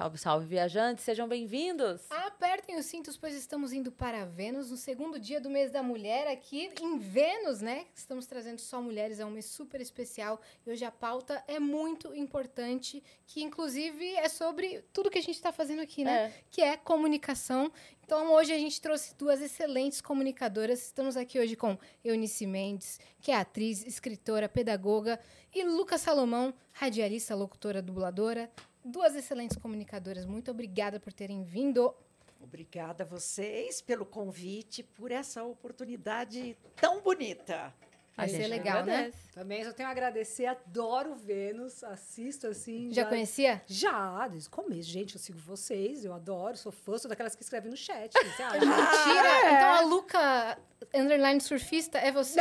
Salve, salve, viajantes, sejam bem-vindos! Apertem os cintos, pois estamos indo para Vênus, no segundo dia do mês da mulher, aqui em Vênus, né? Estamos trazendo só mulheres, é um mês super especial. E hoje a pauta é muito importante, que inclusive é sobre tudo que a gente está fazendo aqui, né? É. Que é comunicação. Então, hoje a gente trouxe duas excelentes comunicadoras. Estamos aqui hoje com Eunice Mendes, que é atriz, escritora, pedagoga, e Lucas Salomão, radialista, locutora, dubladora. Duas excelentes comunicadoras. Muito obrigada por terem vindo. Obrigada a vocês pelo convite, por essa oportunidade tão bonita. Vai ser legal, né? Também só tenho a agradecer, adoro Vênus, assisto assim. Já conhecia? Já, desde o começo. Gente, eu sigo vocês, eu adoro, sou fã, sou daquelas que escrevem no chat. Você acha? Mentira! Então a Luca, underline surfista, é você?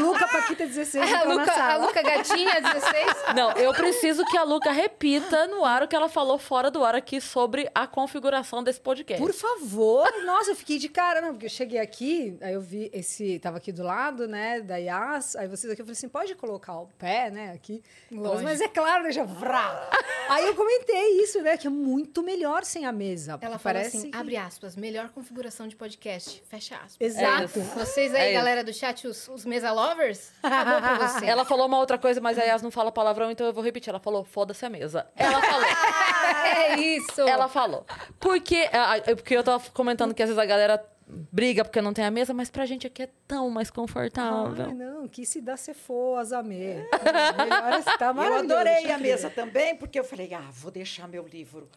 Luca Paquita 16, a, Luca, a. Luca Gatinha, 16? Não, eu preciso que a Luca repita no ar o que ela falou fora do ar aqui sobre a configuração desse podcast. Por favor! Nossa, eu fiquei de cara, não, porque eu cheguei aqui, aí eu vi esse, tava aqui do lado, né, da Yas, aí vocês aqui, eu falei assim, pode colocar o pé, né, aqui. Lógico. Mas é claro, né, já vrá. Aí eu comentei isso, né, que é muito melhor sem a mesa. Ela parece assim, que- abre aspas, melhor configuração de podcast, fecha aspas. Exato. É. Vocês aí, É galera do chat, os, os mesa lovers, acabou pra vocês. Ela falou uma outra coisa, mas a Yas não fala palavrão, então eu vou repetir. Ela falou, foda-se a mesa. Ela falou. É isso! Ela falou. Porque, ah, ah, porque eu tava comentando que às vezes a galera briga porque não tem a mesa, mas pra gente aqui é tão mais confortável. Ai, não, que se dá se for, Azamê. Melhor tá Eu adorei a mesa também, porque eu falei, ah, vou deixar meu livro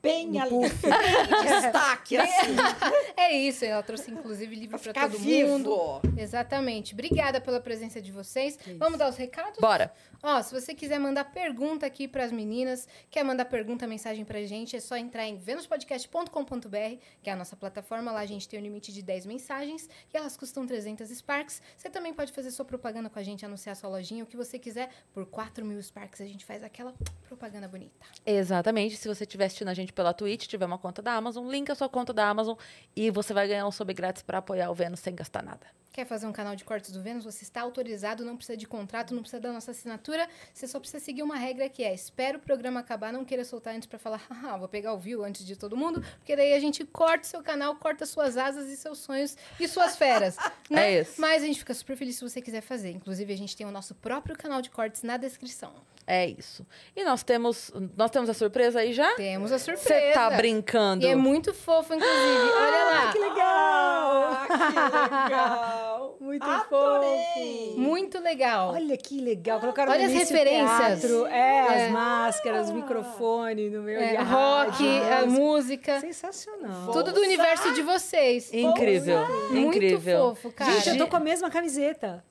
bem ali, puff. bem em destaque, assim, É isso, ela trouxe inclusive livro ficar todo vivo. mundo. Exatamente. Obrigada pela presença de vocês. Vamos dar os recados? Bora. Ó, se você quiser mandar pergunta aqui pras meninas, quer mandar pergunta, mensagem pra gente, é só entrar em venuspodcast.com.br, que é a nossa plataforma. Lá a gente tem um limite de 10 mensagens e elas custam 300 Sparks. Você também pode fazer sua propaganda com a gente, anunciar sua lojinha, o que você quiser. Por 4 mil Sparks a gente faz aquela propaganda bonita. Exatamente. Se você estiver assistindo a gente pela Twitch, tiver uma conta da Amazon, linka a sua conta da Amazon e você vai ganhar um sub grátis pra apoiar o Vênus sem gastar nada. Quer fazer um canal de cortes do Vênus? Você está autorizado, não precisa de contrato, não precisa da nossa assinatura. Você só precisa seguir uma regra que é: espera o programa acabar, não queira soltar antes para falar, ah, vou pegar o view antes de todo mundo, porque daí a gente corta o seu canal, corta suas asas e seus sonhos e suas feras. né? É isso. Mas a gente fica super feliz se você quiser fazer. Inclusive, a gente tem o nosso próprio canal de cortes na descrição. É isso. E nós temos, nós temos a surpresa aí já? Temos a surpresa. Você tá brincando? E é muito fofo, inclusive. Olha lá. Que legal! Ah, que legal! Muito Adorei! Muito legal. Olha que legal. Colocaram Olha as referências. teatro, é, É. as máscaras, o microfone no meu É, rock, a música. Sensacional. Tudo do universo de vocês. Incrível. Muito Incrível. fofo, cara. Gente, eu tô com a mesma camiseta.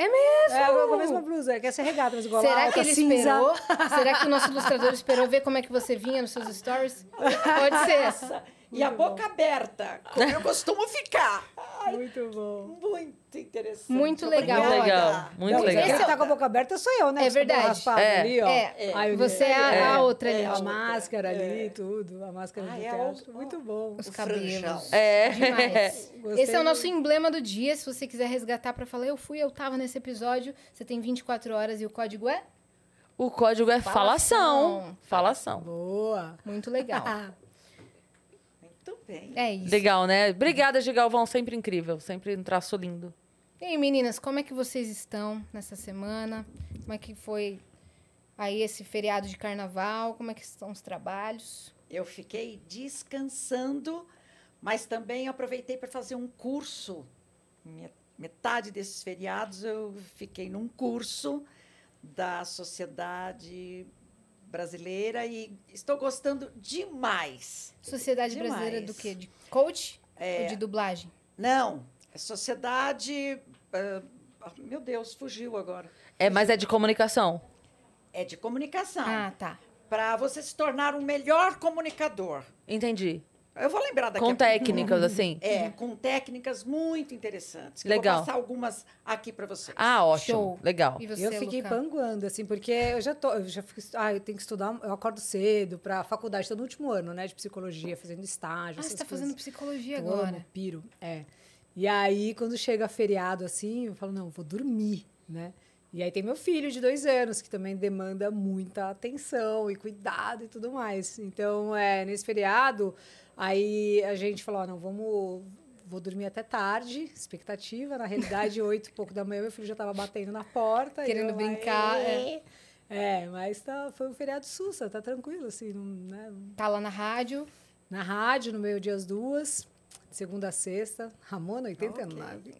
É mesmo? É, eu tô com a mesma blusa. É que essa é regata, mas igual Será alta, que ele cinza. esperou? Será que o nosso ilustrador esperou ver como é que você vinha nos seus stories? Pode ser. E a boca aberta, como eu costumo ficar. Ai, Muito bom. muito interessante. Muito legal, Obrigada. legal. Muito Não, legal. Quem Esse é o- tá com a boca aberta sou eu, né? É verdade. raspado É. ali, ó. É, Ai, eu você é a, É. a outra ali. É, A máscara ali, É. tudo. A máscara Ah, do é teatro. Muito bom. Os O cabelos. franjão. É. Demais. Gostei Esse é o nosso muito. emblema do dia. Se você quiser resgatar pra falar, eu fui, eu tava nesse episódio. Você tem 24 horas e o código é? O código é falação. Falação. Boa. Muito legal. Muito bem. É isso. Legal, né? Obrigada, Gigalvão. Sempre incrível. Sempre um traço lindo. E aí, meninas, como é que vocês estão nessa semana? Como é que foi aí esse feriado de carnaval? Como é que estão os trabalhos? Eu fiquei descansando, mas também aproveitei para fazer um curso. Me- Metade desses feriados eu fiquei num curso da Sociedade Brasileira e estou gostando demais. Sociedade Demais. Brasileira do quê? De coach É. ou de dublagem? Não, é Sociedade. ah, meu Deus, fugiu agora. É, mas é de comunicação. É de comunicação. Ah, tá. Para você se tornar um melhor comunicador. Entendi. Eu vou lembrar daqui Com a pouco. técnicas, assim. É, com técnicas muito interessantes. que Legal. Eu vou passar algumas aqui para vocês. Ah, ótimo. Show. Legal. E você, Eu fiquei Luca? panguando, assim, porque eu já tô, eu já fico, ah, eu tenho que estudar, eu acordo cedo pra faculdade, tô no último ano, né, de psicologia, fazendo estágio, Ah, você tá coisas. fazendo psicologia Tô, agora. no piro, é. E aí, quando chega feriado, assim, eu falo, não, vou dormir, né? E aí tem meu filho de dois anos, que também demanda muita atenção e cuidado e tudo mais. Então, é, nesse feriado, aí a gente falou, não, vamos... Vou dormir até tarde, expectativa. Na realidade, oito e pouco da manhã, meu filho já estava batendo na porta. Querendo eu, brincar, "Aê!" É, mas tá, foi um feriado sussa, tá tranquilo, assim, não, né? Tá lá na rádio. Na rádio, no meio-dia às duas, segunda a sexta, Ramona 89.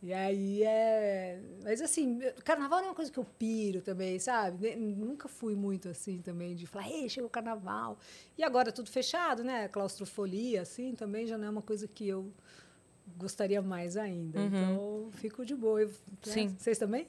E aí é. Mas assim, carnaval não é uma coisa que eu piro também, sabe? Nunca fui muito assim também, de falar, ei, chegou o carnaval. E agora tudo fechado, né? Claustrofolia, assim, também já não é uma coisa que eu gostaria mais ainda. Então, fico de boa. Né? Sim. Vocês também?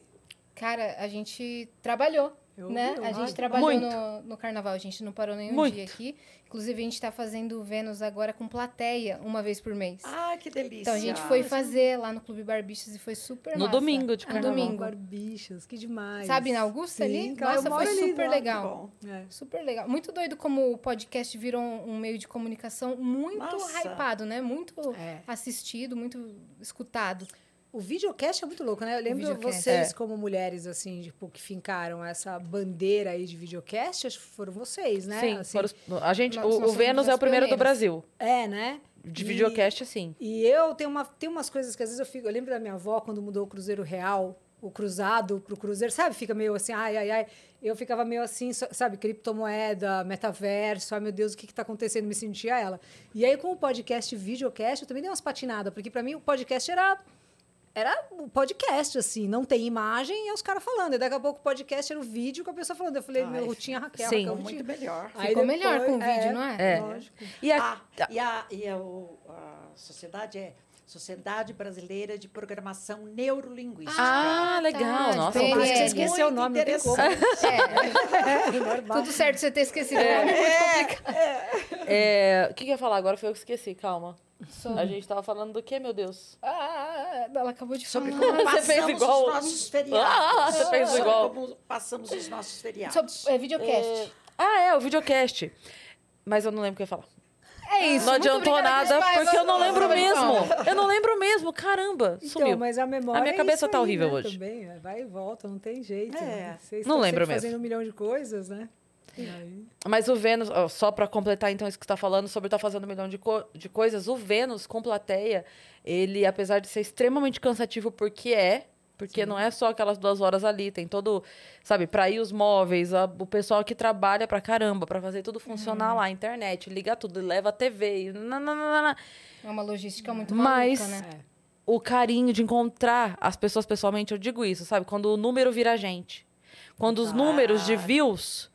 Cara, a gente trabalhou, Eu- né? eu a gente trabalhou no, no carnaval, a gente não parou nenhum Muito. dia aqui. Inclusive, a gente tá fazendo Vênus agora com plateia, uma vez por mês. Ah, que delícia. então a gente foi fazer lá no Clube Barbichas e foi super No massa. domingo de No carnaval. domingo. Barbichas, que demais. Sabe, na Augusta ali? Sim, cara, eu Nossa, foi ali, super lá. legal. É. Super legal. Muito doido como o podcast virou um, um meio de comunicação muito Nossa. hypado, né? Muito É. assistido, muito escutado. O videocast é muito louco, né? Eu lembro vocês, É. como mulheres, assim, tipo, que fincaram essa bandeira aí de videocast, acho que foram vocês, né? Sim, Assim, foram a gente, o, o Vênus é o primeiro do. Brasil. É, né? De E- videocast, sim. E eu tenho, uma, tenho umas coisas que às vezes eu fico. Eu lembro da minha avó quando mudou o Cruzeiro Real, o cruzado pro Cruzeiro, sabe? Fica meio assim, ai, ai, ai. Eu ficava meio assim, sabe? Criptomoeda, metaverso, ai meu Deus, o que que tá acontecendo? Me sentia ela. E aí com o podcast e videocast, eu também dei umas patinadas, porque para mim o podcast era. Era o podcast, assim, não tem imagem e é os caras falando. E daqui a pouco o podcast era o vídeo com a pessoa falando. Eu falei, Ai, meu, tinha a Raquel, Sim. Raquel, Ficou tinha- muito melhor. Aí Ficou melhor com o depois- vídeo, não é? É. Lógico. E a, Ah, e a, e a, o- a sociedade é Sociedade Brasileira de Programação Neurolinguística. Ah, legal. tá, Nossa, de uma Mas coisa você esqueceu o Muito nome, não tem como. É, Normal. tudo certo você ter esquecido. É. muito complicado. É, o que, que eu ia falar agora? Foi eu que esqueci, calma. Sou- A gente tava falando do quê, meu Deus? Ah, ela acabou de Sobre falar. como Você fez passamos igual. os nossos feriados. Ah, você fez Sobre igual. como passamos os nossos feriados. Sobre, é, videocast. Ah, é, o videocast. Mas eu não lembro o que eu ia falar. É, isso. não adiantou nada, porque eu não lembro mesmo. Eu não lembro mesmo, caramba. Então, Sumiu. mas a memória A minha é cabeça isso tá aí, horrível né, hoje. Também, é, vai e volta, não tem jeito. É. né? Vocês Não estão lembro mesmo. fazendo um milhão de coisas, né? Aí- Mas o Vênus, ó, só pra completar então isso que você tá falando sobre estar fazendo um milhão de, co- de coisas, o Vênus com plateia, ele, apesar de ser extremamente cansativo, porque é, porque não é só aquelas duas horas ali, tem todo, sabe, pra ir os móveis, a- o pessoal que trabalha pra caramba, pra fazer tudo funcionar lá, a internet, liga tudo, leva a TV, e nananana. É uma logística muito Mas- maluca, né? É. o carinho de encontrar as pessoas pessoalmente, eu digo isso, sabe? Quando o número vira gente. Quando os Ah. números de views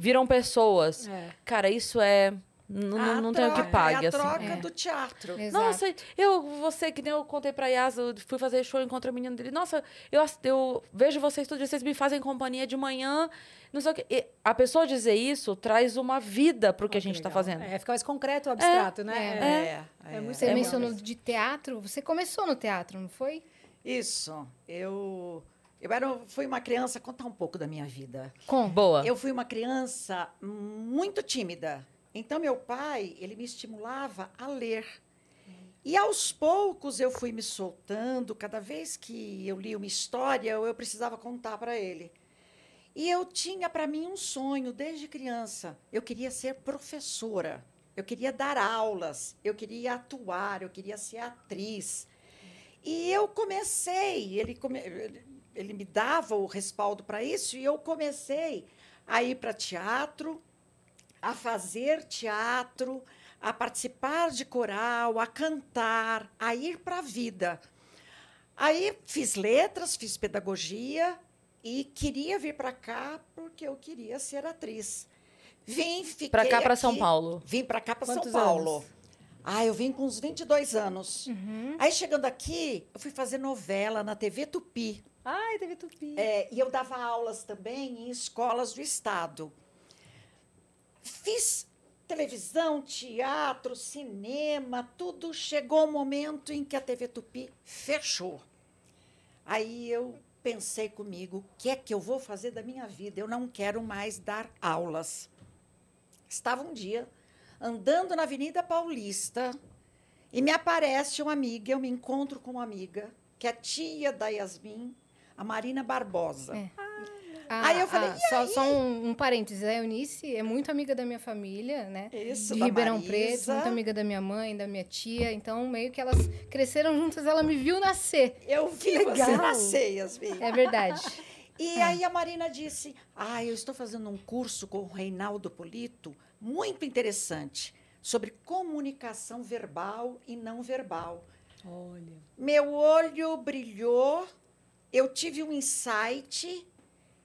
viram pessoas. É. Cara, isso é. Não, A não tem o que pague, É a assim. troca É. do teatro. Exato. Nossa, eu, você, que nem eu contei pra Yas, eu fui fazer show, encontrei a menina dele. Nossa, eu, eu vejo vocês todo dia, vocês me fazem companhia de manhã, não sei o quê. E a pessoa dizer isso traz uma vida pro que a gente tá legal. fazendo. É, fica mais concreto, abstrato, né? É, É muito Você É muito mencionou de teatro. Você começou no teatro, não foi? Isso. Eu, eu era, fui uma criança, contar um pouco da minha vida. Com. Boa. Eu fui uma criança muito tímida. Então, meu pai, ele me estimulava a ler. E aos poucos eu fui me soltando. Cada vez que eu li uma história, eu precisava contar para ele. E eu tinha para mim um sonho desde criança. Eu queria ser professora. Eu queria dar aulas. Eu queria atuar. Eu queria ser atriz. E eu comecei. Ele, come, ele, me dava o respaldo para isso. E eu comecei a ir para teatro, a fazer teatro, a participar de coral, a cantar, a ir para a vida. Aí fiz letras, fiz pedagogia e queria vir para cá porque eu queria ser atriz. Vim, fiquei Pra cá, pra São Paulo. Vim para cá, para São Paulo. anos? Ah, eu vim com uns 22 anos. Uhum. Aí chegando aqui, eu fui fazer novela na TV Tupi. Ai, teve tupi. É, e eu dava aulas também em escolas do estado. Fiz televisão, teatro, cinema, tudo. Chegou o momento em que a TV Tupi fechou. Aí eu pensei comigo, o que é que eu vou fazer da minha vida? Eu não quero mais dar aulas. Estava um dia andando na Avenida Paulista e me aparece uma amiga, eu me encontro com uma amiga, que é tia da Yasmin, a Marina Barbosa. É. A- Aí eu falei, a- "E só, só um, um parênteses, a Eunice é muito amiga da minha família, né? Isso, de Ribeirão Preto, muito amiga da minha mãe, da minha tia. Então, meio que elas cresceram juntas, ela me viu nascer. Eu vi Que você legal. nascer, Yasmin. É verdade. E aí a Marina disse: Ah, eu estou fazendo um curso com o Reinaldo Polito, muito interessante, sobre comunicação verbal e não verbal. Olha. Meu olho brilhou, eu tive um insight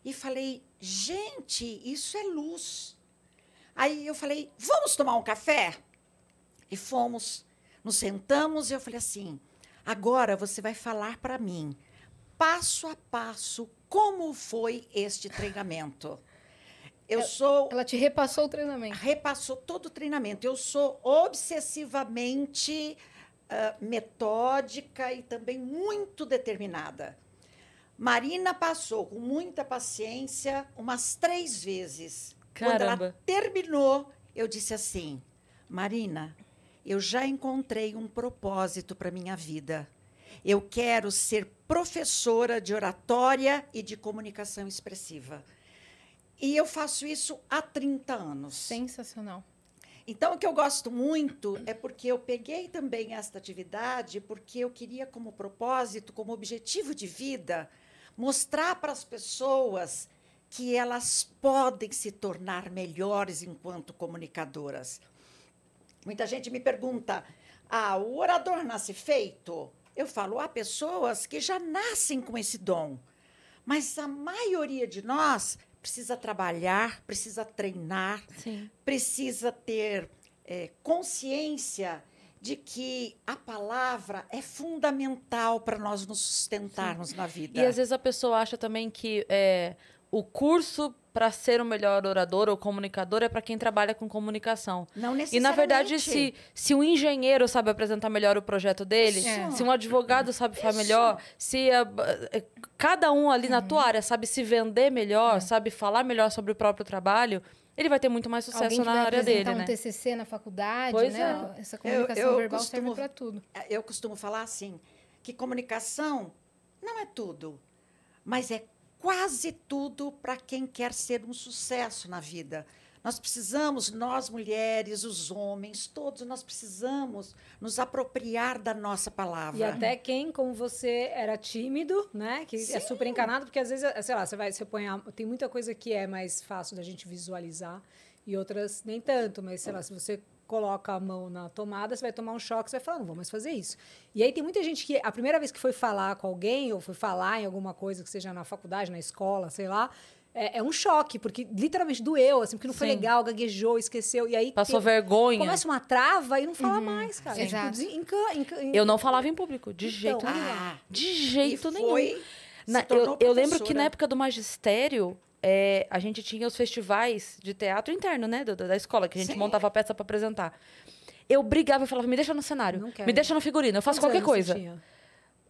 e falei: gente, isso é luz. Aí eu falei: vamos tomar um café? E fomos, nos sentamos e eu falei assim: agora você vai falar para mim, passo a passo, como foi este treinamento. Eu sou Ela te repassou o treinamento. repassou todo o treinamento. Eu sou obsessivamente ah, metódica e também muito determinada. Marina passou com muita paciência umas três vezes. Quando ela Caramba. terminou, eu disse assim: Marina, eu já encontrei um propósito para minha vida. Eu quero ser professora de oratória e de comunicação expressiva. E eu faço isso há 30 anos. Sensacional. Então, o que eu gosto muito é porque eu peguei também esta atividade porque eu queria, como propósito, como objetivo de vida, mostrar para as pessoas que elas podem se tornar melhores enquanto comunicadoras. Muita gente me pergunta: ah, o orador nasce feito? Eu falo: há pessoas que já nascem com esse dom, mas a maioria de nós precisa trabalhar, precisa treinar, Sim. precisa ter eh, consciência de que a palavra é fundamental para nós nos sustentarmos na vida. E às vezes a pessoa acha também que é, o curso para ser um melhor orador ou comunicador é para quem trabalha com comunicação. Não E na verdade, necessariamente. se, se um engenheiro sabe apresentar melhor o projeto dele, Isso. se um advogado sabe falar melhor, se a- eh, cada um ali na tua área sabe se vender melhor, sabe falar melhor sobre o próprio trabalho, ele vai ter muito mais sucesso na vai área dele, um né? TCC na faculdade, Pois né? é. Essa comunicação eu verbal costumo- serve para tudo. Eu costumo falar assim, que comunicação não é tudo, mas é quase tudo para quem quer ser um sucesso na vida. Nós precisamos, nós mulheres, os homens, todos nós precisamos nos apropriar da nossa palavra. E até quem, como você, era tímido, né? Que é super encanado, porque às vezes, sei lá, você vai, você põe a, tem muita coisa que é mais fácil da gente visualizar e outras nem tanto, mas sei lá, se você coloca a mão na tomada, você vai tomar um choque, você vai falar, não vou mais fazer isso. E aí tem muita gente que a primeira vez que foi falar com alguém ou foi falar em alguma coisa que seja na faculdade, na escola, sei lá, é, é um choque, porque literalmente doeu, assim, porque não foi Sim. legal, gaguejou, esqueceu, e aí Passou tem- vergonha. começa uma trava e não fala mais, cara. É, tipo, Exato. desen- enca- enca- Eu não falava em público, de jeito Então, nenhum. Ah, De e jeito nenhum. foi, Na- eu, eu lembro que na época do magistério, é, a gente tinha os festivais de teatro interno, né? do- da escola, que a gente Sim. montava peça para apresentar. Eu brigava e falava, me deixa no cenário, me deixa no figurino, eu faço Quantos qualquer anos você coisa. tinha?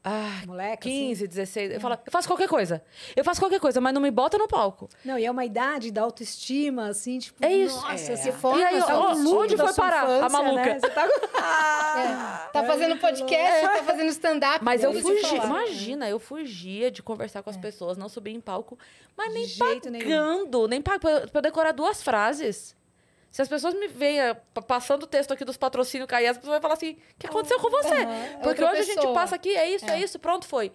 Ah, Moleque, 15, 16. Eu falava, eu faço qualquer coisa. Eu faço qualquer coisa, mas não me bota no palco. assim. Não, e é uma idade da autoestima, assim, tipo, É isso. nossa, É. você E aí, ó, autoestima onde foi parar a infância, maluca? né? Você tá... Ah, É. Tá fazendo podcast, tá fazendo stand-up. Mas eu é falar. imagina, eu fugia de conversar com as pessoas, não subia em palco, mas nem De jeito nenhum. pagando, nem pagando, pra, pra eu decorar duas frases. Se as pessoas me veem eh, pa- passando o texto aqui dos patrocínios cair, as pessoas vão falar assim: o que aconteceu com você? Aham. Porque Outra hoje a gente pessoa. passa aqui, é isso, é, isso, pronto, foi.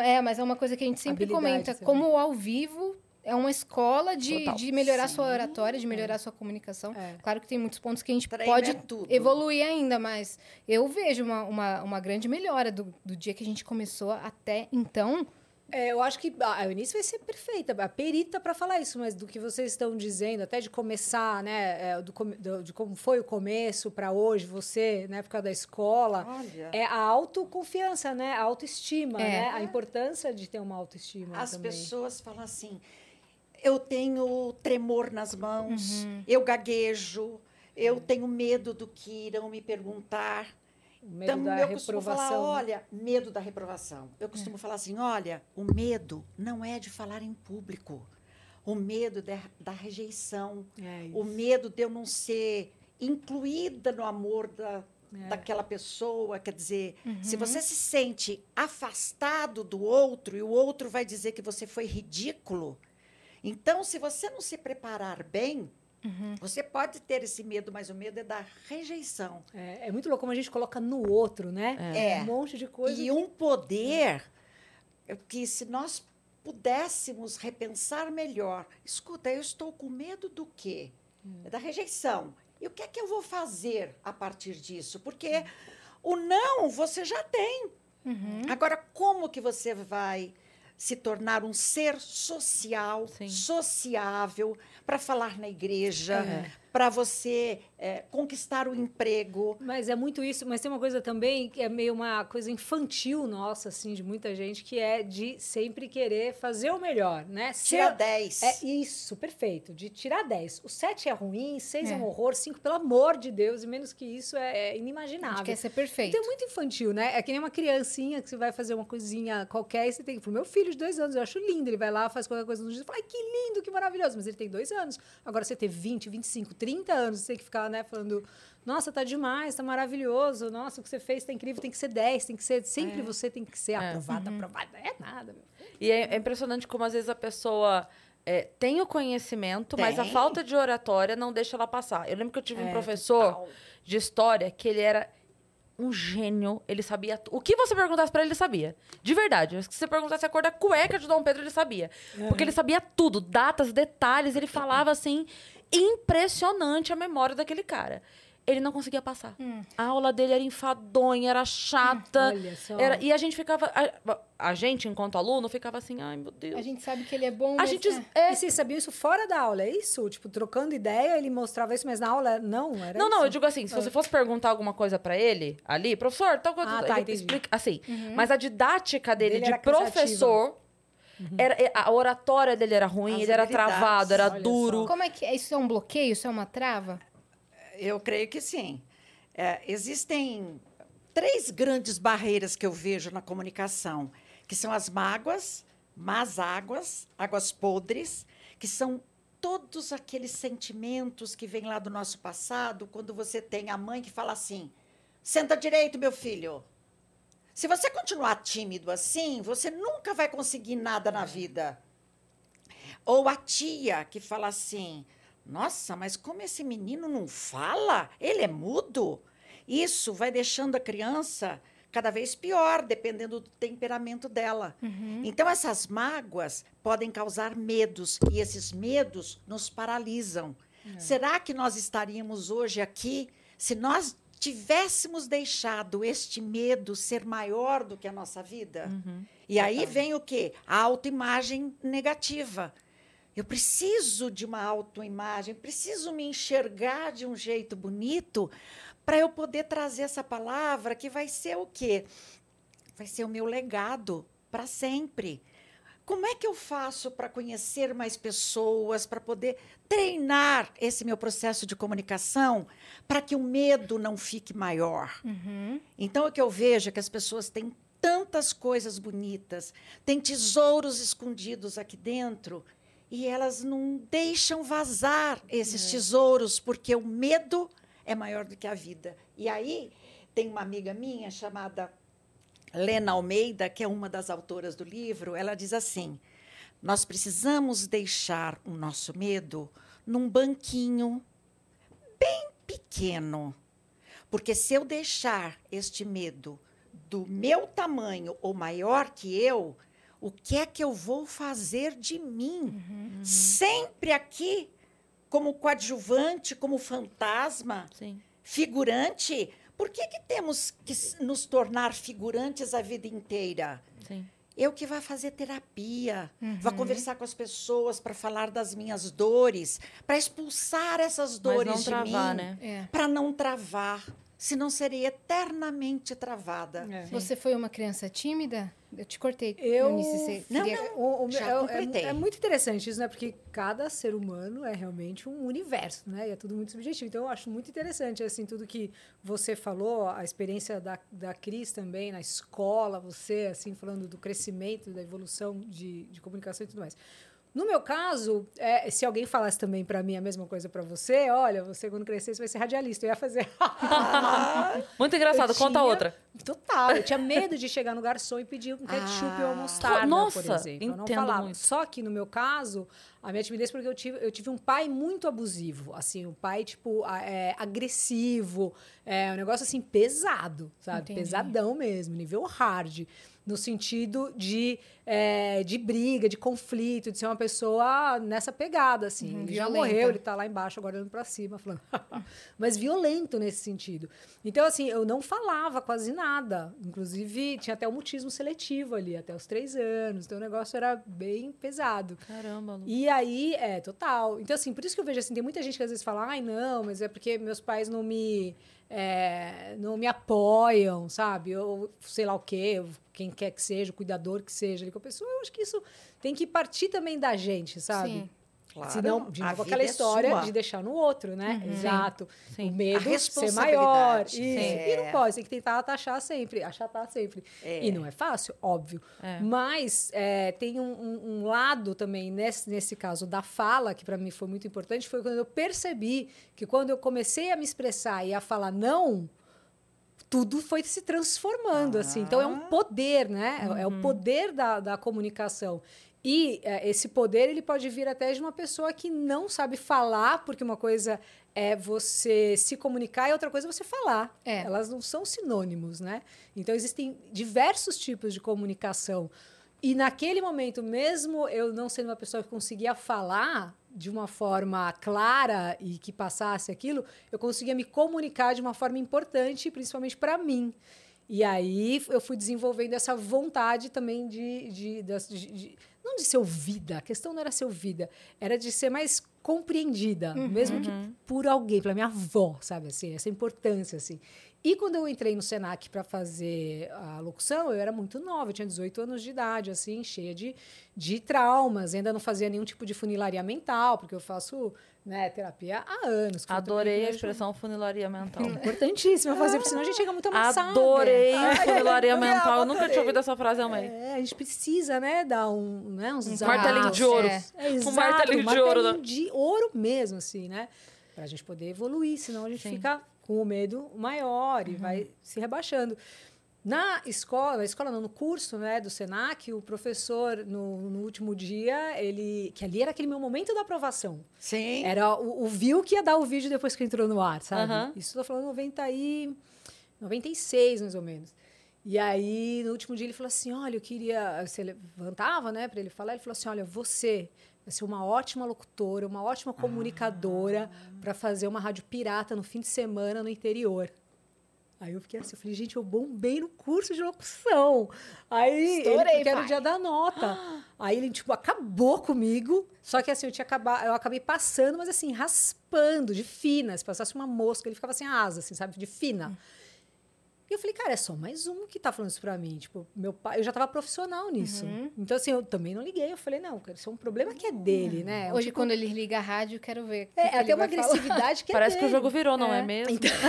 É, mas é uma coisa que a gente sempre Habilidade comenta. Como o ao vivo é uma escola de, Total. de melhorar Sim. sua oratória, de melhorar sua comunicação. É. Claro que tem muitos pontos que a gente Treino pode é tudo. evoluir ainda, mas eu vejo uma, uma, uma grande melhora do, do dia que a gente começou até então. É, eu acho que a Eunice vai ser perfeita, a perita para falar isso, mas do que vocês estão dizendo, até de começar, né, é, do, do- de como foi o começo para hoje, você, na época da escola, olha, é a autoconfiança, né, a autoestima, É. né, a importância de ter uma autoestima as também. pessoas falam assim: eu tenho tremor nas mãos, Uhum. eu gaguejo, eu tenho medo do que irão me perguntar. O medo Então, da eu costumo reprovação. falar, né? olha, medo da reprovação. Eu costumo falar assim, olha, o medo não é de falar em público. O medo da, da rejeição. É O medo de eu não ser incluída no amor da, É. daquela pessoa. Quer dizer, se Uhum. você se sente afastado do outro e o outro vai dizer que você foi ridículo, então, se você não se preparar bem, Uhum. você pode ter esse medo, mas o medo é da rejeição. É, é muito louco como a gente coloca no outro, né? É. Um monte de coisa. E um poder que, se nós pudéssemos repensar melhor, escuta, eu estou com medo do quê? É da rejeição. E o que é que eu vou fazer a partir disso? Porque o não você já tem. Uhum. Agora, como que você vai se tornar um ser social, Sim. sociável, para falar na igreja, É. para você eh, conquistar o emprego? Mas é muito isso, mas tem uma coisa também que é meio uma coisa infantil nossa, assim, de muita gente, que é de sempre querer fazer o melhor, né? Tira Ser- 10. É isso, perfeito. De tirar 10. O 7 é ruim, 6 é. É. um horror, 5, pelo amor de Deus, e menos que isso é, é A gente inimaginável. quer ser perfeito. Então é muito infantil, né? É que nem uma criancinha que você vai fazer uma coisinha qualquer e você tem que. Pro meu filho de dois anos, eu acho lindo. Ele vai lá, faz qualquer coisa no dia e fala, ai, que lindo, que maravilhoso. Mas ele tem dois anos. Agora você ter 20, 25, 30 anos, você tem que ficar, né, falando, nossa, tá demais, tá maravilhoso, nossa, o que você fez tá incrível, tem que ser 10, tem que ser. Sempre você tem que ser aprovada, aprovada. É nada, meu. E é, é impressionante como às vezes a pessoa é, tem o conhecimento, mas a Tem. falta de oratória não deixa ela passar. Eu lembro que eu tive um É, professor Total. de história que ele era um gênio, ele sabia. O que você perguntasse pra ele, ele sabia. De verdade. Se você perguntasse a cor da cueca de Dom Pedro, ele sabia. Porque ele sabia tudo, datas, detalhes, ele falava assim, impressionante a memória daquele cara. Ele não conseguia passar. A aula dele era enfadonha, era chata. Olha só. Era, e a gente ficava. A, a gente, enquanto aluno, ficava assim, ai meu Deus. A gente sabe que ele é bom, A mas... gente. é. é, E vocês sabiam isso fora da aula, é isso? Tipo, trocando ideia, ele mostrava isso, mas na aula não, era Não, não, eu isso? digo assim, se você fosse perguntar alguma coisa pra ele ali, professor, tal coisa, Ah, ele tá, entendi. explica assim. Mas a didática dele, Dele de cansativa. Professor, era, é, a oratória dele era ruim, As ele era travado, era Olha duro. Como é que é? Isso é um bloqueio? Isso é uma trava? Eu creio que sim. É, existem três grandes barreiras que eu vejo na comunicação, que são as mágoas, más águas, águas podres, que são todos aqueles sentimentos que vêm lá do nosso passado, quando você tem a mãe que fala assim: senta direito, meu filho. Se você continuar tímido assim, você nunca vai conseguir nada na vida. Ou a tia que fala assim: Nossa, mas como esse menino não fala? Ele é mudo? Isso vai deixando a criança cada vez pior, dependendo do temperamento dela. Então, essas mágoas podem causar medos, e esses medos nos paralisam. Será que nós estaríamos hoje aqui se nós tivéssemos deixado este medo ser maior do que a nossa vida? E aí vem o quê? A autoimagem negativa. Eu preciso de uma autoimagem, preciso me enxergar de um jeito bonito para eu poder trazer essa palavra que vai ser o quê? Vai ser o meu legado para sempre. Como é que eu faço para conhecer mais pessoas, para poder treinar esse meu processo de comunicação, para que o medo não fique maior? Então, o que eu vejo é que as pessoas têm tantas coisas bonitas, têm tesouros escondidos aqui dentro, e elas não deixam vazar esses tesouros, porque o medo é maior do que a vida. E aí, tem uma amiga minha chamada Lena Almeida, que é uma das autoras do livro, ela diz assim: Nós precisamos deixar o nosso medo num banquinho bem pequeno. Porque se eu deixar este medo do meu tamanho ou maior que eu, o que é que eu vou fazer de mim? Sempre aqui, como coadjuvante, como fantasma, Sim. figurante. Por que, que temos que nos tornar figurantes a vida inteira? Sim. Eu que vá fazer terapia, vá conversar com as pessoas para falar das minhas dores, para expulsar essas Mas dores não de travar, mim, né? É. para não travar, senão serei eternamente travada. É. Você foi uma criança tímida? Eu te cortei. Eu- Eunice, você Não, queria- não. O- o- Já é- é, completei. é muito interessante isso, né? Porque cada ser humano é realmente um universo, né? E é tudo muito subjetivo. Então, eu acho muito interessante, assim, tudo que você falou, a experiência da, da Cris também na escola, você, assim, falando do crescimento, da evolução de, de comunicação e tudo mais. No meu caso, é, se alguém falasse também para mim a mesma coisa para você, olha, você quando crescer você vai ser radialista, eu ia fazer. Muito engraçado, Eu conta tinha- outra. Total, eu tinha medo de chegar no garçom e pedir um ketchup ou Ah. mostarda, Nossa, por exemplo. Eu não falava. muito. Só que no meu caso, a minha timidez porque eu tive, eu tive um pai muito abusivo, assim, um pai tipo é, agressivo, é um negócio assim pesado, sabe? Entendi. Pesadão mesmo, nível hard. No sentido de, é, de briga, de conflito, de ser uma pessoa nessa pegada, assim. Uhum, ele já violenta. morreu, ele tá lá embaixo agora olhando pra cima, falando. Mas violento nesse sentido. Então, assim, eu não falava quase nada. Inclusive, tinha até o mutismo seletivo ali, até os três anos. Então, o negócio era bem pesado. Caramba, Lu. E aí, é, total. Então, assim, por isso que eu vejo assim, tem muita gente que às vezes fala, ai, não, mas é porque meus pais não me. É, não me apoiam, sabe? Ou sei lá o quê, quem quer que seja, o cuidador que seja ali com a pessoa. Eu acho que isso tem que partir também da gente, sabe? Sim. Claro, Senão, de novo, aquela é história sua. de deixar no outro, né? Exato. Sim. O medo ser maior. Isso. Sim. E não É. pode, tem que tentar achatar sempre, achatar sempre. É. E não é fácil, óbvio. É. Mas é, tem um, um- um lado também, nesse, nesse caso da fala, que para mim foi muito importante, foi quando eu percebi que quando eu comecei a me expressar e a falar não, tudo foi se transformando, assim. Então, é um poder, né? É- É o poder da, da comunicação. E é, esse poder, ele pode vir até de uma pessoa que não sabe falar, porque uma coisa é você se comunicar e outra coisa é você falar. É. Elas não são sinônimos, né? Então, existem diversos tipos de comunicação. E naquele momento, mesmo eu não sendo uma pessoa que conseguia falar de uma forma clara e que passasse aquilo, eu conseguia me comunicar de uma forma importante, principalmente para mim. E aí eu fui desenvolvendo essa vontade também de, de, de- de- não de ser ouvida, a questão não era ser ouvida, era de ser mais compreendida, mesmo que por alguém, pela minha avó, sabe assim, essa importância assim. E quando eu entrei no Senac para fazer a locução, eu era muito nova, eu tinha 18 anos de idade, assim, cheia de, de traumas, ainda não fazia nenhum tipo de funilaria mental, porque eu faço né, terapia há anos. Adorei a expressão funilaria mental. Importantíssimo fazer, porque senão a gente chega muito amassada. Adorei funilaria mental. Eu nunca tinha ouvido essa frase, amei. É, a gente precisa, né, dar um, né, uns Um martelinho de ouro. É. É, exato, martelinho de ouro, né? martelinho de ouro mesmo, assim, né? Pra gente poder evoluir, senão a gente Sim. fica com o medo maior e vai se rebaixando. Na escola, na escola não, no curso né, do Senac, o professor, no, no último dia, ele. Que ali era aquele meu momento da aprovação. Sim. Era o, o viu que ia dar o vídeo depois que entrou no ar, sabe? Aham. Isso eu tô falando 90 e 96, mais ou menos. E aí, no último dia, ele falou assim: olha, eu queria. Você levantava, né, para ele falar, ele falou assim: olha, você vai ser uma ótima locutora, uma ótima comunicadora para fazer uma rádio pirata no fim de semana no interior. Aí eu fiquei assim, eu falei, gente, eu bombei no curso de locução. Aí, ele, Estourei, porque era o dia da nota. Aí ele, tipo, acabou comigo. Só que assim, eu tinha acabado, eu acabei passando, mas assim, raspando, de fina. Se passasse uma mosca, ele ficava sem asa, assim, sabe? De fina. E eu falei, cara, é só mais um que tá falando isso pra mim. Tipo, meu pai, eu já tava profissional nisso. Então, assim, eu também não liguei. Eu falei, não, cara, isso é um problema que é dele, né? É Hoje, tipo- quando ele liga a rádio, eu quero ver. É, que até uma vai falar. agressividade que é Parece que o dele. jogo virou, não é, É. mesmo? Todo dia, se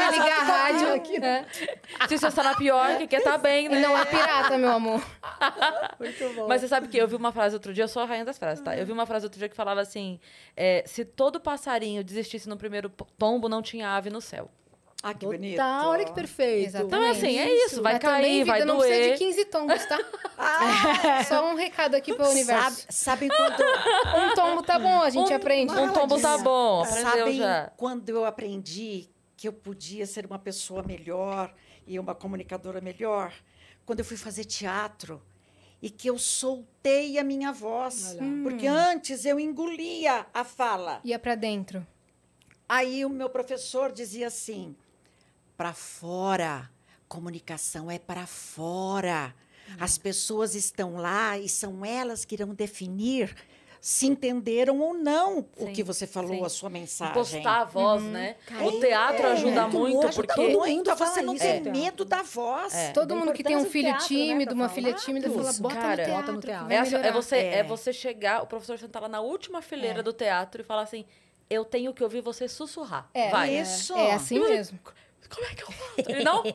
ele ligar a rádio aqui, né? Se você está na pior, que quer tá bem, E né? não é pirata, meu amor. Muito bom. Mas você sabe que eu vi uma frase outro dia, eu sou a rainha das frases, tá? Eu vi uma frase outro dia que falava assim: é, se todo passarinho desistisse no primeiro tombo, não tinha ave no céu. Ah, que bonito. Tá, olha que perfeito. Exatamente. Então, assim, é isso, vai Mas cair, também, vai vida, não precisa doer. de 15 tombos, tá? Só um recado aqui pro Sabe, universo. sabem quando, Um tombo tá bom, a gente aprende. Um tombo tá bom, sabem já. quando eu aprendi que eu podia ser uma pessoa melhor e uma comunicadora melhor? Quando eu fui fazer teatro e que eu soltei a minha voz. Olha. Porque antes eu engolia a fala. Ia pra dentro. Aí o meu professor dizia assim: para fora, comunicação é para fora. As pessoas estão lá e são elas que irão definir se entenderam ou não o Sim, que você falou, sim. a sua mensagem. Impostar a voz, né? O É, teatro ajuda muito muito, ajuda porque. muito a fala você não isso, ter então. medo da voz. É. Todo mundo que tem um do filho teatro, né, tímido, pra uma falar filha tímida, fala, bota Cara, no teatro. bota no teatro. É, é você, é. É. você chegar, o professor sentar lá na última fileira É. do teatro e falar assim: eu tenho que ouvir você sussurrar. É, Vai. Isso. É assim E você- mesmo. Como é que eu faço? Ele, não.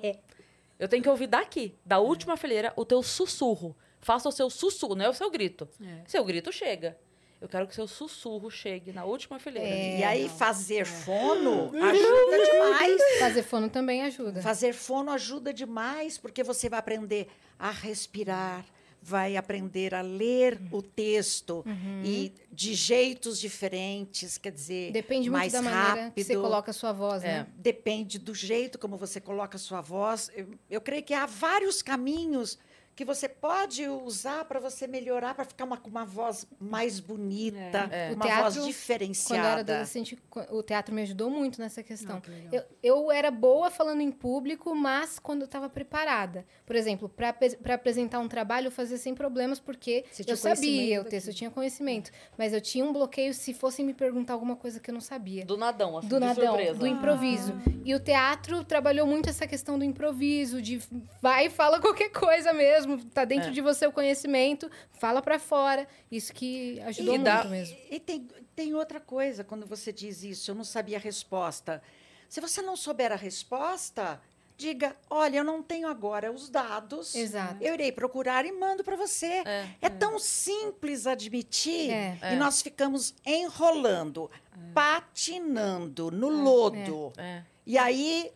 Eu tenho que ouvir daqui, da última fileira, o teu sussurro. Faça o seu sussurro, não é o seu grito. É. Seu grito chega. Eu quero que o seu sussurro chegue na última fileira. É. E aí, fazer fono ajuda demais. Fazer fono também ajuda. Fazer fono ajuda demais, porque você vai aprender a respirar, vai aprender a ler o texto e de jeitos diferentes, quer dizer, Depende muito mais da maneira rápido. que você coloca a sua voz, né? Depende do jeito como você coloca a sua voz. Eu, eu creio que há vários caminhos que você pode usar para você melhorar, para ficar uma, com uma voz mais bonita, É. O uma teatro, voz Quando eu era diferenciada. adolescente, o teatro me ajudou muito nessa questão. Ah, que legal. Eu, eu era boa falando em público, mas quando eu estava preparada. Por exemplo, para apresentar um trabalho, eu fazia sem problemas, porque eu sabia o texto, eu tinha conhecimento. Mas eu tinha um bloqueio se fossem me perguntar alguma coisa que eu não sabia. Do nadão, assim, Do de nadão, surpresa. do improviso. E o teatro trabalhou muito essa questão do improviso, de vai e fala qualquer coisa mesmo, tá dentro É. de você o conhecimento, fala pra fora. Isso que ajudou E muito dá- mesmo. E tem, tem outra coisa quando você diz isso, eu não sabia a resposta. Se você não souber a resposta, diga: olha, eu não tenho agora os dados. Exato. Eu irei procurar e mando para você. É. É, tão simples admitir É. e nós ficamos enrolando, patinando no lodo. É. E aí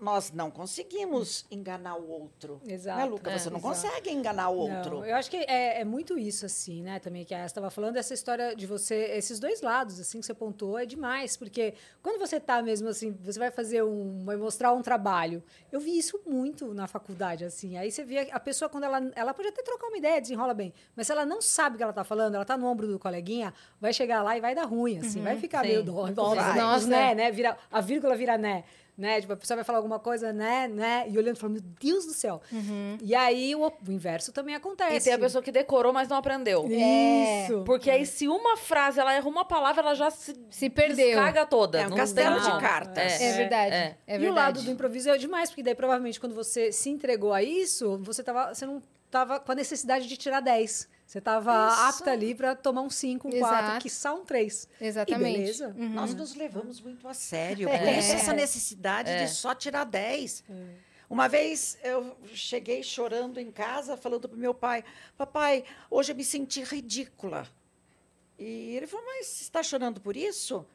nós não conseguimos enganar o outro. Exato. Né, Luca? É, Você não exato. consegue enganar o outro. Não, eu acho que é, é muito isso, assim, né? Também que a estava falando, essa história de você, esses dois lados, assim, que você pontuou, é demais. Porque quando você tá mesmo assim, você vai fazer um. vai mostrar um trabalho. Eu vi isso muito na faculdade, assim. Aí você via a pessoa, quando ela. Ela pode até trocar uma ideia, desenrola bem. Mas se ela não sabe o que ela tá falando, ela tá no ombro do coleguinha, vai chegar lá e vai dar ruim, assim. vai ficar sim. meio dó, né? Né, né? Vira, a vírgula vira né. Né? Tipo, a pessoa vai falar alguma coisa, né, né? E olhando e falando, meu Deus do céu. E aí o, o inverso também acontece. E tem a pessoa que decorou, mas não aprendeu. Isso. Porque aí, se uma frase, ela erra uma palavra, ela já se, Se perdeu. caga toda. É um castelo de cartas. É, verdade. é. É e o lado do improviso é demais, porque daí provavelmente quando você se entregou a isso, você, tava, você não tava com a necessidade de tirar 10. Você tava Isso. apta ali para tomar um 5, um Exato. 4, quiçá um 3. Exatamente. E beleza. Uhum. Nós nos levamos muito a sério. É. Por isso essa necessidade É. de só tirar 10. Uma vez eu cheguei chorando em casa, falando para meu pai: Papai, hoje eu me senti ridícula. E ele falou: Mas você está chorando por isso?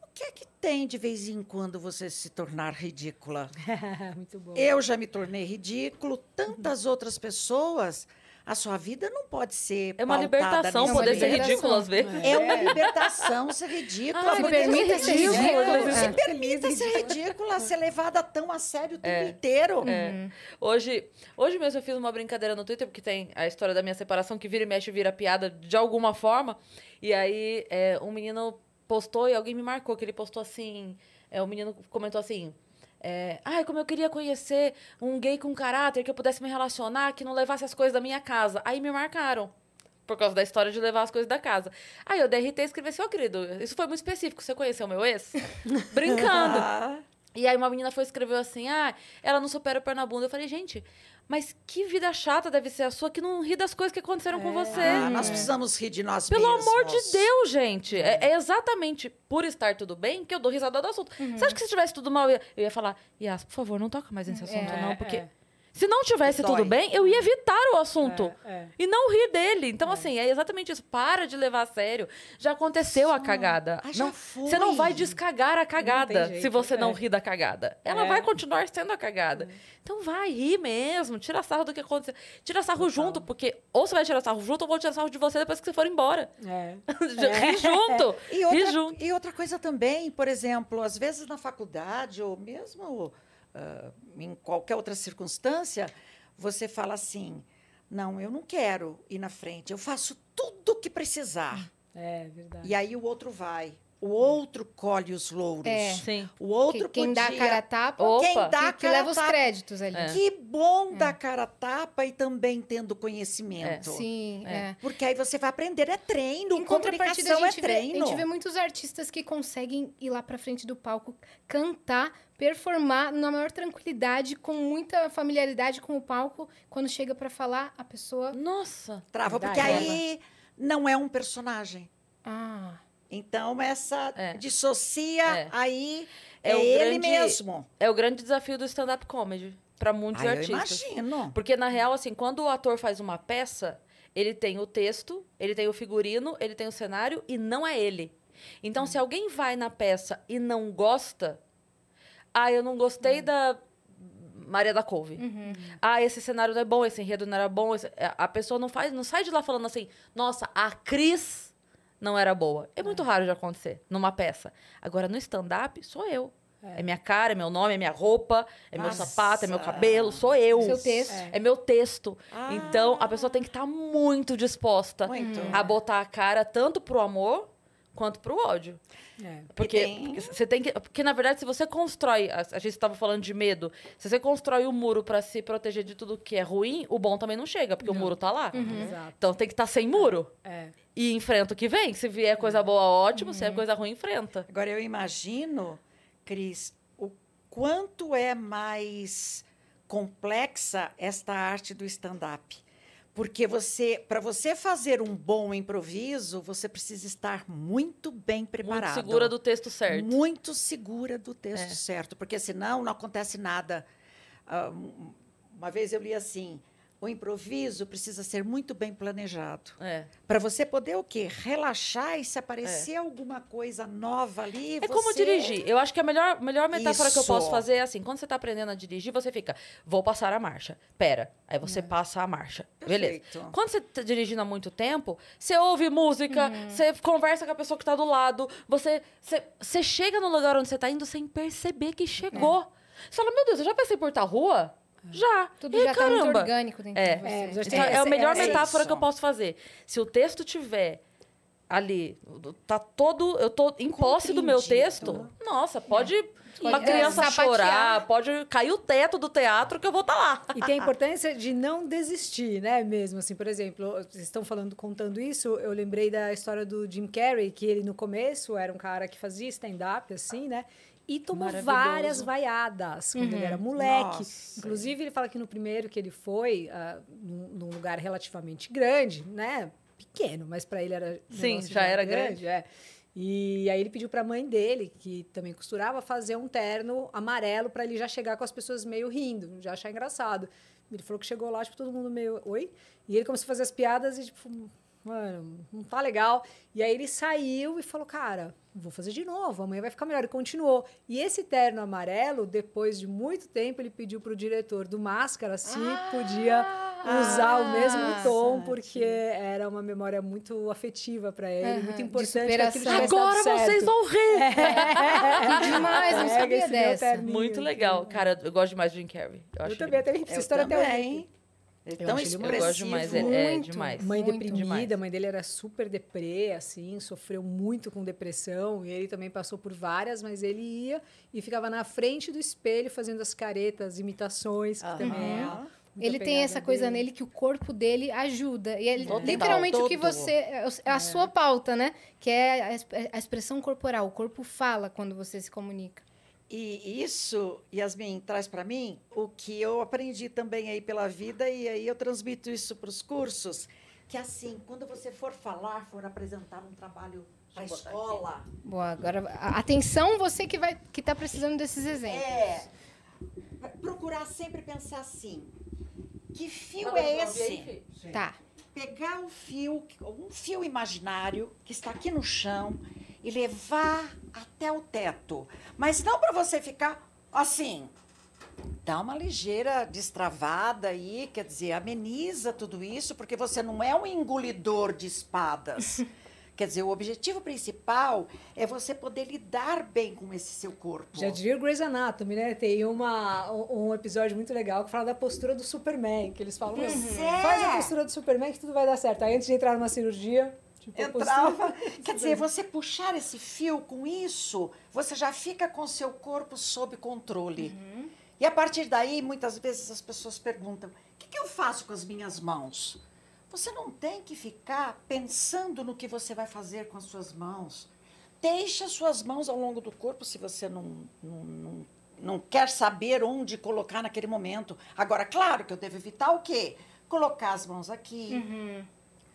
O que é que tem de vez em quando você se tornar ridícula? Muito bom. Eu já me tornei ridículo, tantas outras pessoas. A sua vida não pode ser. É uma libertação poder ser ridículo às vezes. É uma libertação ser ridícula. Ah, se poder permita ser ridículo. Se É. permita ser ridícula, ser levada tão a sério o tempo É. inteiro. Uhum. Hoje, hoje mesmo eu fiz uma brincadeira no Twitter, porque tem a história da minha separação que vira e mexe vira piada de alguma forma. E aí é, um menino postou e alguém me marcou, que ele postou assim. É, o menino comentou assim. É, Ai, como eu queria conhecer um gay com caráter, que eu pudesse me relacionar, que não levasse as coisas da minha casa. Aí me marcaram. Por causa da história de levar as coisas da casa. Aí eu DRT e escrevi assim, ó, querido, isso foi muito específico. Você conheceu meu ex? Brincando. E aí uma menina foi e escreveu assim: ah, ela não supera o pé na bunda. Eu falei, gente, mas que vida chata deve ser a sua que não ri das coisas que aconteceram com você. ah, nós precisamos rir de nós Pelo mesmos. amor de Deus, gente. É, é exatamente por estar tudo bem que eu dou risada do assunto. Você acha que se tivesse tudo mal, eu ia, eu ia falar, Yas, por favor, não toca mais nesse assunto, É, não, porque. é. Se não tivesse Dói. tudo bem, eu ia evitar o assunto. É, é. E não rir dele. Então, assim, é exatamente isso. Para de levar a sério. Já aconteceu a cagada. Ah, não, foi. Você não vai descagar a cagada se você não é. rir da cagada. Ela É. vai continuar sendo a cagada. Então vai, ri mesmo. Tira sarro do que aconteceu. Tira sarro junto, porque ou você vai tirar sarro junto ou eu vou tirar sarro de você depois que você for embora. É. ri junto. E Ri outra, junto. e outra coisa também, por exemplo, às vezes na faculdade ou mesmo ah, em qualquer outra circunstância, você fala assim: não, eu não quero ir na frente, eu faço tudo o que precisar. É, verdade. E aí o outro vai. O outro colhe os louros. É. Sim. O outro Que- quem dá a podia- cara a tapa, Opa. Quem dá que, a que leva os créditos ali. É. Que bom dar cara a tapa e também tendo conhecimento. Sim, É. é. Porque aí você vai aprender, é treino, Em contrapartida, a comunicação é gente, vê, a treino. gente vê muitos artistas que conseguem ir lá pra frente do palco, cantar, performar na maior tranquilidade, com muita familiaridade com o palco. Quando chega pra falar, a pessoa. Nossa. Trava, porque aí não é um personagem. Ah, Então, essa É. dissocia É. aí É é, ele grande- mesmo. É o grande desafio do stand-up comedy. pra muitos Ah, eu artistas. imagino. Porque, na real, assim, quando o ator faz uma peça, ele tem o texto, ele tem o figurino, ele tem o cenário e não é ele. Então, se alguém vai na peça e não gosta, ah, eu não gostei da Maria da Couve. Ah, esse cenário não é bom, esse enredo não era bom. esse- A pessoa não faz, não sai de lá falando assim, nossa, a Cris não era boa. É muito raro de acontecer numa peça. Agora, no stand-up, sou eu. É. minha cara, é meu nome, é minha roupa, é meu Nossa. sapato, é meu cabelo, sou eu. Seu texto. É meu texto. Ah. Então, a pessoa tem que estar muito disposta Muito. a botar a cara tanto pro amor quanto pro ódio. É. Porque tem- porque você tem que. Porque, na verdade, se você constrói. A, a gente estava falando de medo. Se você constrói o muro para se proteger de tudo que é ruim, o bom também não chega, porque o muro tá lá. Exato. Então tem que estar sem muro. É. E enfrenta o que vem. Se vier coisa boa, ótimo. Se é coisa ruim, enfrenta. Agora, eu imagino, Cris, o quanto é mais complexa esta arte do stand-up. Porque você, para você fazer um bom improviso, você precisa estar muito bem preparado. Muito segura do texto certo. Muito segura do texto É. certo, porque senão não acontece nada. Ah, um- uma vez eu li assim: o improviso precisa ser muito bem planejado. É. Para você poder o quê? Relaxar e se aparecer alguma coisa nova ali. É como você- dirigir. Eu acho que a melhor, melhor metáfora que eu Isso. posso fazer é assim: quando você tá aprendendo a dirigir, você fica, vou passar a marcha. Pera. Aí você passa a marcha. Beleza. Perfeito. Quando você tá dirigindo há muito tempo, você ouve música, você conversa com a pessoa que tá do lado, você, você, você chega no lugar onde você tá indo sem perceber que chegou. Você fala, meu Deus, eu já passei por tal rua? Já. Tudo Ih, já tá muito caramba. orgânico dentro É. de você. É, Então, é a melhor essa- metáfora isso. que eu posso fazer. Se o texto tiver ali, tá todo. Eu tô em posse do meu texto, nossa, pode. Pode, Uma criança é, sapatear. chorar, pode cair o teto do teatro que eu vou estar lá. E tem a importância de não desistir, né? Mesmo assim, por exemplo, vocês estão falando, contando isso, eu lembrei da história do Jim Carrey, que ele no começo era um cara que fazia stand-up, assim, né? E tomou várias vaiadas quando ele era moleque. Nossa. Inclusive, ele fala que no primeiro que ele foi, ah, num, num lugar relativamente grande, né? Pequeno, mas para ele era. Sim, já era grande. É. E aí ele pediu para a mãe dele, que também costurava, fazer um terno amarelo para ele já chegar com as pessoas meio rindo, já achar engraçado. Ele falou que chegou lá, tipo, todo mundo meio, oi? E ele começou a fazer as piadas e, tipo, mano, não tá legal. E aí ele saiu e falou, cara, vou fazer de novo, amanhã vai ficar melhor. E continuou. E esse terno amarelo, depois de muito tempo, ele pediu pro diretor do Máscara se podia usar o mesmo tom, Ah, porque era uma memória muito afetiva para ele, muito de importante Agora vocês vão rir! Que demais, não sabia dessa. Muito legal. Cara, eu gosto demais do Jim Carrey. Eu, Eu acho também, até essa história até hoje. Eu Tão muito- Eu gosto expressivo. demais. É Muito. demais. Mãe Muito. deprimida, Demais. a mãe dele era super deprê, assim, sofreu muito com depressão, e ele também passou por várias, mas ele ia e ficava na frente do espelho fazendo as caretas, imitações, que também é Ele tem essa coisa dele. nele que o corpo dele ajuda. E ele, Total, literalmente o que você. É a sua pauta, né? Que é a, exp- a expressão corporal. O corpo fala quando você se comunica. E isso, Yasmin, traz para mim o que eu aprendi também aí pela vida e aí eu transmito isso para os cursos, que assim, quando você for falar, for apresentar um trabalho para escola, Boa, agora, atenção, você que vai que tá precisando desses exemplos. é procurar sempre pensar assim, que fio é esse? Tá. pegar o fio, um fio imaginário que está aqui no chão e levar até o teto. Mas não para você ficar assim. Dá uma ligeira destravada aí, quer dizer, ameniza tudo isso, porque você não é um engolidor de espadas. quer dizer, o objetivo principal é você poder lidar bem com esse seu corpo. Já diria o Grey's Anatomy, né? Tem uma, um, episódio muito legal que fala da postura do Superman, que eles falam, "Meu, Pois é. faz a postura do Superman que tudo vai dar certo. Aí antes de entrar numa cirurgia, tipo, Entrava. Quer dizer, você puxar esse fio com isso, você já fica com seu corpo sob controle. E a partir daí, muitas vezes as pessoas perguntam: o que, que eu faço com as minhas mãos? Você não tem que ficar pensando no que você vai fazer com as suas mãos. Deixe as suas mãos ao longo do corpo se você não, não, não, não quer saber onde colocar naquele momento. Agora, claro que eu devo evitar o quê? Colocar as mãos aqui,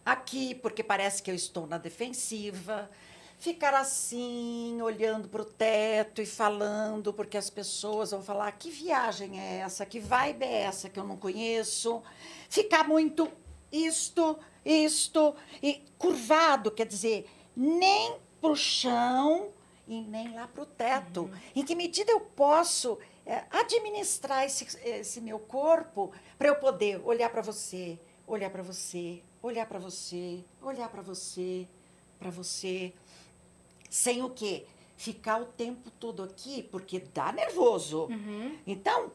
aqui, porque parece que eu estou na defensiva. ficar assim, olhando para o teto e falando, porque as pessoas vão falar: que viagem é essa? Que vibe é essa que eu não conheço? Ficar muito isto, isto, e curvado, quer dizer, nem para o chão e nem lá para o teto. Uhum. Em que medida eu posso é, administrar esse, esse meu corpo para eu poder olhar para você, olhar para você, olhar para você, olhar para você, para você, sem o quê? Ficar o tempo todo aqui, porque dá nervoso. Uhum. Então,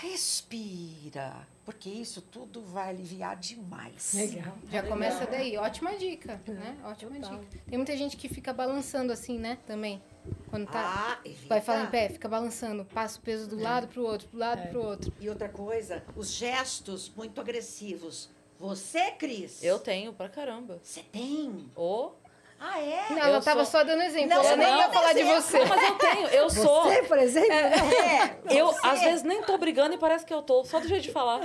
respira, porque isso tudo vai aliviar demais. Legal. Já Legal. começa daí, ótima dica, né? Ótima Total. dica. Tem muita gente que fica balançando assim, né? Também. Quando tá. Ah, vai falar em pé, fica balançando, passa o peso do é. lado pro outro, pro lado é. pro outro. E outra coisa, os gestos muito agressivos. Você, Cris? Eu tenho pra caramba. Você tem? Ou ah, é? Não, ela estava só dando exemplo. Não, ela nem ia falar de você. mas eu tenho, eu sou. Você, por exemplo? É, é eu, você. às vezes, nem tô brigando e parece que eu tô, só do jeito de falar.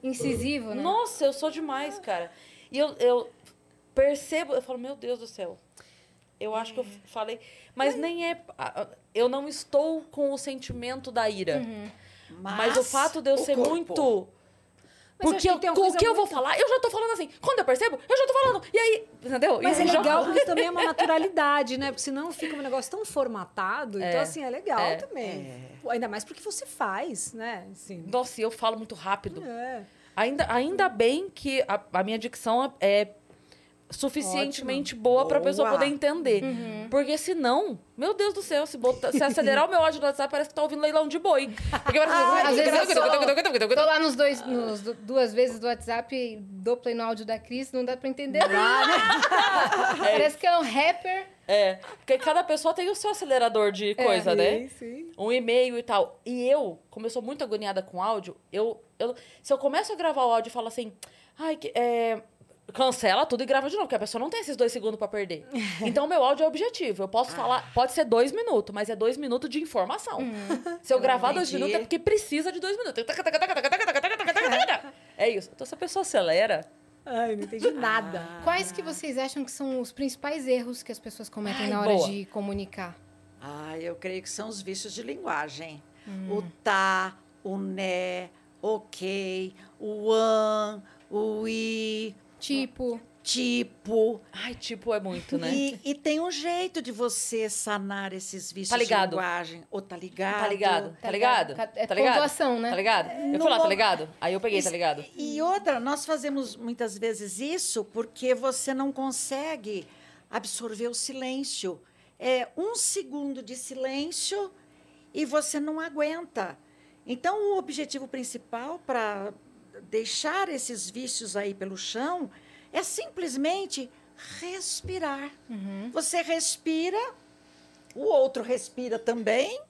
Incisivo, né? Nossa, eu sou demais, cara. E eu, eu percebo, eu falo, meu Deus do céu. Eu acho que eu falei. Mas nem é. Eu não estou com o sentimento da ira. Uhum. Mas, mas, o fato de eu ser corpo. muito porque eu, o que muito... eu vou falar, eu já tô falando assim. Quando eu percebo, eu já tô falando. E aí, entendeu? Mas é legal porque também é uma naturalidade, né? Porque senão fica um negócio tão formatado. É, então, assim, é legal é, também. É. Ainda mais porque você faz, né? Assim. Nossa, eu falo muito rápido. É. Ainda, ainda bem que a, a minha dicção é suficientemente Ótimo. boa para a pessoa poder entender. Uhum. Porque senão, meu Deus do céu, se, botar, se acelerar o meu áudio no WhatsApp, parece que tá ouvindo leilão de boi. Porque ah, às vezes eu tô lá nos dois, nos duas vezes do WhatsApp, dou play no áudio da Cris, não dá para entender nada. É. Parece que é um rapper. É, porque cada pessoa tem o seu acelerador de é. coisa, é, né? Sim. Um e-mail e tal. E eu, como eu sou muito agoniada com áudio, eu, eu se eu começo a gravar o áudio e falo assim, ai, é, cancela tudo e grava de novo, porque a pessoa não tem esses dois segundos para perder. Então, o meu áudio é objetivo. Eu posso ah. falar, pode ser dois minutos, mas é dois minutos de informação. Hum. Se eu, eu gravar dois minutos, é porque precisa de dois minutos. É isso. Então, se a pessoa acelera. Ai, não entendi nada. Ah. Quais que vocês acham que são os principais erros que as pessoas cometem Ai, na hora boa. de comunicar? Ah, eu creio que são os vícios de linguagem. Hum. O tá, o né, ok, o an, o i, Tipo. Tipo. Ai, tipo é muito, né? E, e tem um jeito de você sanar esses vícios tá ligado. de linguagem. Ou tá ligado? Tá ligado? Tá ligado? É tá ligado? pontuação, né? Tá ligado? Eu no... fui lá, tá ligado? Aí eu peguei, tá ligado? E outra, nós fazemos muitas vezes isso porque você não consegue absorver o silêncio. É um segundo de silêncio e você não aguenta. Então, o objetivo principal para deixar esses vícios aí pelo chão é simplesmente respirar. Uhum. Você respira, o outro respira também.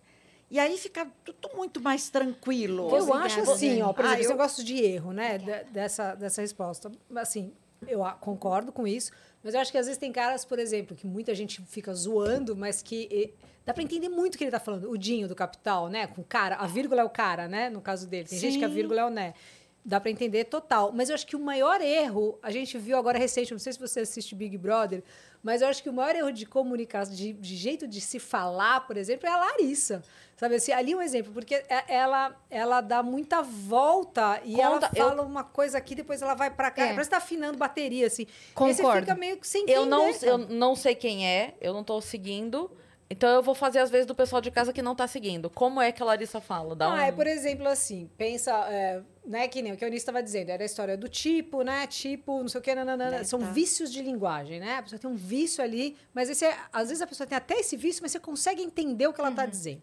E aí fica tudo muito mais tranquilo. Eu acho assim, ó, por exemplo, ah, eu... negócio de erro, né? dessa, dessa resposta. Assim, eu concordo com isso, mas eu acho que às vezes tem caras, por exemplo, que muita gente fica zoando, mas que e, dá para entender muito o que ele tá falando. O Dinho do Capital, né? Com cara, a vírgula é o cara, né? No caso dele. Tem Sim. gente que a vírgula é o né. Dá para entender total. Mas eu acho que o maior erro, a gente viu agora recente, não sei se você assiste Big Brother, mas eu acho que o maior erro de comunicação, de, de jeito de se falar, por exemplo, é a Larissa. Sabe assim, ali um exemplo, porque é, ela, ela dá muita volta e Conta, ela fala eu... uma coisa aqui, depois ela vai para cá. É. Parece que tá afinando bateria, assim. Concordo. E você fica meio que sem entender. Eu não, eu não sei quem é, eu não tô seguindo. Então eu vou fazer às vezes do pessoal de casa que não tá seguindo. Como é que a Larissa fala? Dá ah, um... é por exemplo assim, pensa, é, né, que nem o que a Eunice estava dizendo, era a história do tipo, né, tipo, não sei o que, nananana, é, são tá. vícios de linguagem, né? A pessoa tem um vício ali, mas esse é, às vezes a pessoa tem até esse vício, mas você consegue entender o que ela tá uhum. dizendo.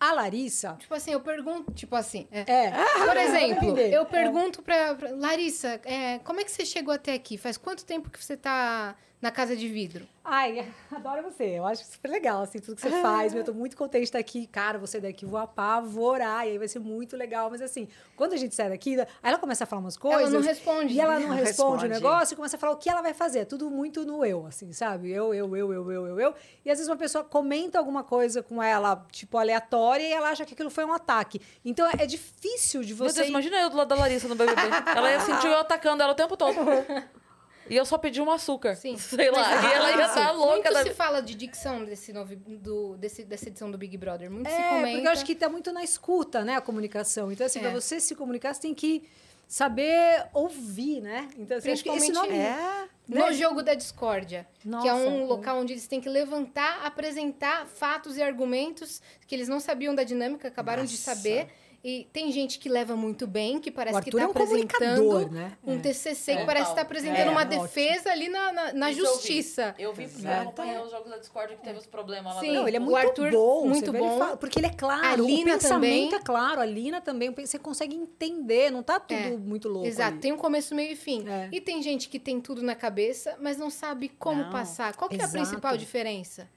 A Larissa. Tipo assim, eu pergunto. Tipo assim. É. é. Por exemplo, eu pergunto pra, pra Larissa, é, como é que você chegou até aqui? Faz quanto tempo que você tá na casa de vidro? Ai, adoro você. Eu acho super legal, assim, tudo que você faz. Eu tô muito contente de estar aqui. Cara, você daqui, vou apavorar. E aí vai ser muito legal. Mas assim, quando a gente sai daqui, aí ela começa a falar umas coisas. Ela não responde. E ela não, não responde, responde, o negócio e começa a falar o que ela vai fazer. Tudo muito no eu, assim, sabe? Eu, eu, eu, eu, eu, eu, eu. E às vezes uma pessoa comenta alguma coisa com ela, tipo, aleatória, e ela acha que aquilo foi um ataque. Então é difícil de você. Meu Deus, imagina eu do lado da Larissa no BBB. ela ia sentir eu atacando ela o tempo todo. E eu só pedi um açúcar. Sim. Sei lá. Mas, e ela ia assim, estar louca Muito da se fala de dicção desse novo, do, desse, dessa edição do Big Brother. Muito se É, comenta. porque eu acho que está muito na escuta, né, a comunicação. Então, assim, É. para você se comunicar, você tem que saber ouvir, né? Então, assim, acho que esse Principalmente- nome... É. No né? jogo da discórdia, que é Nossa, um local onde eles têm que levantar, apresentar fatos e argumentos que eles não sabiam da dinâmica, acabaram de Nossa. saber. E tem gente que leva muito bem, que parece que Arthur está é um apresentando né? um É. TCC que É. parece estar apresentando É, uma ótimo. defesa ali na, na, na eu vi. justiça. Eu vi, eu É. acompanhei os jogos da Discord que teve os problemas lá Sim. Não, ele é O muito Arthur, bom. muito você vê ele bom. fala- porque ele é claro. A Lina o pensamento também. é claro. A Lina também. Você consegue entender. Não tá tudo É. muito louco Exato, ali. tem um começo, meio e fim. É. E tem gente que tem tudo na cabeça, mas não sabe como Não. passar. Qual que é a principal diferença?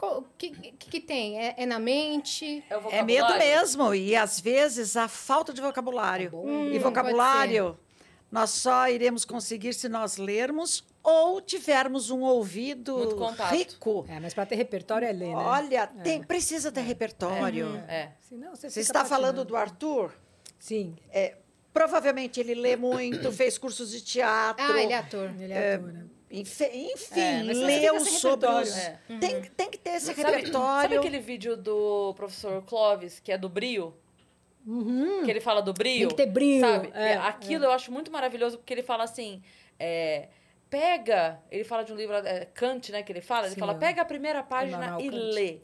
O que, que, que tem? É, é na mente? É, o É medo mesmo. E às vezes a falta de vocabulário. Hum, e vocabulário nós só iremos conseguir se nós lermos ou tivermos um ouvido rico. É, mas para ter repertório é ler, né? Olha, tem, precisa ter repertório. É. Senão você Você está falando do Arthur? Sim, Provavelmente ele lê muito, fez cursos de teatro. Ah, ele é ator. ele é ator. né? Enfim, É, leu sobre os... É. Tem, tem que ter esse Sabe, repertório. sabe aquele vídeo do professor Clóvis, que é do brio? Uhum. Que ele fala do brio? Tem que ter brilho. Sabe? É, Aquilo eu acho muito maravilhoso, porque ele fala assim. é, pega. Ele fala de um livro, é, Kant, né? Que ele fala. Ele Sim, fala, é. pega a primeira página e Kant. lê.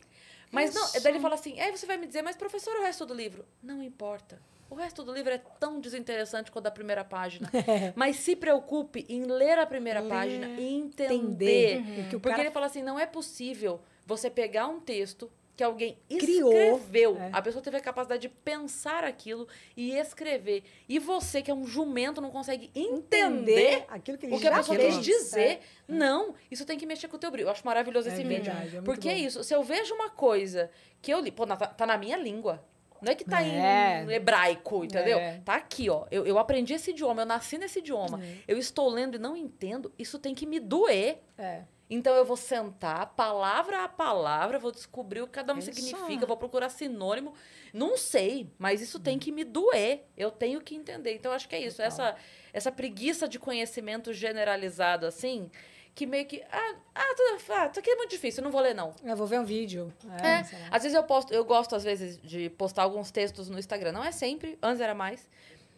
Mas não, Isso. daí ele fala assim, aí você vai me dizer, mas professor, o resto do livro? Não importa. O resto do livro é tão desinteressante quanto a primeira página. Mas se preocupe em ler a primeira Ler, página e entender. Entender. o que o Porque cara ele fala assim, não é possível você pegar um texto que alguém Criou, escreveu. é. A pessoa teve a capacidade de pensar aquilo e escrever. E você, que é um jumento, não consegue entender aquilo que ele o que a pessoa fez. quis dizer. Não, isso tem que mexer com o teu brilho. Eu acho maravilhoso É esse verdade, vídeo. é Porque é isso. Se eu vejo uma coisa que eu li... Pô, tá, tá na minha língua. Não é que tá É. em hebraico, entendeu? É. Tá aqui, ó. Eu, eu aprendi esse idioma, eu nasci nesse idioma. É. Eu estou lendo e não entendo. Isso tem que me doer. É. Então eu vou sentar, palavra a palavra, vou descobrir o que cada um Isso. significa, vou procurar sinônimo. Não sei, mas isso tem que me doer. Eu tenho que entender. Então eu acho que é isso. Essa, essa preguiça de conhecimento generalizado, assim, que meio que. Ah, ah, tudo, ah, isso aqui é muito difícil, eu não vou ler, não. Eu vou ver um vídeo. É, lá. às vezes eu posto, eu gosto às vezes de postar alguns textos no Instagram. Não é sempre, antes era mais.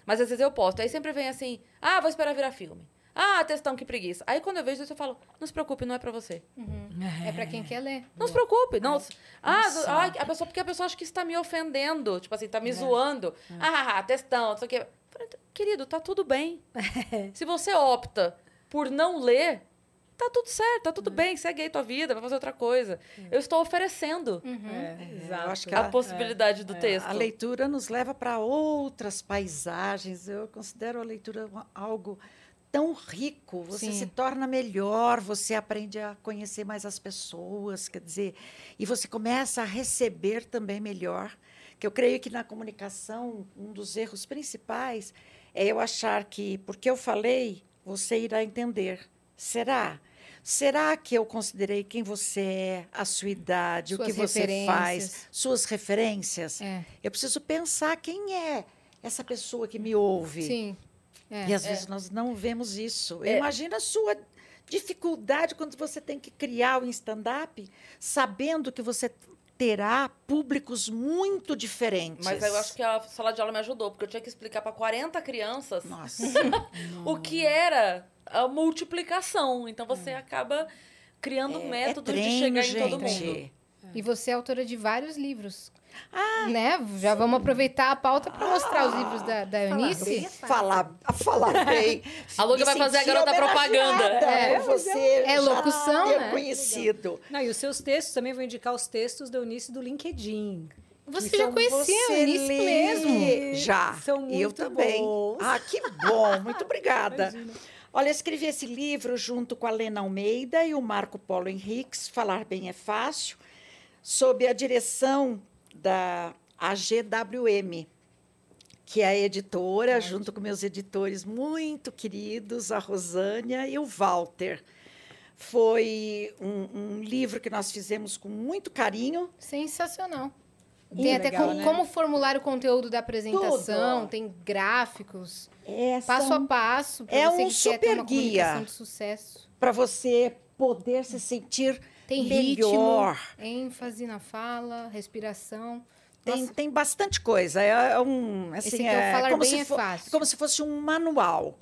Mas às vezes eu posto. Aí sempre vem assim: "Ah, vou esperar virar filme". Ah, textão, que preguiça. Aí quando eu vejo isso eu falo: "Não se preocupe, não é pra você". É pra quem quer ler. Não se preocupe, não. Ah, Nossa. do- ai, a pessoa porque a pessoa acha que está me ofendendo, tipo assim, tá me zoando. Ah, textão, não sei o quê. Querido, tá tudo bem. Se você opta por não ler, tá tudo certo, tá tudo bem, segue aí tua vida, vai fazer outra coisa. Eu estou oferecendo É, exato. eu acho que a a- possibilidade do texto. A leitura nos leva para outras paisagens. Eu considero a leitura algo tão rico. Você Sim. se torna melhor, você aprende a conhecer mais as pessoas, quer dizer, e você começa a receber também melhor. Que eu creio que na comunicação um dos erros principais é eu achar que porque eu falei, você irá entender. Será? Será que eu considerei quem você é, a sua idade, o Suas que você faz, suas referências? É. Eu preciso pensar quem é essa pessoa que me ouve. Sim. É. E às vezes nós não vemos isso. É. Imagina a sua dificuldade quando você tem que criar o stand-up, sabendo que você terá públicos muito diferentes. Mas eu acho que a sala de aula me ajudou, porque eu tinha que explicar para 40 crianças Nossa, o que era a multiplicação. Então você acaba criando um método de chegar em todo mundo. gente. E você é autora de vários livros. Ah! Né? Já vamos aproveitar a pauta para mostrar os livros da, da Eunice. Falar, falar bem. A Luca Me vai fazer a garota propaganda. É. você É locução, ter né? conhecido. Não, e os seus textos também vou indicar os textos da Eunice do LinkedIn. Você já conhecia a Eunice lê- mesmo? Já. São E eu muito também. bons. Ah, que bom. Muito obrigada. Imagina. Olha, escrevi esse livro junto com a Lena Almeida e o Marco Polo Henriques, Falar Bem é Fácil, sob a direção da AGWM, que é a editora, junto com meus editores muito queridos, a Rosânia e o Walter. Foi um, um livro que nós fizemos com muito carinho, Sensacional. Tem até legal, com- né? como formular o conteúdo da apresentação, Tudo. tem gráficos, É, passo a passo, para É você um que quer ter uma super guia. de sucesso. para você poder se sentir Tem melhor. ritmo, ênfase na fala, respiração. Tem, Nossa, tem bastante coisa. É, é um. Assim, é é como se é como se fosse um manual.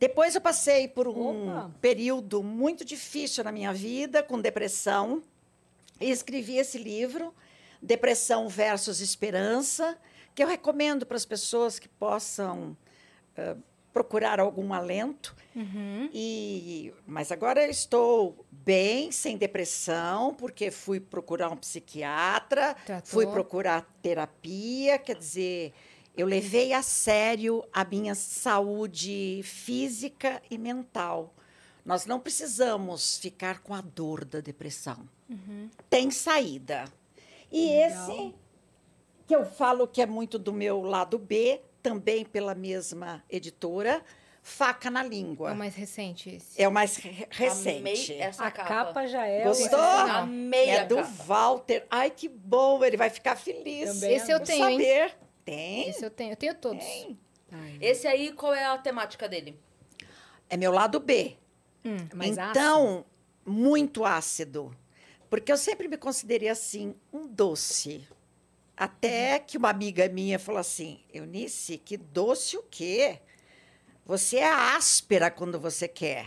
Depois eu passei por um Opa! período muito difícil na minha vida, com depressão, e escrevi esse livro, Depressão versus Esperança, que eu recomendo para as pessoas que possam eh, procurar algum alento. Uhum. E, mas agora eu estou bem, sem depressão, porque fui procurar um psiquiatra, Tratou. fui procurar terapia, quer dizer, eu levei a sério a minha saúde física e mental. Nós não precisamos ficar com a dor da depressão. Tem saída. E Legal. esse que eu falo que é muito do meu lado B, também pela mesma editora, Faca na É Língua. o mais recente esse. É o mais re- recente. Amei essa A capa já é. Gostou? Amei É a do capa. Walter. Ai, que bom, ele vai ficar feliz. Também Esse eu tenho, hein? saber. Tem. Esse eu tenho, eu tenho todos. Tem. Ai, Esse aí, qual é a temática dele? É meu lado B. Hum. mais então, muito ácido. Porque eu sempre me considerei assim, um doce. Até que uma amiga minha falou assim: Eunice, que doce o quê? Você é áspera quando você quer.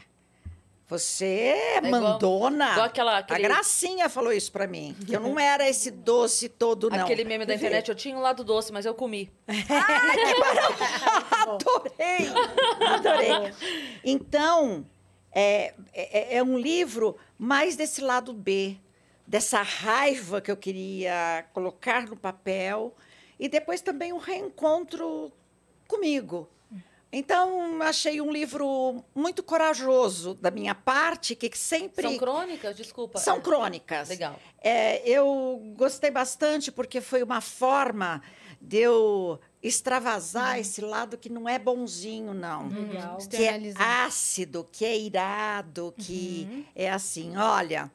Você é igual- mandona. igual aquela- A aquele- Gracinha falou isso pra mim. Que eu não era esse doce todo, não. Aquele meme da internet, eu tinha um lado doce, mas eu comi. Adorei! Adorei. Então, é, é, é um livro mais desse lado B, dessa raiva que eu queria colocar no papel, e depois também um reencontro comigo. Então, achei um livro muito corajoso da minha parte, que sempre. São crônicas? Desculpa. São crônicas. Legal. É, eu gostei bastante porque foi uma forma de eu extravasar esse lado que não é bonzinho, não. Legal. Que é ácido, que é irado, que é assim, olha,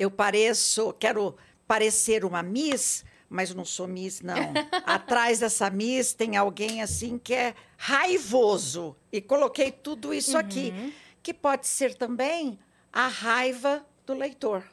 eu pareço, quero parecer uma Miss, mas não sou Miss, não. Atrás dessa Miss tem alguém assim que é raivoso. E coloquei tudo isso aqui, que pode ser também a raiva do leitor.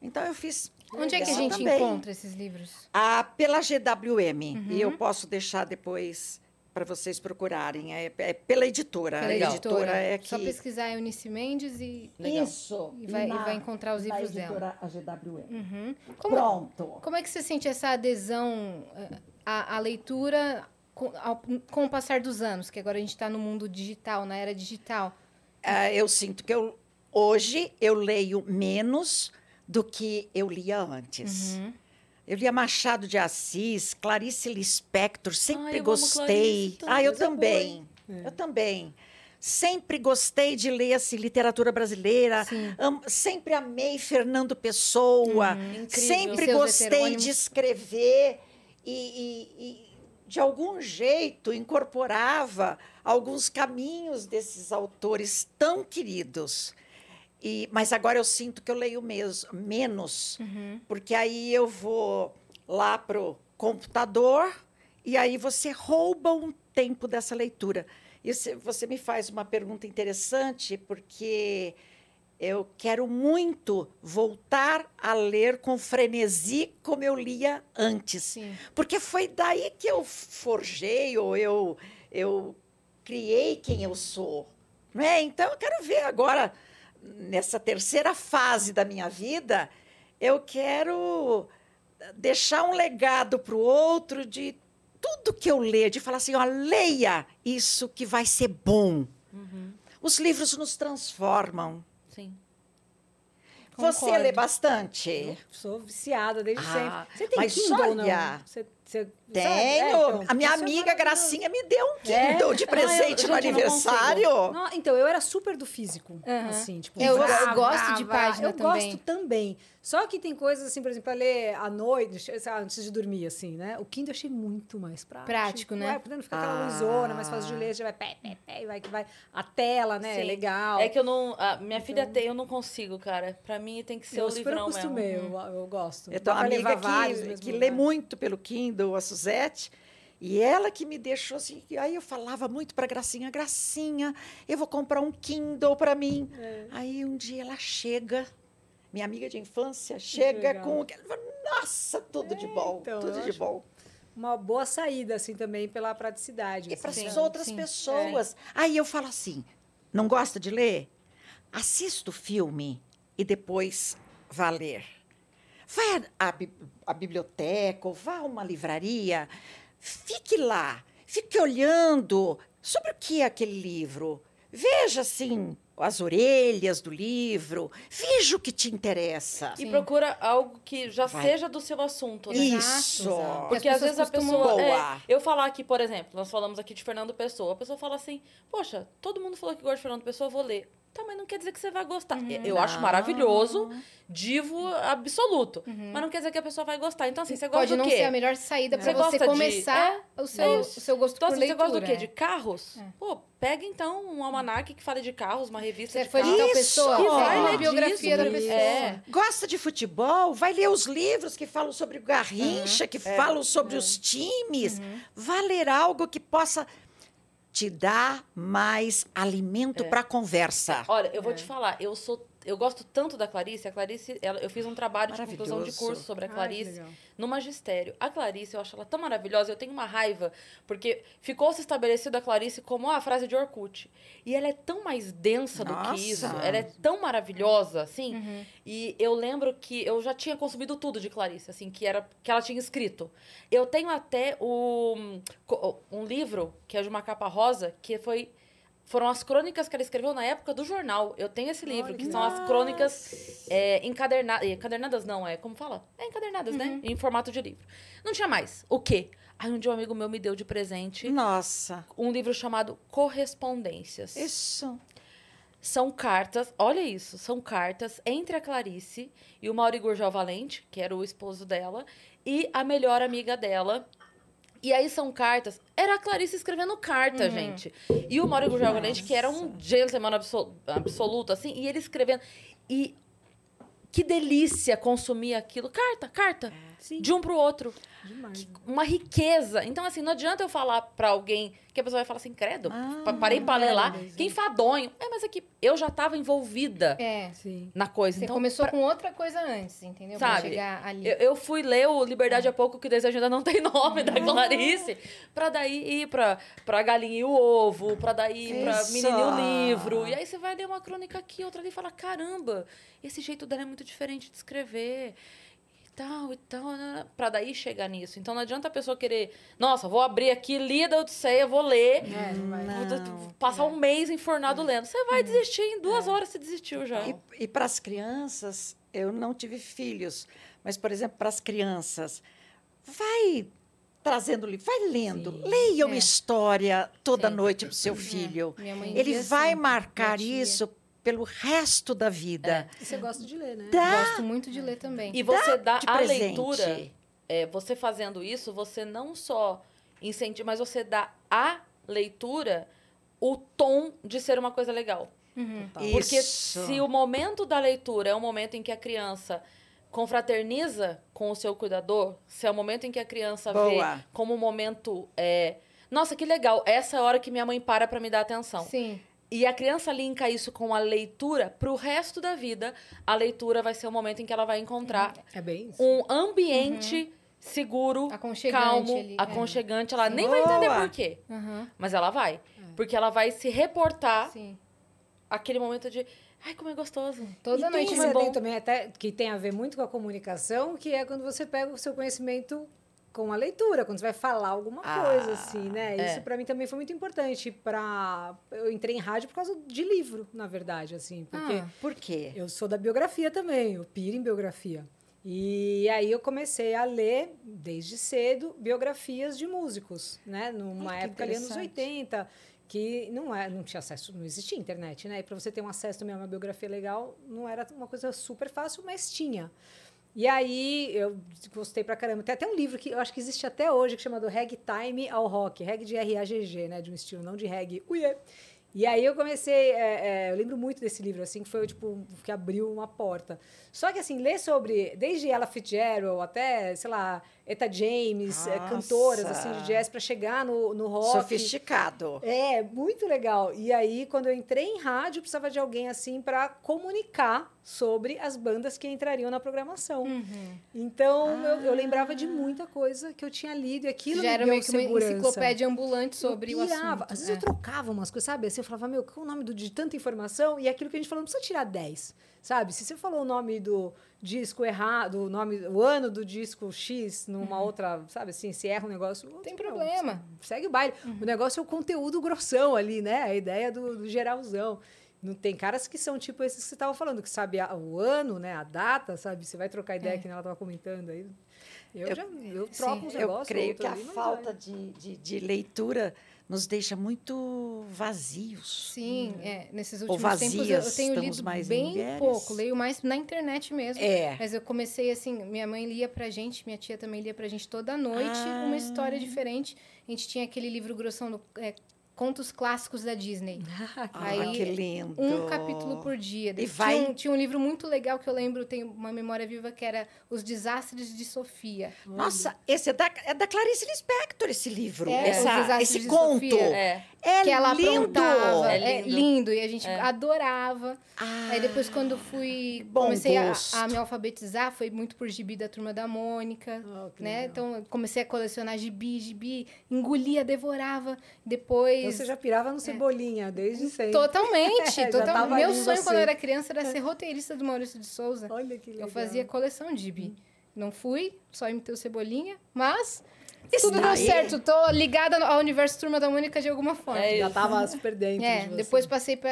Então eu fiz. Onde é que a gente também. encontra esses livros? Ah, pela GWM. E eu posso deixar depois para vocês procurarem. É, é pela editora. Pela a editora é que. Só pesquisar Eunice Mendes e. Legal. Isso. E vai- e vai encontrar os na livros editora, A GWM. Uhum. Como, Pronto. como é que você sente essa adesão eh, à, à leitura com, ao- com o passar dos anos? Que agora a gente está no mundo digital, na era digital. Ah, eu sinto que eu, hoje eu leio menos do que eu lia antes. Uhum. Eu lia Machado de Assis, Clarice Lispector, sempre Ai, eu gostei. Clarice, ah, eu boa, também. É. Eu também. Sempre gostei de ler assim, literatura brasileira. Am- sempre amei Fernando Pessoa. Incrível. Sempre gostei heterônimos. de escrever e, e- e, de algum jeito, incorporava alguns caminhos desses autores tão queridos. E, mas agora eu sinto que eu leio mes- menos, Uhum. porque aí eu vou lá para o computador e aí você rouba um tempo dessa leitura. E você, me faz uma pergunta interessante, porque eu quero muito voltar a ler com frenesi como eu lia antes. Sim. Porque foi daí que eu forjei, ou eu, eu criei quem eu sou. Não é? Então, eu quero ver agora, nessa terceira fase da minha vida, eu quero deixar um legado para o outro de tudo que eu ler, de falar assim, ó, leia isso que vai ser bom. Uhum. Os livros nos transformam. Sim. Você Concordo. lê bastante? Eu sou viciada desde Ah, sempre. Você tem mas Kindle ou não? olha, Você, você, Tenho. sabe? É, então, a minha é amiga maravilhoso. Gracinha me deu um É? Kindle de Ah, eu- presente no eu não aniversário. Não, então, eu era super do físico. Aham. Assim, tipo, Eu- vrá, eu gosto vrá, de página eu também. gosto também. Só que tem coisas assim, por exemplo, para ler à noite, antes de dormir, assim, né? O Kindle eu achei muito mais prático. Prático, né? É, porque não fica aquela Ah. luzona, mais fácil de ler, já vai pé, pé, pé, e vai que vai. A tela, né? É Sim. legal. É que eu não. A minha filha tem, eu não consigo, cara. Pra mim tem que ser Eu o super livrão acostumei, mesmo. eu, eu gosto. Eu tenho uma pra amiga vários que, mesmo que lê lugar. muito pelo Kindle, a Suzette, e ela que me deixou assim. e Aí eu falava muito para Gracinha: Gracinha, eu vou comprar um Kindle para mim. É. Aí um dia ela chega, minha amiga de infância, chega com. Nossa, tudo de bom, então, tudo de bom. Uma boa saída, assim, também pela praticidade. E para assim, as sabe? outras sim. pessoas. Aí eu falo assim: não gosta de ler? Assista o filme e depois vá ler. Vai à, à bi- à biblioteca ou vá a uma livraria, fique lá, fique olhando sobre o que é aquele livro. Veja, assim, as orelhas do livro, veja o que te interessa. E procura algo que já Vai. seja do seu assunto, né? Isso. exato. Porque às vezes a pessoa. É, eu falar aqui, por exemplo, nós falamos aqui de Fernando Pessoa. A pessoa fala assim: Poxa, todo mundo falou que gosta de Fernando Pessoa, eu vou ler. Tá, mas não quer dizer que você vai gostar. Eu acho Não. maravilhoso, divo absoluto. Mas não quer dizer que a pessoa vai gostar. Então, assim, você gosta Pode do não quê? ser a melhor saída pra Você você, gosta de- começar o, seu, o Isso. seu gosto Então, por assim, você leitura. gosta do quê? é. De carros? Pô, pega então um almanaque que fale de carros, uma revista Você de foi de carros. tal Isso! pessoa, pega vai uma ler biografia da disso, pessoa. é. Gosta de futebol? Vai ler os livros que falam sobre o Garrincha, que falam sobre os times. Vá ler algo que possa te dar mais alimento para a conversa. Olha, eu vou te falar, eu sou. Eu gosto tanto da Clarice. A Clarice, ela- eu fiz um trabalho de conclusão de curso sobre a Ai, Clarice legal. no magistério. A Clarice, eu acho ela tão maravilhosa, eu tenho uma raiva, porque ficou se estabelecido a Clarice como "Ah, a frase de Orkut. E ela é tão mais densa do Nossa. que isso, ela é tão maravilhosa, assim. E eu lembro que eu já tinha consumido tudo de Clarice, assim, que era que ela tinha escrito. Eu tenho até o, um livro que é de uma capa rosa, que foi foram as crônicas que ela escreveu na época do jornal. Eu tenho esse livro, Olha que são as crônicas é, encadernadas. Encadernadas não, é como fala? É encadernadas, né? Em formato de livro. Não tinha mais. O quê? Aí um dia um amigo meu me deu de presente Nossa, um livro chamado Correspondências. isso. São cartas, olha isso, são cartas entre a Clarice e o Mauri Gurgel Valente, que era o esposo dela, e a melhor amiga dela. E aí são cartas. Era a Clarice escrevendo carta, gente. E o Mauri Gurgel Valente, que era um gentleman absol- absoluto, assim, e ele escrevendo. E que delícia consumir aquilo. Carta, carta. Sim. De um pro outro. Demais. Uma riqueza. Então, assim, não adianta eu falar pra alguém que a pessoa vai falar assim, credo, Ah, pa- parei pra ler lá. Que enfadonho. É, mas é que eu já tava envolvida É. Na coisa. Você então, começou com outra coisa antes, entendeu? Pra Sabe, chegar ali. eu, eu fui ler o Liberdade é Pouco, que o Desejo ainda não tem nome, da Clarice, pra daí ir pra, pra Galinha e o Ovo, pra daí ir pra. Menino e o Livro. E aí você vai ler uma crônica aqui, outra ali e fala, caramba, esse jeito dela é muito diferente de escrever. Tal, e tal, né, né, pra daí chegar nisso. Então não adianta a pessoa querer, nossa, vou abrir aqui, lida Odisseia, vou ler, É, vou d- passar um mês enfornado lendo. Você vai desistir, em duas horas você desistiu já. E, e para as crianças, eu não tive filhos, mas, por exemplo, para as crianças, vai trazendo livro, vai lendo, leia uma É. história toda Sim. noite para o seu filho. Minha mãe Ele vai assim, marcar minha tia. isso pelo resto da vida. E você gosta de ler, né? Dá Gosto muito de ler também. E você dá de a presente. leitura, é, você fazendo isso, você não só incentiva, mas você dá à leitura o tom de ser uma coisa legal. Uhum. Porque Isso. se o momento da leitura é o momento em que a criança confraterniza com o seu cuidador, se é o momento em que a criança Boa. vê como um momento. É, Nossa, que legal, essa é a hora que minha mãe para para me dar atenção. Sim. E a criança linka isso com a leitura, pro resto da vida, a leitura vai ser o momento em que ela vai encontrar É bem isso. um ambiente seguro, Aconchegante calmo, ali, é. aconchegante. Ela Sim. nem vai entender Boa. por quê, Aham. mas ela vai. Porque ela vai se reportar Sim. aquele momento de, ai, como é gostoso. Toda e tem noite. esse é bom. também até que tem a ver muito com a comunicação, que é quando você pega o seu conhecimento com a leitura, quando você vai falar alguma Ah, coisa assim, né? é. Isso para mim também foi muito importante para eu entrei em rádio por causa de livro, na verdade, assim, porque Ah. Por quê? eu sou da biografia também, eu piro em biografia. E aí eu comecei a ler, desde cedo, biografias de músicos, né? Numa Ai, época ali, anos interessante. 80, que não, é, não tinha acesso, não existia internet, né? E para você ter um acesso também a uma biografia legal, não era uma coisa super fácil, mas tinha. E aí eu gostei pra caramba. Tem até um livro que eu acho que existe até hoje, que chama do Ragtime ao Rock. Reg de R-A-G-G, né? De um estilo, não de reggae. Uiê! E aí eu comecei, é, é, eu lembro muito desse livro, assim, que foi tipo que abriu uma porta. Só que assim, ler sobre desde Ella Fitzgerald até, sei lá, Eta James, Nossa. cantoras assim de jazz para chegar no, no rock. Sofisticado. É, muito legal. E aí, quando eu entrei em rádio, eu precisava de alguém assim para comunicar sobre as bandas que entrariam na programação. Uhum. Então, eu, eu lembrava de muita coisa que eu tinha lido e aquilo Já me era meio que uma segurança. enciclopédia ambulante sobre eu o pirava. assunto. Às vezes é. eu trocava umas coisas, sabe? Assim, eu falava, meu, qual é o nome do, de tanta informação? E aquilo que a gente falou, não precisa tirar 10, sabe? Se você falou o nome do disco errado, o nome, o ano do disco X numa outra, sabe assim, se erra um negócio... Uhum. Tem não, problema. Uhum. segue o baile. O negócio é o conteúdo grossão ali, né? A ideia do, do geralzão. Não tem caras que são tipo esses que você estava falando, que sabe a- o ano, né? A data, sabe? Você vai trocar ideia, que nem ela estava comentando aí. Eu, Eu- já eu troco uns Eu negócios. creio outro que a ali, falta de, de, de leitura nos deixa muito vazios. Sim, é, nesses Ou últimos tempos eu, eu vazias, tenho estamos lido mais em bem mulheres. pouco, leio mais na internet mesmo. É. Mas eu comecei assim, minha mãe lia pra gente, minha tia também lia pra gente toda noite Ah. uma história diferente. A gente tinha aquele livro grossão do é, Contos Clássicos da Disney. Ah, Aí, que lindo. Um capítulo por dia. E tinha, vai- um, tinha um livro muito legal que eu lembro, tenho uma memória viva, que era Os Desastres de Sofia. Nossa, esse é da, é da Clarice Lispector, esse livro. É, essa, esse de conto. Sofia. É. É que ela lindo. aprontava. É É lindo. lindo. E a gente É. adorava. Ah, Aí depois, quando fui. Bom comecei a, a me alfabetizar, foi muito por gibi da turma da Mônica. Oh, né? legal. Então, comecei a colecionar gibi, gibi, engolia, devorava. Então Depois. você já pirava no Cebolinha, desde sempre. Totalmente. Total- tava Meu sonho você. quando eu era criança era ser roteirista do Maurício de Souza. Olha que legal. Eu fazia coleção de gibi. Não fui, só imitei o Cebolinha, mas Esse tudo deu certo. Tô ligada ao universo Turma da Mônica de alguma forma. É Já isso. tava super dentro É, de você. depois passei para.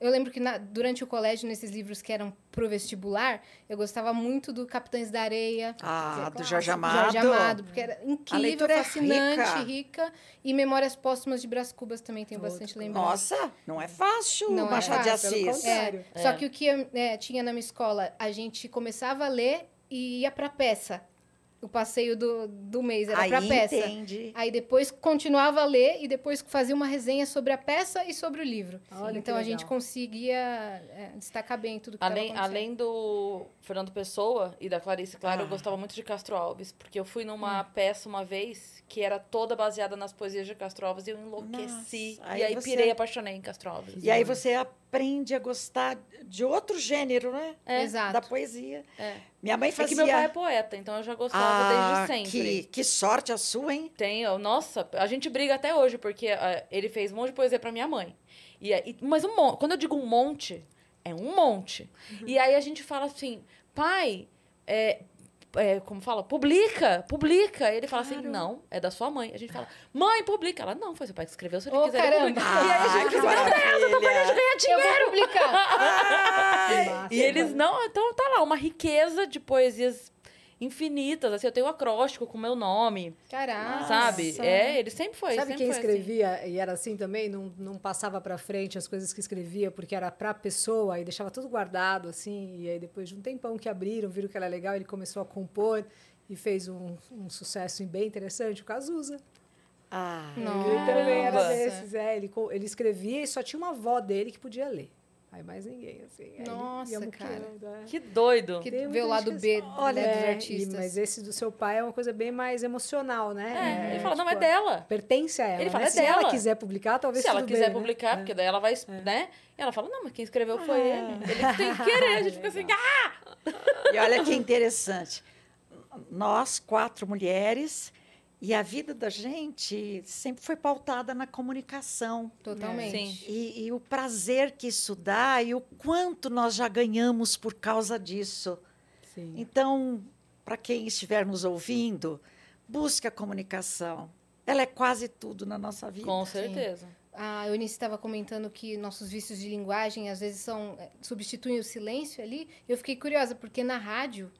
eu lembro que na- durante o colégio, nesses livros que eram pro vestibular, eu gostava muito do Capitães da Areia. Ah, é do Jorge. Amado. Jorge Amado, porque era incrível, é fascinante, rica. rica. E Memórias Póstumas de Brás Cubas também tenho Outro bastante lembrança. Nossa, não é fácil, Não é Machado de Assis. contrário. É, Só que o que é, tinha na minha escola, a gente começava a ler e ia pra peça. O passeio do, do mês era Aí pra peça. entende. Aí depois continuava a ler e depois fazia uma resenha sobre a peça e sobre o livro. Olha então a gente conseguia é, destacar bem tudo que Além, além do Fernando Pessoa e da Clarice, claro, eu Ah. gostava muito de Castro Alves, porque eu fui numa Hum. peça uma vez que era toda baseada nas poesias de Castro Alves e eu enlouqueci. Nossa, aí e aí você- pirei e apaixonei em Castro Alves. E aí você aprende a gostar de outro gênero, né? É, Exato. Da poesia. É. Minha mãe É fazia... que meu pai é poeta, então eu já gostava ah, desde sempre. que, que sorte a sua, hein? Tenho, nossa, a gente briga até hoje, porque ah, ele fez um monte de poesia pra minha mãe. E, aí- mas um monte, quando eu digo um monte, é um monte. E aí a gente fala assim, pai, é, é, como fala? Publica, publica. Ele fala assim, não, é da sua mãe. A gente fala, mãe, publica. Ela, não, foi seu pai que escreveu, se ele Ô, quiser, ele caramba. publica. E aí a gente que maravilha! Eu vou publicar! Massa. E eles, não, então tá lá, uma riqueza de poesias infinitas. Assim, eu tenho um acróstico com meu nome, Caraca! sabe? É, ele sempre foi. Sabe sempre quem foi assim. escrevia e era assim também? Não, não passava pra frente as coisas que escrevia porque era pra pessoa e deixava tudo guardado assim. E aí depois de um tempão que abriram, viram que era legal, ele começou a compor e fez um, um sucesso bem interessante, o Cazuza. Ah, Nossa. Ele também era desses, é, ele, ele escrevia e só tinha uma avó dele que podia ler. Aí mais ninguém, assim. Aí Nossa, ia cara. é. Que doido. Que Tem vê o lado B que- né, É, dos e- artistas. mas esse do seu pai é uma coisa bem mais emocional, né? É, ele fala, não, é tipo, dela. Pertence a ela. Ele fala, né? é Se ela dela. quiser publicar, talvez Se ela quiser bem, né? publicar, É. porque daí ela vai, né? E ela fala, não, mas quem escreveu foi ele. Ele tem que querer. A gente fica assim, ah! E olha que interessante. Nós, quatro mulheres, e a vida da gente sempre foi pautada na comunicação. Totalmente. Sim. E, e o prazer que isso dá e o quanto nós já ganhamos por causa disso. Sim. Então, para quem estiver nos ouvindo, busque a comunicação. Ela é quase tudo na nossa vida. Com certeza. A Eunice estava comentando que nossos vícios de linguagem às vezes são eh, substituem o silêncio ali. Eu fiquei curiosa porque na rádio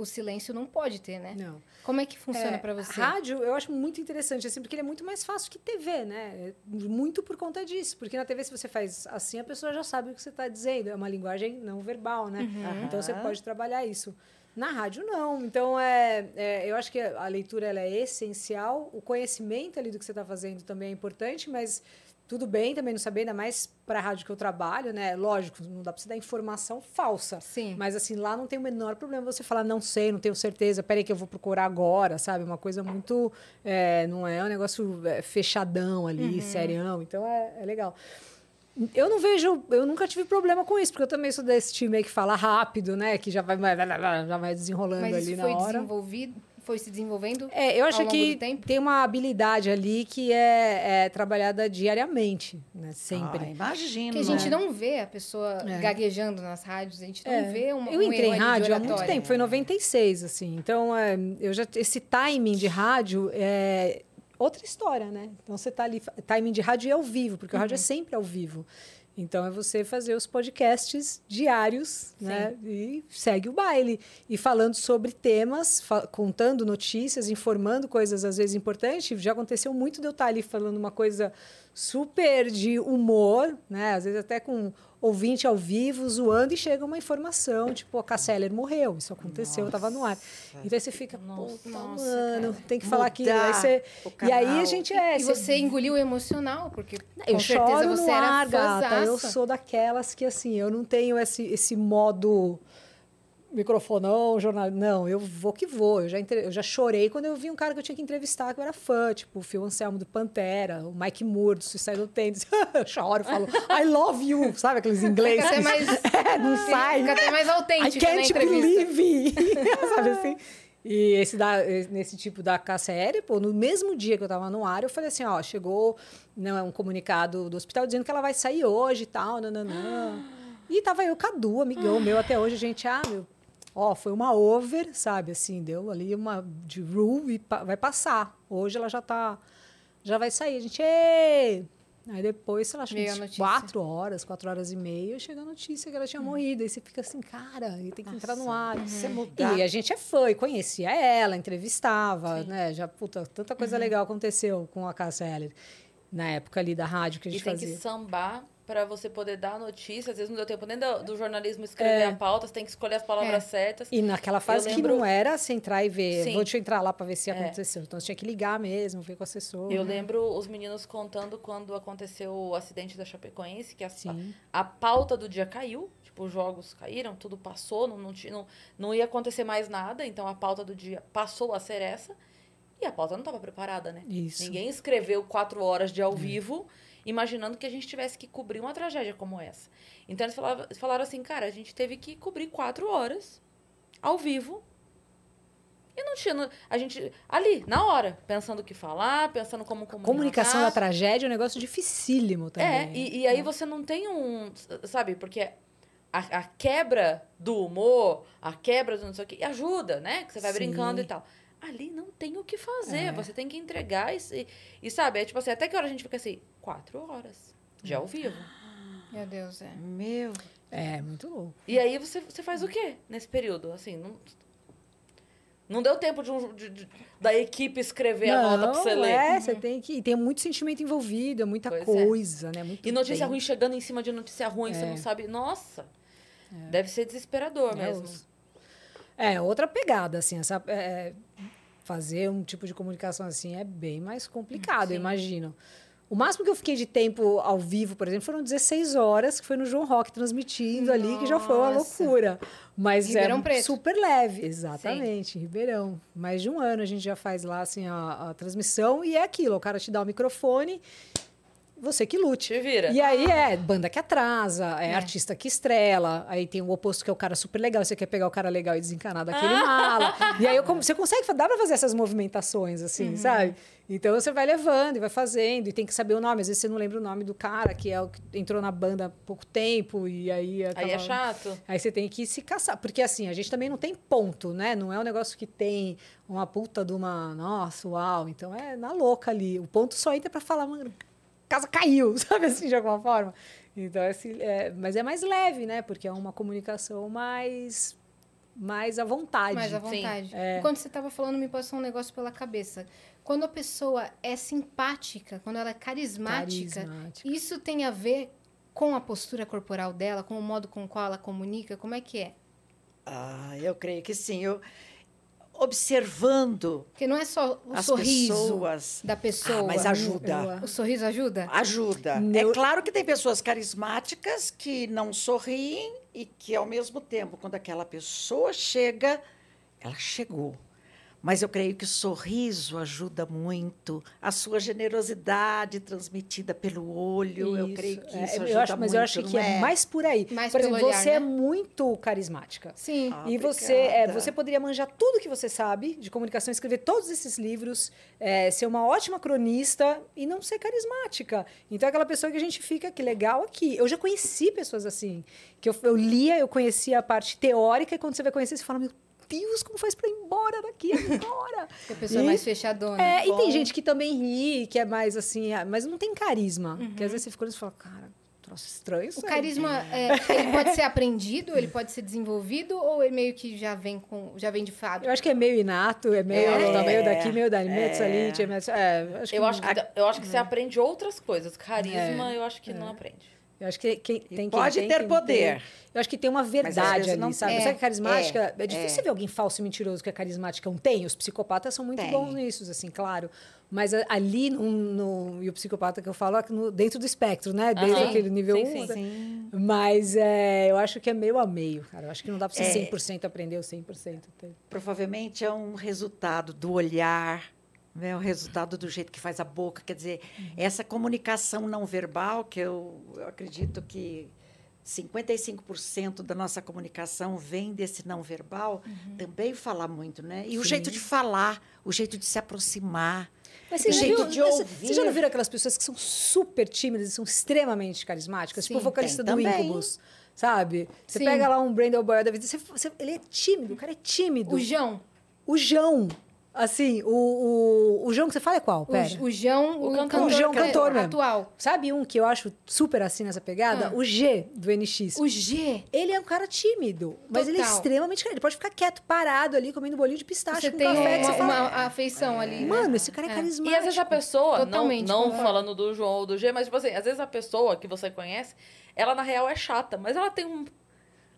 o silêncio não pode ter, né? Não. Como é que funciona É, para você? Rádio eu acho muito interessante, assim, porque ele é muito mais fácil que TV, né? É Muito por conta disso. Porque na TV, se você faz assim, a pessoa já sabe o que você está dizendo. É uma linguagem não verbal, né? Uhum. Então você pode trabalhar isso. Na rádio, não. Então, é, é, eu acho que a leitura ela é essencial. O conhecimento ali do que você está fazendo também é importante, mas tudo bem também não saber, ainda mais para a rádio que eu trabalho, né? Lógico, não dá para você dar informação falsa. Sim. Mas assim, lá não tem o menor problema você falar, não sei, não tenho certeza, peraí que eu vou procurar agora, sabe? Uma coisa muito. é, não é um negócio é, fechadão ali, Uhum. serião. Então é, é legal. Eu não vejo, eu nunca tive problema com isso, porque eu também sou desse time aí que fala rápido, né? Que já vai, já vai desenrolando Mas ali na foi hora. desenvolvido, foi se desenvolvendo. É, eu ao acho longo que do tempo? tem uma habilidade ali que é, é trabalhada diariamente, né? Sempre. Ah, imagino. Porque a gente né? não vê a pessoa É. gaguejando nas rádios, a gente não É. vê uma eu um entrei erro em rádio há muito tempo, foi em 96, assim. Então, é, eu já esse timing de rádio é outra história, né? Então você tá ali, timing de rádio é ao vivo, porque o rádio é Uhum. sempre ao vivo. Então é você fazer os podcasts diários, né? E segue o baile. E falando sobre temas, fa- contando notícias, informando coisas às vezes importantes. Já aconteceu muito de eu estar ali falando uma coisa super de humor, né? Às vezes até com ouvinte ao vivo, zoando, e chega uma informação, tipo, a Casseller morreu. Isso aconteceu, eu estava no ar. Então aí você fica, Nossa, puta, nossa, mano, cara. tem que falar aquilo. Aí você... E aí a gente é... E você engoliu o emocional, porque Eu com certeza choro você no era ar, gata. Eu sou daquelas que, assim, eu não tenho esse, esse modo microfonão, jornal. Não, eu vou que vou. Eu já, entre- eu já chorei quando eu vi um cara que eu tinha que entrevistar, que eu era fã, tipo o Phil Anselmo do Pantera, o Mike Moore do Suicidal Tendencies. eu choro, falo, I love you, sabe aqueles ingleses? Fica até mais, É, não sai. fica até mais I autêntica na can't entrevista. believe! Sabe assim? E esse da, nesse tipo da KCL, pô, no mesmo dia que eu tava no ar, eu falei assim, ó, chegou não, é um comunicado do hospital dizendo que ela vai sair hoje e tal, nananã. E tava eu, Cadu, amigão meu, até hoje, a gente, ah, meu, ó, foi uma over, sabe, assim, deu ali uma de rule e pa- vai passar. Hoje ela já tá, já vai sair. A gente, Ê! Aí depois, sei lá, acho quatro horas, quatro horas e meia, chega a notícia que ela Hum. tinha morrido. Aí você fica assim, cara, e tem que entrar no ar. Você Uhum. mudar. E a gente é fã, e conhecia ela, entrevistava, né? Já, puta, tanta coisa Uhum. legal aconteceu com a Cássia Heller. Na época ali da rádio que a E gente tem fazia. que sambar para você poder dar a notícia. Às vezes não deu tempo nem do, do jornalismo escrever É. a pauta, você tem que escolher as palavras É. certas. E naquela fase Eu que lembro- não era você entrar e ver, Sim. vou te entrar lá para ver se É. aconteceu. Então você tinha que ligar mesmo, ver com o assessor. Eu lembro os meninos contando quando aconteceu o acidente da Chapecoense, que a, Sim. a pauta do dia caiu, tipo, os jogos caíram, tudo passou, não, não, não, não ia acontecer mais nada, então a pauta do dia passou a ser essa, e a pauta não estava preparada, né? Isso. Ninguém escreveu quatro horas de ao vivo imaginando que a gente tivesse que cobrir uma tragédia como essa. Então eles falavam, falaram assim, cara, a gente teve que cobrir quatro horas ao vivo. E não tinha. A gente. Ali, na hora, pensando o que falar, pensando como comunicar. Comunicação da tragédia é um negócio dificílimo também. É, e, e aí você não tem um. Sabe, porque a, a quebra do humor, a quebra do não sei o que, ajuda, né? Que você vai Sim. brincando e tal. Ali não tem o que fazer. É. Você tem que entregar e, e sabe, é tipo assim, até que hora a gente fica assim? Quatro horas. Já ao vivo. Meu Deus, é. Meu. É, muito louco. E aí você, você faz o quê nesse período? Assim, não. Não deu tempo de, um- de- de- da equipe escrever a nota pra você Não, ler. É, você tem que. E tem muito sentimento envolvido, é muita Pois é. coisa, né? Muito E notícia tempo. ruim chegando em cima de notícia ruim, você É. não sabe. Nossa! Deve ser desesperador É, mesmo. os- É, outra pegada, assim, essa, é, fazer um tipo de comunicação assim é bem mais complicado, Sim. eu imagino. O máximo que eu fiquei de tempo ao vivo, por exemplo, foram 16 horas, que foi no João Rock transmitindo ali, que já foi uma Nossa. loucura. Mas Ribeirão é Preto. super leve, exatamente, Ribeirão. Mais de um ano a gente já faz lá assim, a, a transmissão e é aquilo, o cara te dá o microfone, você que lute. Te vira. E aí é banda que atrasa, é, É. artista que estrela, aí tem o oposto que é o cara super legal, você quer pegar o cara legal e desencanar daquele mala. E aí eu você consegue, dá pra fazer essas movimentações, assim, sabe? Então você vai levando e vai fazendo, e tem que saber o nome. Às vezes você não lembra o nome do cara, que é o que entrou na banda há pouco tempo, e aí. Aí é acaba- chato. Aí você tem que se caçar. Porque assim, a gente também não tem ponto, né? Não é um negócio que tem uma puta de uma. Nossa, uau. Então é na louca ali. O ponto só entra pra falar, mano, casa caiu, sabe assim, de alguma forma. Então, assim, é, mas é mais leve, né? Porque é uma comunicação mais. mais à vontade. Mais à vontade. É. Quando você estava falando, me passou um negócio pela cabeça. Quando a pessoa é simpática, quando ela é carismática, Carismática. isso tem a ver com a postura corporal dela, com o modo com o qual ela comunica? Como é que é? Ah, eu creio que sim. Eu, observando Porque não é só o as sorriso pessoas. da pessoa. Ah, mas Eu- ajuda. O sorriso ajuda? Ajuda. Neu- É claro que tem pessoas carismáticas que não sorriem e que, ao mesmo tempo, quando aquela pessoa chega, ela chegou. Mas eu creio que o sorriso ajuda muito. A sua generosidade transmitida pelo olho, eu creio que é, isso eu ajuda acho, muito. Mas eu acho que não é mais por aí. Mais por exemplo, olhar, você é né? muito carismática. Sim. Ah, E você, é, obrigada. você poderia manjar tudo que você sabe de comunicação, escrever todos esses livros, é, ser uma ótima cronista e não ser carismática. Então, é aquela pessoa que a gente fica, que legal aqui. Eu já conheci pessoas assim, que eu, eu lia, eu conhecia a parte teórica, e quando você vai conhecer, você fala, meu Deus, como faz pra ir embora daqui agora? Que a pessoa E- mais fechadona. É, e tem Bom. gente que também ri, que é mais assim, ah, mas não tem carisma. Uhum. Que às vezes você fica olhando e fala, cara, troço estranho isso O aí. carisma, é, ele pode ser aprendido, ele pode ser desenvolvido ou ele meio que já vem com, já vem de fábrica? Eu acho que é meio inato, é meio, É. tá meio daqui, meio dali, meio É. ali, meio é, acho que, Eu acho que, eu acho que você aprende outras coisas. Carisma, É. eu acho que não aprende. Eu acho que quem, tem quem pode tem, ter quem poder. tem. Eu acho que tem uma verdade ali, não sabe? tem. Você que é carismática, é, É, difícil é. ver alguém falso e mentiroso que é carismática. Não tem, os psicopatas são muito Tem. bons nisso, assim, claro. Mas ali, no, no- e o psicopata que eu falo, é que no- dentro do espectro, né? Desde aquele nível Sim, 1. sim. Sim. Mas é, eu acho que é meio a meio, cara. Eu acho que não dá pra você É. 100% aprender o 100%. Tem- Provavelmente é um resultado do olhar, né? o resultado do jeito que faz a boca. Quer dizer, essa comunicação não verbal, que eu, eu acredito que 55% da nossa comunicação vem desse não verbal, também fala muito, né? E o Sim. jeito de falar, o jeito de se aproximar. Mas O você já, viu, você- já não viram aquelas pessoas que são super tímidas e são extremamente carismáticas? tipo o Sim, vocalista do também. Incubus, sabe? Você Sim. pega lá um Brandon Boyle da vida, você, você- ele é tímido, o cara é tímido. O João. O João, assim, o, o, o João que você fala é qual? O, Pera. o João, O o, cantor. O João é cantor mesmo. atual. Sabe um que eu acho super assim nessa pegada? Ah. O G, do NX. O G. Ele é um cara tímido, mas ele é extremamente... Ele pode ficar quieto, parado ali, comendo bolinho de pistache Você com tem café. que uma, você fala, uma afeição ali. né? Mano, esse cara é, É. carismático. E às vezes a pessoa, não, Totalmente, não concordo. falando do João ou do G, mas tipo assim, às vezes a pessoa que você conhece, ela na real é chata, mas ela tem um.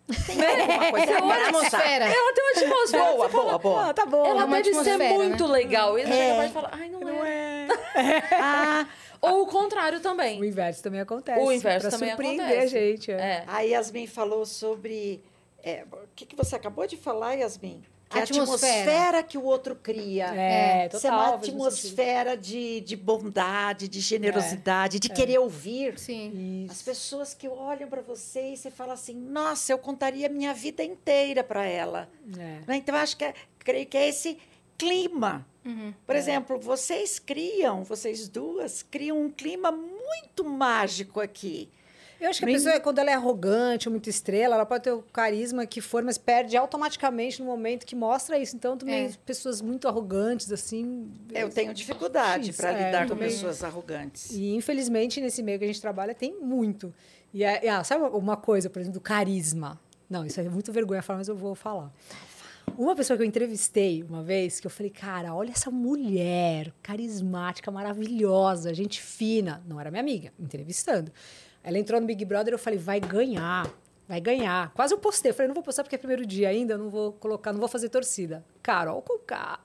Uma coisa Tem uma atmosfera. Ela tem uma atmosfera. Boa, boa, boa. Ah, tá bom. Ela É uma deve ser atmosfera, muito né? legal. E você É. chega perto e fala, ai, não, Não é. é? Ah, Ou o contrário O também. inverso também acontece. O inverso pra também surpreender acontece. a gente. é. É. A Yasmin falou sobre. é, o que, que você acabou de falar, Yasmin? A Atmosfera. atmosfera que o outro cria. É, Isso é uma total. faz muito sentido. atmosfera de, de bondade, de generosidade, de querer ouvir. Sim. As Isso. pessoas que olham para você e você fala assim: nossa, eu contaria minha vida inteira para ela. É. Né? Então, acho que é, creio que é esse clima. Uhum. Por exemplo, vocês criam, vocês duas, criam um clima muito mágico aqui. Eu acho que a Nem- pessoa, quando ela é arrogante muito estrela, ela pode ter o carisma que for, mas perde automaticamente no momento que mostra isso. Então, também, É. pessoas muito arrogantes, assim. Eu tenho dificuldade X, para é, lidar com também. pessoas arrogantes. E, infelizmente, nesse meio que a gente trabalha, tem muito. E, é- ah, sabe uma coisa, por exemplo, do carisma? Não, isso é muito vergonha falar, mas eu vou falar. Uma pessoa que eu entrevistei uma vez, que eu falei, cara, olha essa mulher carismática, maravilhosa, gente fina. Não era minha amiga, entrevistando. Ela entrou no Big Brother, eu falei, vai ganhar, vai ganhar. Quase eu postei, eu falei, não vou postar porque é primeiro dia ainda, eu não vou colocar, não vou fazer torcida. Carol com K.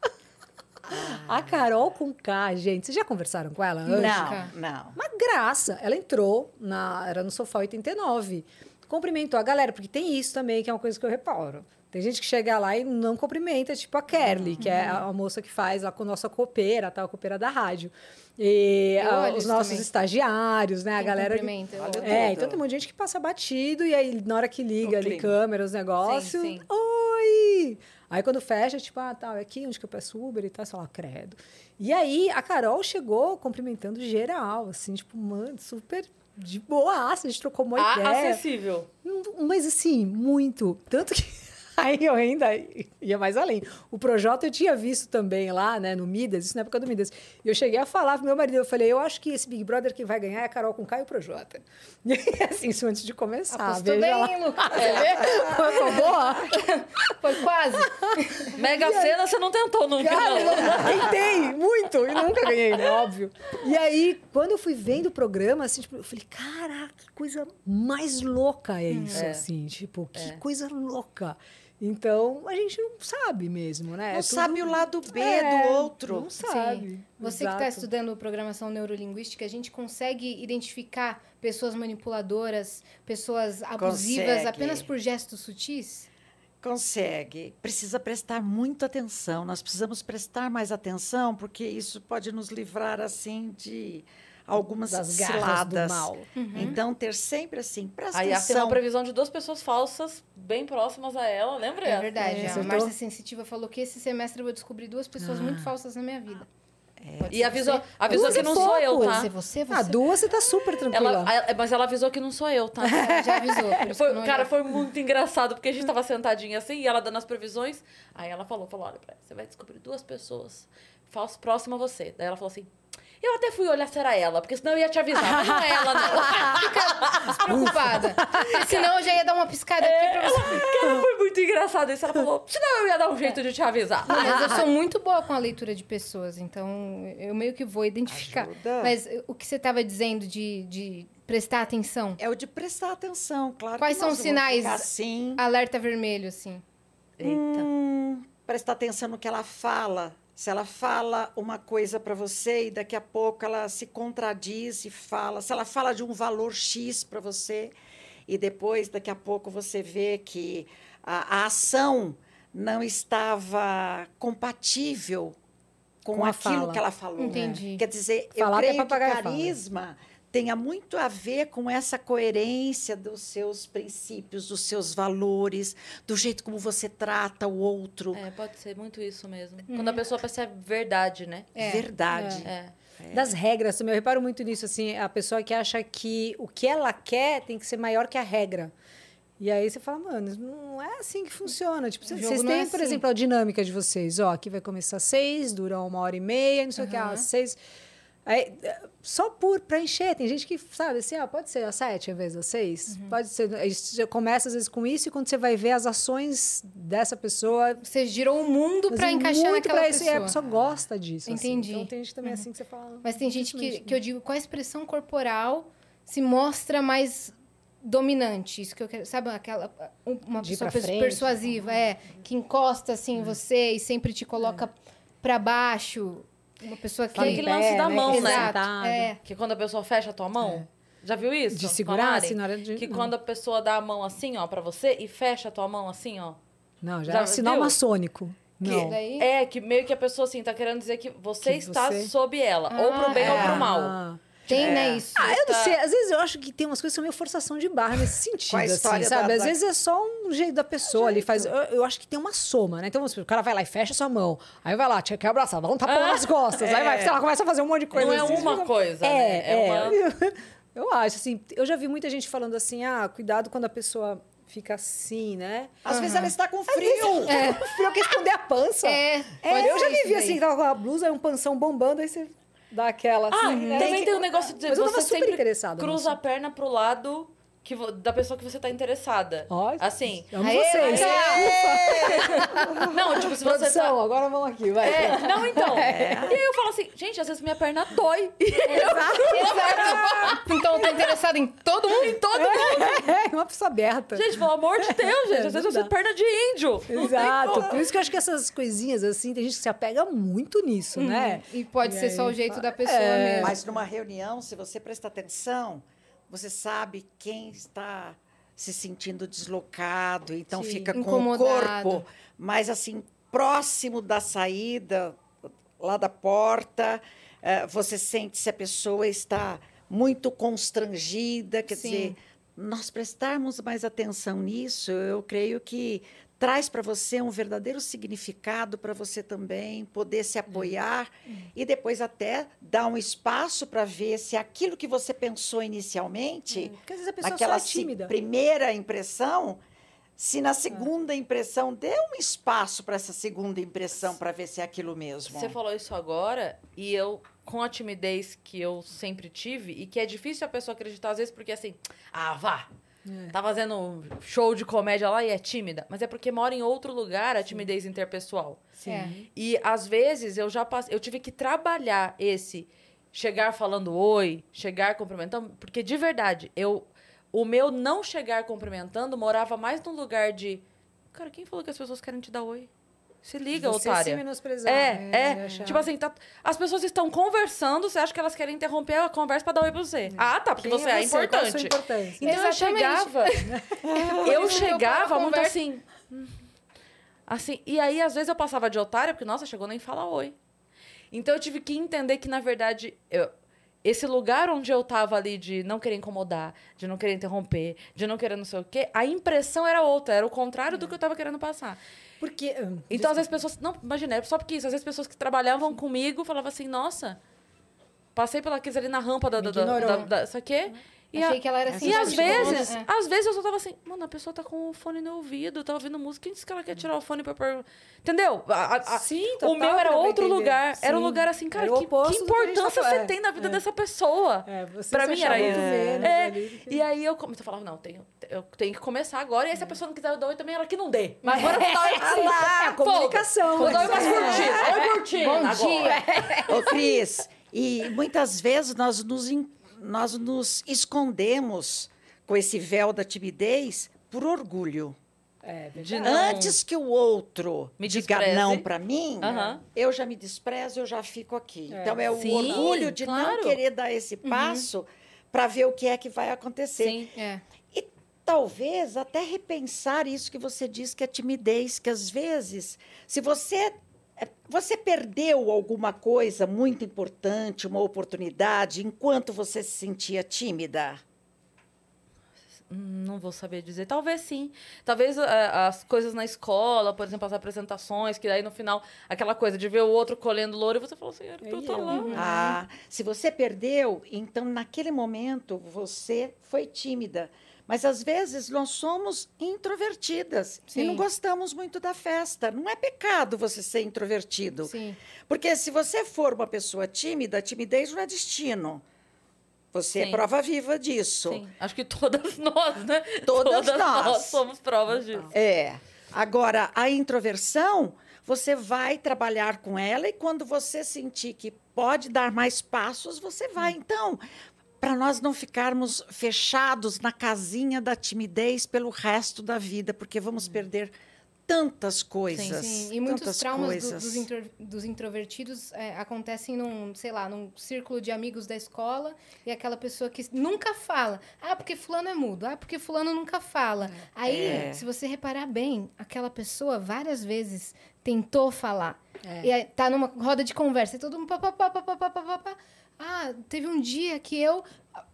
A Carol com K, gente, vocês já conversaram com ela antes? Não, não. Uma graça. Ela entrou, na, era no Sofá 89, cumprimentou a galera, porque tem isso também, que é uma coisa que eu reparo. Tem gente que chega lá e não cumprimenta, tipo a Kerly, que é a, a moça que faz lá com a nossa copeira, tá? A copeira da rádio. E a- os nossos também. estagiários, né? A Quem galera. que- é, tudo. então tem um monte de gente que passa batido e aí na hora que liga O ali clima. câmera, os negócios, sim. oi! Aí quando fecha, tipo, ah, tá, é aqui onde que eu peço Uber e tal, sei lá, credo. E aí a Carol chegou cumprimentando geral, assim, tipo, mano, super de boaça, a gente trocou uma A- ideia. acessível. Hum, Mas assim, muito. Tanto que aí eu ainda ia mais além. O Projota eu tinha visto também lá, né, no Midas, isso na época do Midas. E eu cheguei a falar pro meu marido, eu falei, eu acho que esse Big Brother que vai ganhar é a Carol com Caio e o Projota. E assim, isso antes de começar. Apostou veja lá. bem, Lucas. Você vê? Foi boa? Foi quase. Mega Sena você não tentou nunca, Cara, não. tentei muito e nunca ganhei, né? Óbvio. E aí, quando eu fui vendo o programa, assim, tipo, eu falei, caraca, que coisa mais louca é isso, É. assim, tipo, que É. coisa louca. Então, a gente não sabe mesmo, né? Não É sabe tudo- o lado B É, do outro. Não sabe. Sim. Você que está Exato. estudando programação neurolinguística, a gente consegue identificar pessoas manipuladoras, pessoas abusivas Consegue. apenas por gestos sutis? Consegue. Precisa prestar muita atenção. Nós precisamos prestar mais atenção, porque isso pode nos livrar assim de algumas Das ciladas. do mal. Então, ter sempre assim, presta Aí tem atenção. uma previsão de duas pessoas falsas bem próximas a ela, lembra? É verdade. É, a? Márcia Sensitiva falou que esse semestre eu vou descobrir duas pessoas muito falsas na minha vida. Pode E avisou, você, avisou Duas que é não sou eu, pouco. tá? Pode ser você, você. Ah, duas você tá super tranquila. Ela, mas ela avisou que não sou eu, tá? Ela já avisou. Foi- não cara, foi muito engraçado, porque a gente tava sentadinha assim, e ela dando as previsões. Aí ela falou, falou, olha, você vai descobrir duas pessoas falsas próximas a você. Daí ela falou assim, eu até fui olhar se era ela, porque senão eu ia te avisar, mas não é ela, não. Despreocupada. Porque senão eu já ia dar uma piscada aqui pra você. Cara, foi muito engraçado isso. Ela falou, senão eu ia dar um jeito de te avisar. Não, mas eu sou muito boa com a leitura de pessoas, então eu meio que vou identificar. Ajuda. Mas o que você estava dizendo de, de prestar atenção? É o de prestar atenção, claro. Quais que são os sinais? Assim, Alerta vermelho, assim. Eita. Hum, prestar atenção no que ela fala. Se ela fala uma coisa para você e daqui a pouco ela se contradiz e fala. Se ela fala de um valor X para você e depois, daqui a pouco, você vê que a, a ação não estava compatível com, Com aquilo fala. que ela falou. Entendi. Quer dizer, eu Falar que é creio que papagaio fala. Tenha muito a ver com essa coerência dos seus princípios, dos seus valores, do jeito como você trata o outro. É, pode ser muito isso mesmo. Quando a pessoa percebe verdade, né? É, Verdade. É. Das regras também, eu reparo muito nisso, assim, a pessoa que acha que o que ela quer tem que ser maior que a regra. E aí você fala, mano, não é assim que funciona. Tipo, O vocês não é têm, por assim. exemplo, a dinâmica de vocês. Ó, aqui vai começar às seis, dura uma hora e meia, não sei o que, às seis. Aí, eh, só por preencher. Tem gente que, sabe, assim, ó, pode ser às sete, ao invés das seis. Uhum. Pode ser. Você começa, às vezes, com isso, e quando você vai ver as ações dessa pessoa. Você girou o mundo pra fazer encaixar muito naquela pra isso, pessoa. E a pessoa gosta disso. assim. Entendi. Então tem gente também assim que você fala. Mas tem gente que, Justamente, que eu digo, com a expressão corporal se mostra mais dominante. Isso que eu quero. Sabe aquela. Uma De pessoa frente. persuasiva, é. Que encosta assim em você e sempre te coloca pra baixo. Uma pessoa que. Fala aquele lance da mão, né? Exato, Sentado. é. Que quando a pessoa fecha a tua mão. Já viu isso? De segurar, assim, na hora de- Que não. quando a pessoa dá a mão assim, ó, pra você e fecha a tua mão assim, ó. Não, já, Já é um sinal viu? maçônico. Que Não. daí- É, que meio que a pessoa, assim, tá querendo dizer que você Que está você- sob ela. ou pro Ah, bem ou é. pro mal. Ah. Tem, É. né, isso. Ah, eu não sei. Às vezes eu acho que tem umas coisas que são meio forçação de barra nesse sentido, Com a assim, sabe? da- Às da- vezes é só um jeito da pessoa ali. Faz, eu, eu acho que tem uma soma, né? Então, vamos supor, o cara vai lá e fecha sua mão. Aí vai lá, quer abraçar, dá um tapão nas costas. Aí vai, sei lá, começa a fazer um monte de coisa. Não é assim, uma fica- coisa, É, né? É é. uma- Eu acho, assim, eu já vi muita gente falando assim, ah, cuidado quando a pessoa fica assim, né? Às vezes ela está com frio. É. Eu quer esconder a pança. É, É, eu já vivi assim, que tava com a blusa e um panção bombando, aí você dá aquela assim. Ah, né? também tem um negócio de Mas eu você sempre cruza a perna pro lado que vo- da pessoa que você tá interessada. Ó, Assim. Amo Aê, vocês. Não, tipo, se você Produção, tá... agora vamos aqui, vai. É, não, então. E aí eu falo assim, gente, às vezes minha perna dói. Exato. Então eu tô interessada em todo mundo. Em todo mundo. É, uma pessoa aberta. Gente, pelo amor de Deus, gente. Às vezes eu dá. perna de índio. Exato. Por isso que eu acho que essas coisinhas assim, tem gente que se apega muito nisso, né? E pode E ser só aí o jeito fala- da pessoa É. mesmo. Mas numa reunião, se você prestar atenção, você sabe quem está se sentindo deslocado, então Sim. fica com Incomodado. o corpo mais assim próximo da saída, lá da porta. eh, você sente se a pessoa está muito constrangida, quer Sim. dizer, nós prestarmos mais atenção nisso, eu creio que traz para você um verdadeiro significado para você também poder se apoiar e depois até dar um espaço para ver se aquilo que você pensou inicialmente, Porque às vezes a pessoa naquela só é tímida. primeira impressão, se na segunda impressão dê um espaço para essa segunda impressão para ver se é aquilo mesmo. Você falou isso agora e eu, com a timidez que eu sempre tive, e que é difícil a pessoa acreditar às vezes, porque assim, ah, vá. É. Tá fazendo um show de comédia lá e é tímida. Mas é porque mora em outro lugar a timidez interpessoal. Sim. É. E às vezes eu já passei, eu tive que trabalhar esse chegar falando oi, chegar cumprimentando, porque de verdade, eu o meu não chegar cumprimentando morava mais num lugar de Cara, quem falou que as pessoas querem te dar oi? Se liga, Você otária. se menosprezar. É, é. achar- Tipo assim, tá- as pessoas estão conversando, você acha que elas querem interromper a conversa pra dar oi pra você. Ah, tá, porque Quem você é, Qual a importante. sua importância? Então eu Exatamente. chegava. Eu chegava muito conversa. assim. Assim, e aí às vezes eu passava de otária, porque, nossa, chegou nem fala oi. Então eu tive que entender que, na verdade, eu- esse lugar onde eu tava ali de não querer incomodar, de não querer interromper, de não querer não sei o quê, a impressão era outra, era o contrário do que eu tava querendo passar. Porque. hum, Então, às vezes, pessoas. Não, imagina, é só porque isso. Às vezes, pessoas que trabalhavam comigo falavam assim: nossa, passei pela crise ali na rampa da. Da, da, da, da- aqui. E, Achei a- que ela era assim. e às vezes, é. às vezes eu só tava assim, mano, a pessoa tá com o fone no ouvido, tá ouvindo música, quem disse que ela quer tirar o fone pra. pra... Entendeu? A- a- Sim, o total, meu era outro entender. lugar. Era um Sim. lugar assim, cara, o que, que que tá importância falando. você tem na vida É. dessa pessoa? É, você Pra mim era isso. menos É, que- E aí eu comecei a falar, não, tenho, eu tenho que começar agora. E aí, se a pessoa não quiser dar oi também, ela que não dê. Mas agora eu pra lá. É a comunicação. Oi né? curtidas. Oi, curtindo. Bom dia. Ô, Cris, e muitas vezes nós nos, nós nos escondemos com esse véu da timidez por orgulho. É, Antes que o outro Me diga despreze. não para mim, Aham. eu já me desprezo, eu já fico aqui. É. Então é o Sim, orgulho de claro. não querer dar esse passo para ver o que é que vai acontecer. Sim. É. E talvez até repensar isso que você diz que é timidez, que às vezes, se você você perdeu alguma coisa muito importante, uma oportunidade, enquanto você se sentia tímida. Não vou saber dizer. Talvez sim. Talvez é, as coisas na escola, por exemplo, as apresentações, que aí no final, aquela coisa de ver o outro colhendo louro e você falou assim, era pra eu É estar eu. lá. Uhum. Ah, se você perdeu, então naquele momento você foi tímida. Mas às vezes nós somos introvertidas e Sim. não gostamos muito da festa. Não é pecado você ser introvertido. Sim. Porque se você for uma pessoa tímida, timidez não é destino. Você Sim. é prova viva disso. Sim. Acho que todas nós, né? Todas nós. somos provas disso. É. Agora, a introversão, você vai trabalhar com ela e quando você sentir que pode dar mais passos, você vai. Então, para nós não ficarmos fechados na casinha da timidez pelo resto da vida, porque vamos perder tantas coisas. Sim, e muitos traumas do- dos, intro- dos introvertidos é, acontecem num, sei lá, num círculo de amigos da escola e aquela pessoa que nunca fala. Ah, porque fulano é mudo. Ah, porque fulano nunca fala. Aí, É. se você reparar bem, aquela pessoa várias vezes tentou falar. É. E aí, tá numa roda de conversa e todo mundo pá, pá, pá, Ah, teve um dia que eu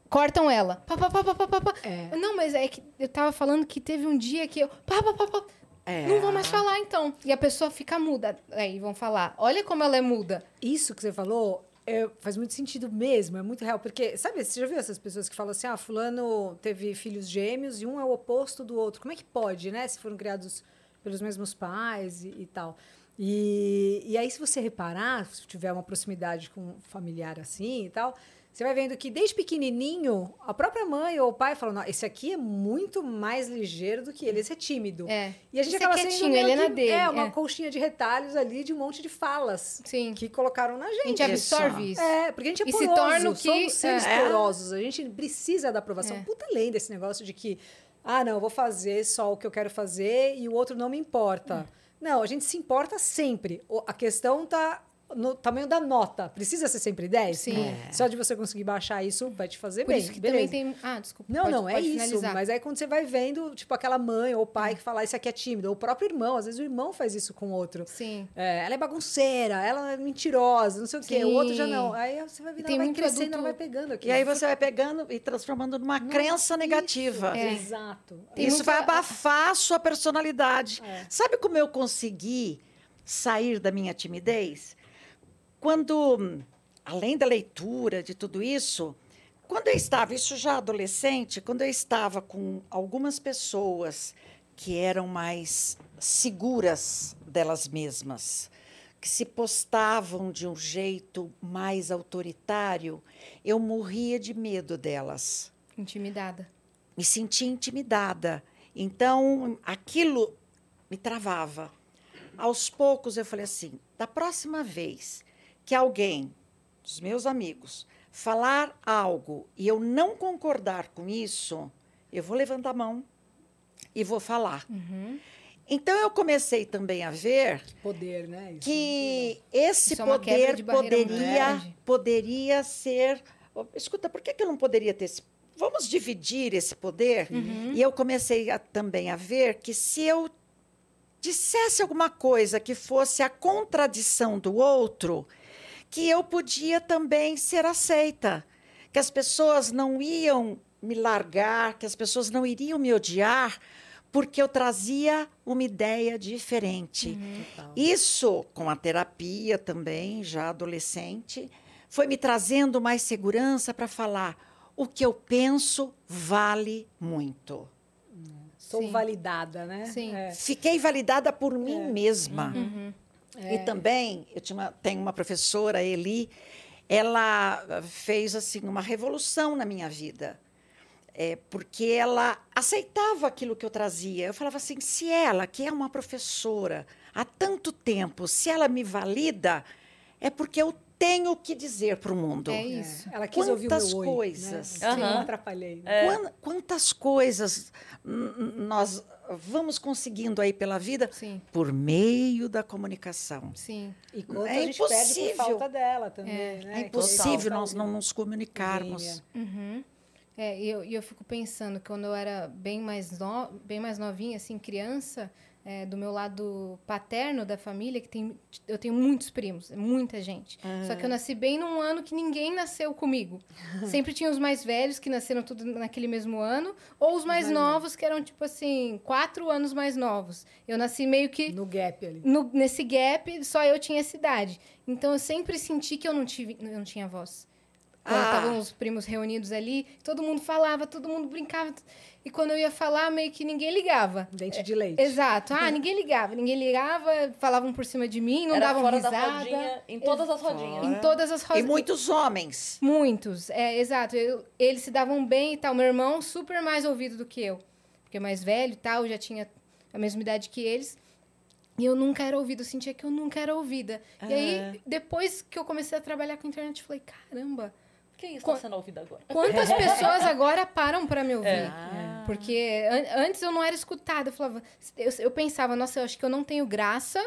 cortam ela. Pá, pá, pá, pá, pá, pá. É. Não, mas é que eu tava falando que teve um dia que eu pá, pá, pá, pá. É. Não vou mais falar, então. E a pessoa fica muda. Aí vão falar. Olha como ela é muda. Isso que você falou é, faz muito sentido mesmo, é muito real. Porque, sabe, você já viu essas pessoas que falam assim: ah, Fulano teve filhos gêmeos e um é o oposto do outro. Como é que pode, né? Se foram criados pelos mesmos pais e, e tal. E, e aí, se você reparar, se tiver uma proximidade com um familiar assim e tal, você vai vendo que desde pequenininho, a própria mãe ou o pai falam: não, esse aqui é muito mais ligeiro do que ele, esse é tímido. É. E a gente Esse é acaba sendo quietinho, ele é na dele, É, uma é. colchinha de retalhos ali de um monte de falas Sim. que colocaram na A gente. gente absorve isso. É, porque a gente é E se torna o que- somos seres é. porosos, a gente precisa da aprovação. É. Puta lei desse negócio de que, ah, não, eu vou fazer só o que eu quero fazer e o outro não me importa. Hum. Não, a gente se importa sempre. A questão tá no tamanho da nota. Precisa ser sempre 10? Sim. Não. É. Só de você conseguir baixar isso vai te fazer Por bem. isso que beleza. também tem. Ah, desculpa. Não, pode- não, é pode isso. finalizar. Mas aí quando você vai vendo, tipo, aquela mãe ou o pai que fala isso aqui é tímido, ou o próprio irmão, às vezes o irmão faz isso com o outro. Sim. É, ela é bagunceira, ela é mentirosa, não sei o quê. O outro já Sim. não. Aí você vai vendo, ela vai crescendo, adulto- ela vai pegando aqui. E aí você vai pegando e transformando numa crença negativa. É. Exato. Tem Isso muito vai abafar a sua personalidade. É. Sabe como eu consegui sair da minha timidez? Quando, além da leitura, de tudo isso, quando eu estava, isso já adolescente, quando eu estava com algumas pessoas que eram mais seguras delas mesmas, que se postavam de um jeito mais autoritário, eu morria de medo delas Intimidada. me sentia intimidada. Então, aquilo me travava. Aos poucos, eu falei assim: da próxima vez que alguém, dos meus amigos, falar algo e eu não concordar com isso, eu vou levantar a mão e vou falar. Uhum. Então eu comecei também a ver Poder, né? Isso. que esse Isso é poder muito poderia, poderia ser. Escuta, por que, que eu não poderia ter esse. Vamos dividir esse poder? Uhum. E eu comecei a- também a ver que se eu dissesse alguma coisa que fosse a contradição do outro, que eu podia também ser aceita, que as pessoas não iam me largar, que as pessoas não iriam me odiar, porque eu trazia uma ideia diferente. Total. Isso, com a terapia também, já adolescente, foi me trazendo mais segurança para falar o que eu penso vale muito. Sou Sim. validada, né? Sim. É. Fiquei validada por mim mesma. Uhum. E também, eu tinha uma, tenho uma professora, Eli, ela fez assim uma revolução na minha vida. É, porque ela aceitava aquilo que eu trazia. Eu falava assim: se ela, que é uma professora há tanto tempo, se ela me valida, é porque eu tenho o que dizer para o mundo. É É. isso. Ela quis ouvir o Quantas meu oi. coisas. Né? Sim, atrapalhei. É. Quan- Quantas coisas nós vamos conseguindo aí pela vida Sim, por meio da comunicação. sim. E quanto É a gente perde impossível. por falta dela também, É. né? É Que impossível nós não nos comunicarmos. Uhum. É, e eu, eu fico pensando, quando eu era bem mais, no, bem mais novinha, assim, criança, é, do meu lado paterno da família, que tem, eu tenho muitos primos, é muita gente. Só que eu nasci bem num ano que ninguém nasceu comigo. Sempre tinha os mais velhos, que nasceram tudo naquele mesmo ano, ou os mais mais novos, que eram, tipo assim, quatro anos mais novos. Eu nasci meio que No gap ali. no- nesse gap, só eu tinha essa idade. Então eu sempre senti que eu não, tive, eu não tinha voz. Quando Ah. estavam os primos reunidos ali, todo mundo falava, todo mundo brincava. E quando eu ia falar, meio que ninguém ligava. Dente de leite. Exato. Ah, ninguém ligava. Ninguém ligava, falavam por cima de mim, não Era davam fora risada. da rodinha, em todas as rodinhas. Em todas as E rodas. muitos homens. Muitos, é, exato. Eu- eles se davam bem e tal. Meu irmão, super mais ouvido do que eu. Porque mais velho e tal, já tinha a mesma idade que eles. E eu nunca era ouvida, eu sentia que eu nunca era ouvida. E aí, depois que eu comecei a trabalhar com internet, eu falei, caramba, Quem está Quan- sendo ouvida agora? quantas pessoas agora param para me ouvir? É. Porque an- antes eu não era escutada. Eu falava, eu, eu pensava, nossa, eu acho que eu não tenho graça,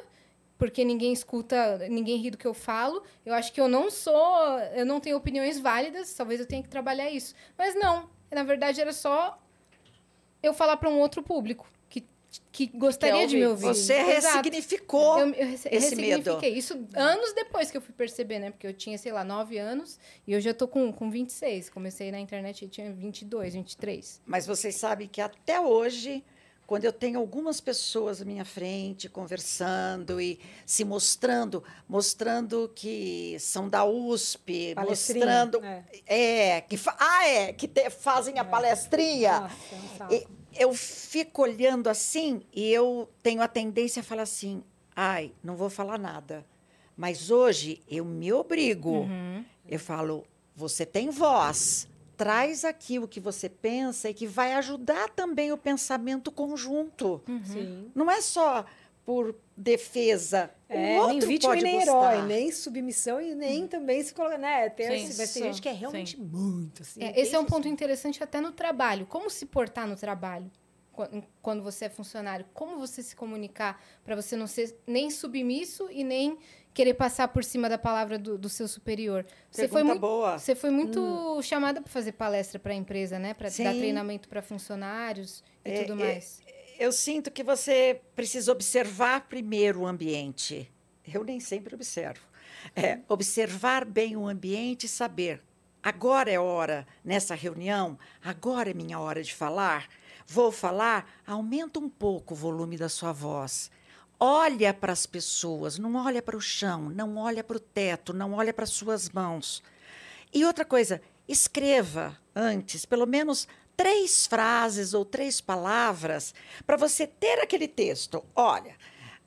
porque ninguém escuta, ninguém ri do que eu falo. Eu acho que eu não sou, eu não tenho opiniões válidas, talvez eu tenha que trabalhar isso. Mas não, na verdade era só eu falar para um outro público que, gostaria de me ouvir. ouvir. Você ressignificou. Eu, eu resse- esse medo. ressignifiquei. Isso anos depois que eu fui perceber, né? Porque eu tinha, sei lá, 9 anos e eu já tô com, com 26. Comecei na internet e tinha 22, 23. Mas vocês sabem que até hoje, quando eu tenho algumas pessoas à minha frente conversando e se mostrando, mostrando que são da USP, Palestrinha, mostrando. é. É, que fa- ah, é, que te- fazem a palestrinha. Nossa, não sabe. Eu fico olhando assim e eu tenho a tendência a falar assim: ai, não vou falar nada. Mas hoje eu me obrigo. Uhum. Eu falo: você tem voz. Traz aqui o que você pensa e que vai ajudar também o pensamento conjunto. Sim. Não é só por defesa. É, o nem outro vítima pode e nem gostar. herói, nem submissão e nem também se colocar, né? Ter, Sim. esse- mas tem Isso. gente que é realmente muito assim. É, esse é um isso, ponto assim. interessante até no trabalho. Como se portar no trabalho quan- quando você é funcionário? Como você se comunicar para você não ser nem submisso e nem querer passar por cima da palavra do, do seu superior? Você foi muito boa. Você foi muito chamada para fazer palestra para a empresa, né? Para dar Sim. treinamento para funcionários e É, tudo é, mais. Eu sinto que você precisa observar primeiro o ambiente. Eu nem sempre observo. É, observar bem o ambiente e saber. Agora é hora, nessa reunião, agora é minha hora de falar. Vou falar, aumenta um pouco o volume da sua voz. Olha para as pessoas, não olha para o chão, não olha para o teto, não olha para suas mãos. E outra coisa, escreva antes, pelo menos três frases ou três palavras para você ter aquele texto. Olha,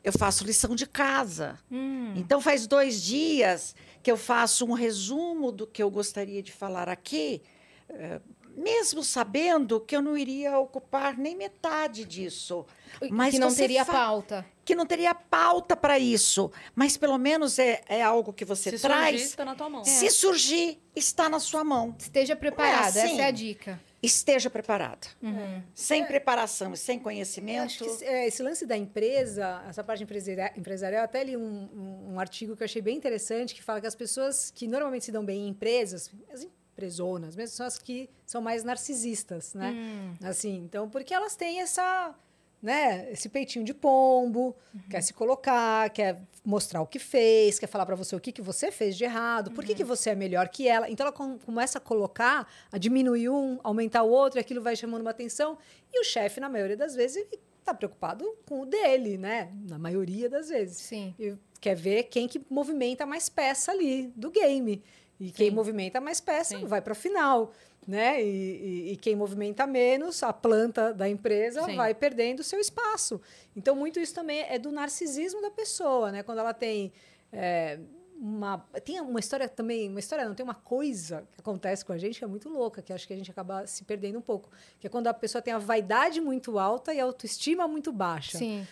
eu faço lição de casa. Hum. Então faz dois dias que eu faço um resumo do que eu gostaria de falar aqui, eh, mesmo sabendo que eu não iria ocupar nem metade disso. Mas que não teria pauta. Que não teria pauta para isso, mas pelo menos é, é algo que você Se traz. surgir, está na tua mão. Se surgir, está na sua mão. Esteja preparado, assim? essa é a dica. Esteja preparada. Uhum. Sem preparação e sem conhecimento. que é, esse lance da empresa, essa parte empresaria- empresarial, até li um, um- um artigo que eu achei bem interessante, que fala que as pessoas que normalmente se dão bem em empresas, as empresonas mesmo, são as que são mais narcisistas, né? Hum. Assim, então, porque elas têm essa, né, esse peitinho de pombo, quer se colocar, quer mostrar o que fez, quer falar para você o que, que você fez de errado, por que, que você é melhor que ela. Então, ela com- começa a colocar, a diminuir um, aumentar o outro, e aquilo vai chamando uma atenção. E o chefe, na maioria das vezes, ele está preocupado com o dele, né? Na maioria das vezes. Sim. E quer ver quem que movimenta mais peça ali do game. E quem Sim. movimenta mais peça Sim. vai para a final. Né? E, e- e quem movimenta menos, a planta da empresa, Sim. vai perdendo o seu espaço. Então, muito isso também é do narcisismo da pessoa, né? Quando ela tem é, uma. Tem uma história também, uma história não, tem uma coisa que acontece com a gente que é muito louca, que acho que a gente acaba se perdendo um pouco. Que é quando a pessoa tem a vaidade muito alta e a autoestima muito baixa. Sim.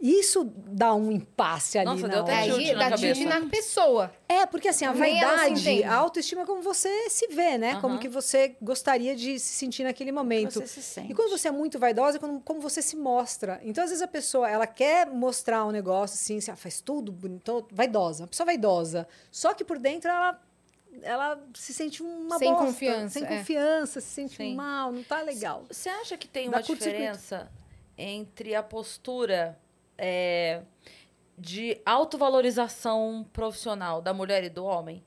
Isso dá um impasse ali Nossa, na deu até hora. chute Aí na dá cabeça. chute na pessoa. É, porque assim, a Nem vaidade, a autoestima é como você se vê, né? Como Aham. que você gostaria de se sentir naquele momento. Você se sente. E quando você é muito vaidosa, é como, como você se mostra. Então, às vezes, a pessoa, ela quer mostrar um negócio assim, assim, ah, faz tudo bonito, vaidosa, uma pessoa vaidosa. Só que por dentro ela, ela se sente uma Sem bosta, confiança, Sem é. confiança, se sente Sim. mal, não tá legal. Você acha que tem uma diferença entre a postura é, de autovalorização profissional da mulher e do homem?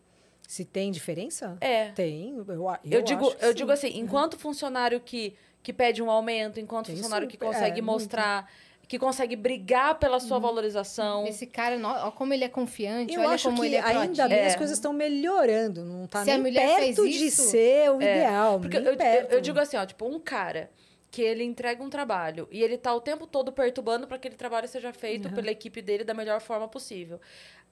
Se tem diferença? É. Tem, eu, Eu, eu digo, acho que eu sim. digo assim, enquanto funcionário que, que pede um aumento, enquanto Tem funcionário que super- consegue é, muito. mostrar, que consegue brigar pela sua valorização. Esse cara, ó, como ele é confiante, Eu olha acho como que ele é ainda bem É. as coisas estão melhorando. Não tá Se a nem perto de isso- ser o É, ideal. Porque nem eu, eu, eu digo assim, ó, tipo, um cara que ele entrega um trabalho e ele tá o tempo todo perturbando para que aquele trabalho seja feito pela equipe dele da melhor forma possível.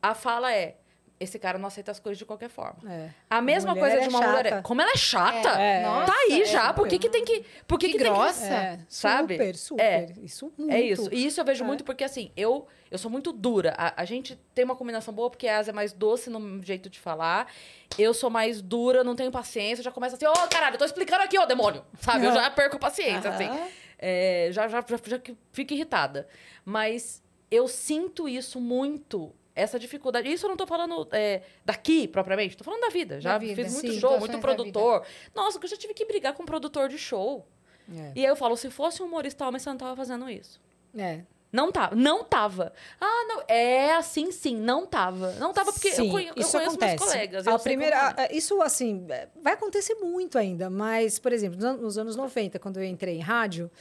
A fala é: esse cara não aceita as coisas de qualquer forma. É. A mesma Mulher coisa é de uma mulher. chata. é, Como ela é chata! É, nossa, tá aí é já. Por que, que tem que. Por que, Que que tem que- grossa. É, sabe? Super, super. É. Isso muito. É isso. E isso eu vejo É. muito porque, assim, eu, eu sou muito dura. A, a gente tem uma combinação boa porque a Asa é mais doce no jeito de falar. Eu sou mais dura, não tenho paciência. Já começa assim, ô caralho, eu tô explicando aqui, ô demônio. Sabe? Eu já perco a paciência, assim. É, já, já, já, já que fico irritada. Mas eu sinto isso muito, essa dificuldade. Isso eu não tô falando é, daqui, propriamente. Tô falando da vida. Já Da vida, fiz muito sim, show, muito da produtor. Nossa, que eu já tive que brigar com um produtor de show. É. E aí eu falo, se fosse um humorista homem, você não tava fazendo isso. É. Não tava, não tava. Ah, não, é assim sim, não tava. Não tava porque eu, Sim, conhe- eu isso conheço acontece. meus colegas. A primeira, é. a- isso, assim, é, vai acontecer muito ainda, mas, por exemplo, nos anos 90, quando eu entrei em rádio,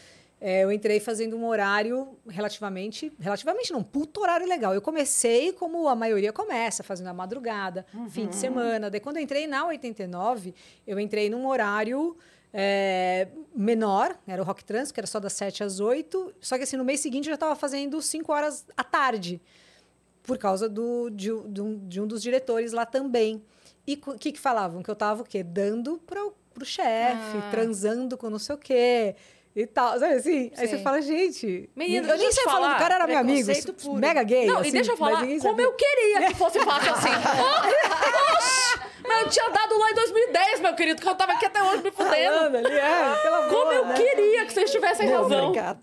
é, eu entrei fazendo um horário relativamente, relativamente não, puto horário legal. Eu comecei como a maioria começa, fazendo a madrugada, fim de semana. Daí, quando eu entrei na 89, eu entrei num horário é, menor, era o Rock Trans, que era só das 7 às 8, só que assim, no mês seguinte eu já estava fazendo 5 horas à tarde por causa do, de, um- de um, de um dos diretores lá também. E o que, que falavam? Que eu tava o quê? Dando para pro chefe, Ah. transando com não sei o quê. E tal, sabe assim? Aí Sei. você fala, gente. Menino, eu nem sei falar, o cara era meu amigo, puro. mega gay. Não, assim, e deixa eu falar como eu queria que fosse fácil assim. Oxi, mas eu tinha dado lá em 2010, meu querido, que eu tava aqui até hoje me fudendo. Falando ali, é, pelo amor, Como eu né? queria que vocês tivessem Não, razão. obrigada.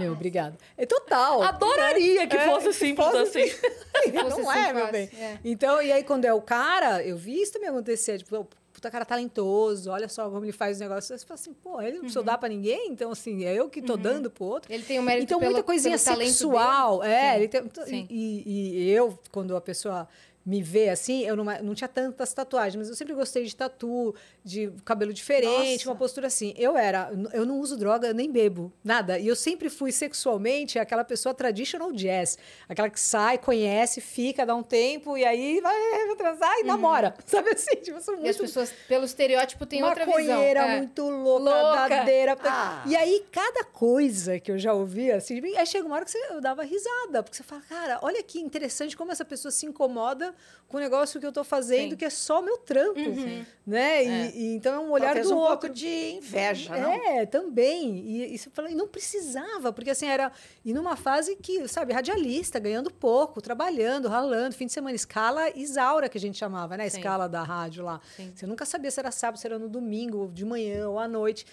Meu, obrigado. É total. Adoraria que É, fosse simples fosse assim. Não é, meu fácil, bem. é. Então, e aí quando é o cara, eu vi isso também acontecer, tipo, o puta cara talentoso, olha só como ele faz os negócios. Você fala assim, pô, ele não precisou dar pra ninguém, então assim, é eu que tô dando pro outro. Ele tem o mérito Então, pelo, muita coisinha sexual. É, Sim. ele tem, Sim. e, e- e eu, quando a pessoa me vê assim, eu não, não tinha tantas tatuagens, mas eu sempre gostei de tatu, de cabelo diferente, Nossa. uma postura assim. Eu era, eu não uso droga, nem bebo, nada. E eu sempre fui sexualmente aquela pessoa traditional jazz, aquela que sai, conhece, fica, dá um tempo e aí vai, vai transar e namora. Sabe assim? Tipo, sou Uhum. E as muito pessoas, pelo estereótipo, têm outra visão. É. muito louca, Louca. dadeira. Ah. E aí, cada coisa que eu já ouvi, assim, aí chega uma hora que você, eu dava risada, porque você fala, cara, olha que interessante como essa pessoa se incomoda com o negócio que eu tô fazendo, Sim. que é só meu trampo, Sim. né? E, É. e então é um olhar Talvez do um outro. pouco de inveja, não? É, também. E isso eu falei, não precisava, porque assim era. E numa fase que, sabe, radialista, ganhando pouco, trabalhando, ralando, fim de semana, escala Isaura, que a gente chamava, né? A Sim. escala da rádio lá. Sim. Você nunca sabia se era sábado, se era no domingo, ou de manhã ou à noite.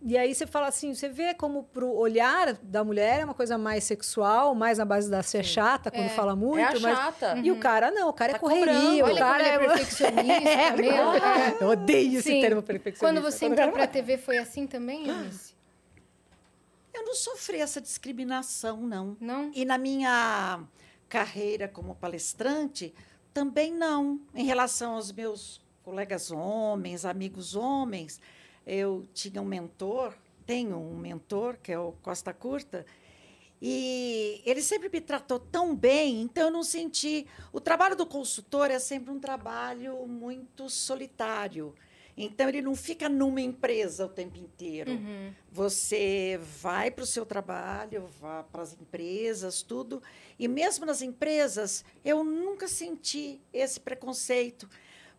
E aí você fala assim, você vê como pro olhar da mulher é uma coisa mais sexual, mais na base da ser chata, quando É. fala muito, é a mas. chata. E o cara não, o cara Tá é correria, cobrando. o cara ele é perfeccionista, É, meu. É. Eu odeio esse Sim. termo perfeccionista. Quando você entrou quero- pra TV foi assim também, Eunice? Eu não sofri essa discriminação, não. Não? E na minha carreira como palestrante, também não. Em relação aos meus colegas homens, amigos homens, eu tinha um mentor, tenho um mentor, que é o Costa Curta, e ele sempre me tratou tão bem, então eu não senti. O trabalho do consultor é sempre um trabalho muito solitário. Então, ele não fica numa empresa o tempo inteiro. Uhum. Você vai para o seu trabalho, vai para as empresas, tudo. E mesmo nas empresas, eu nunca senti esse preconceito,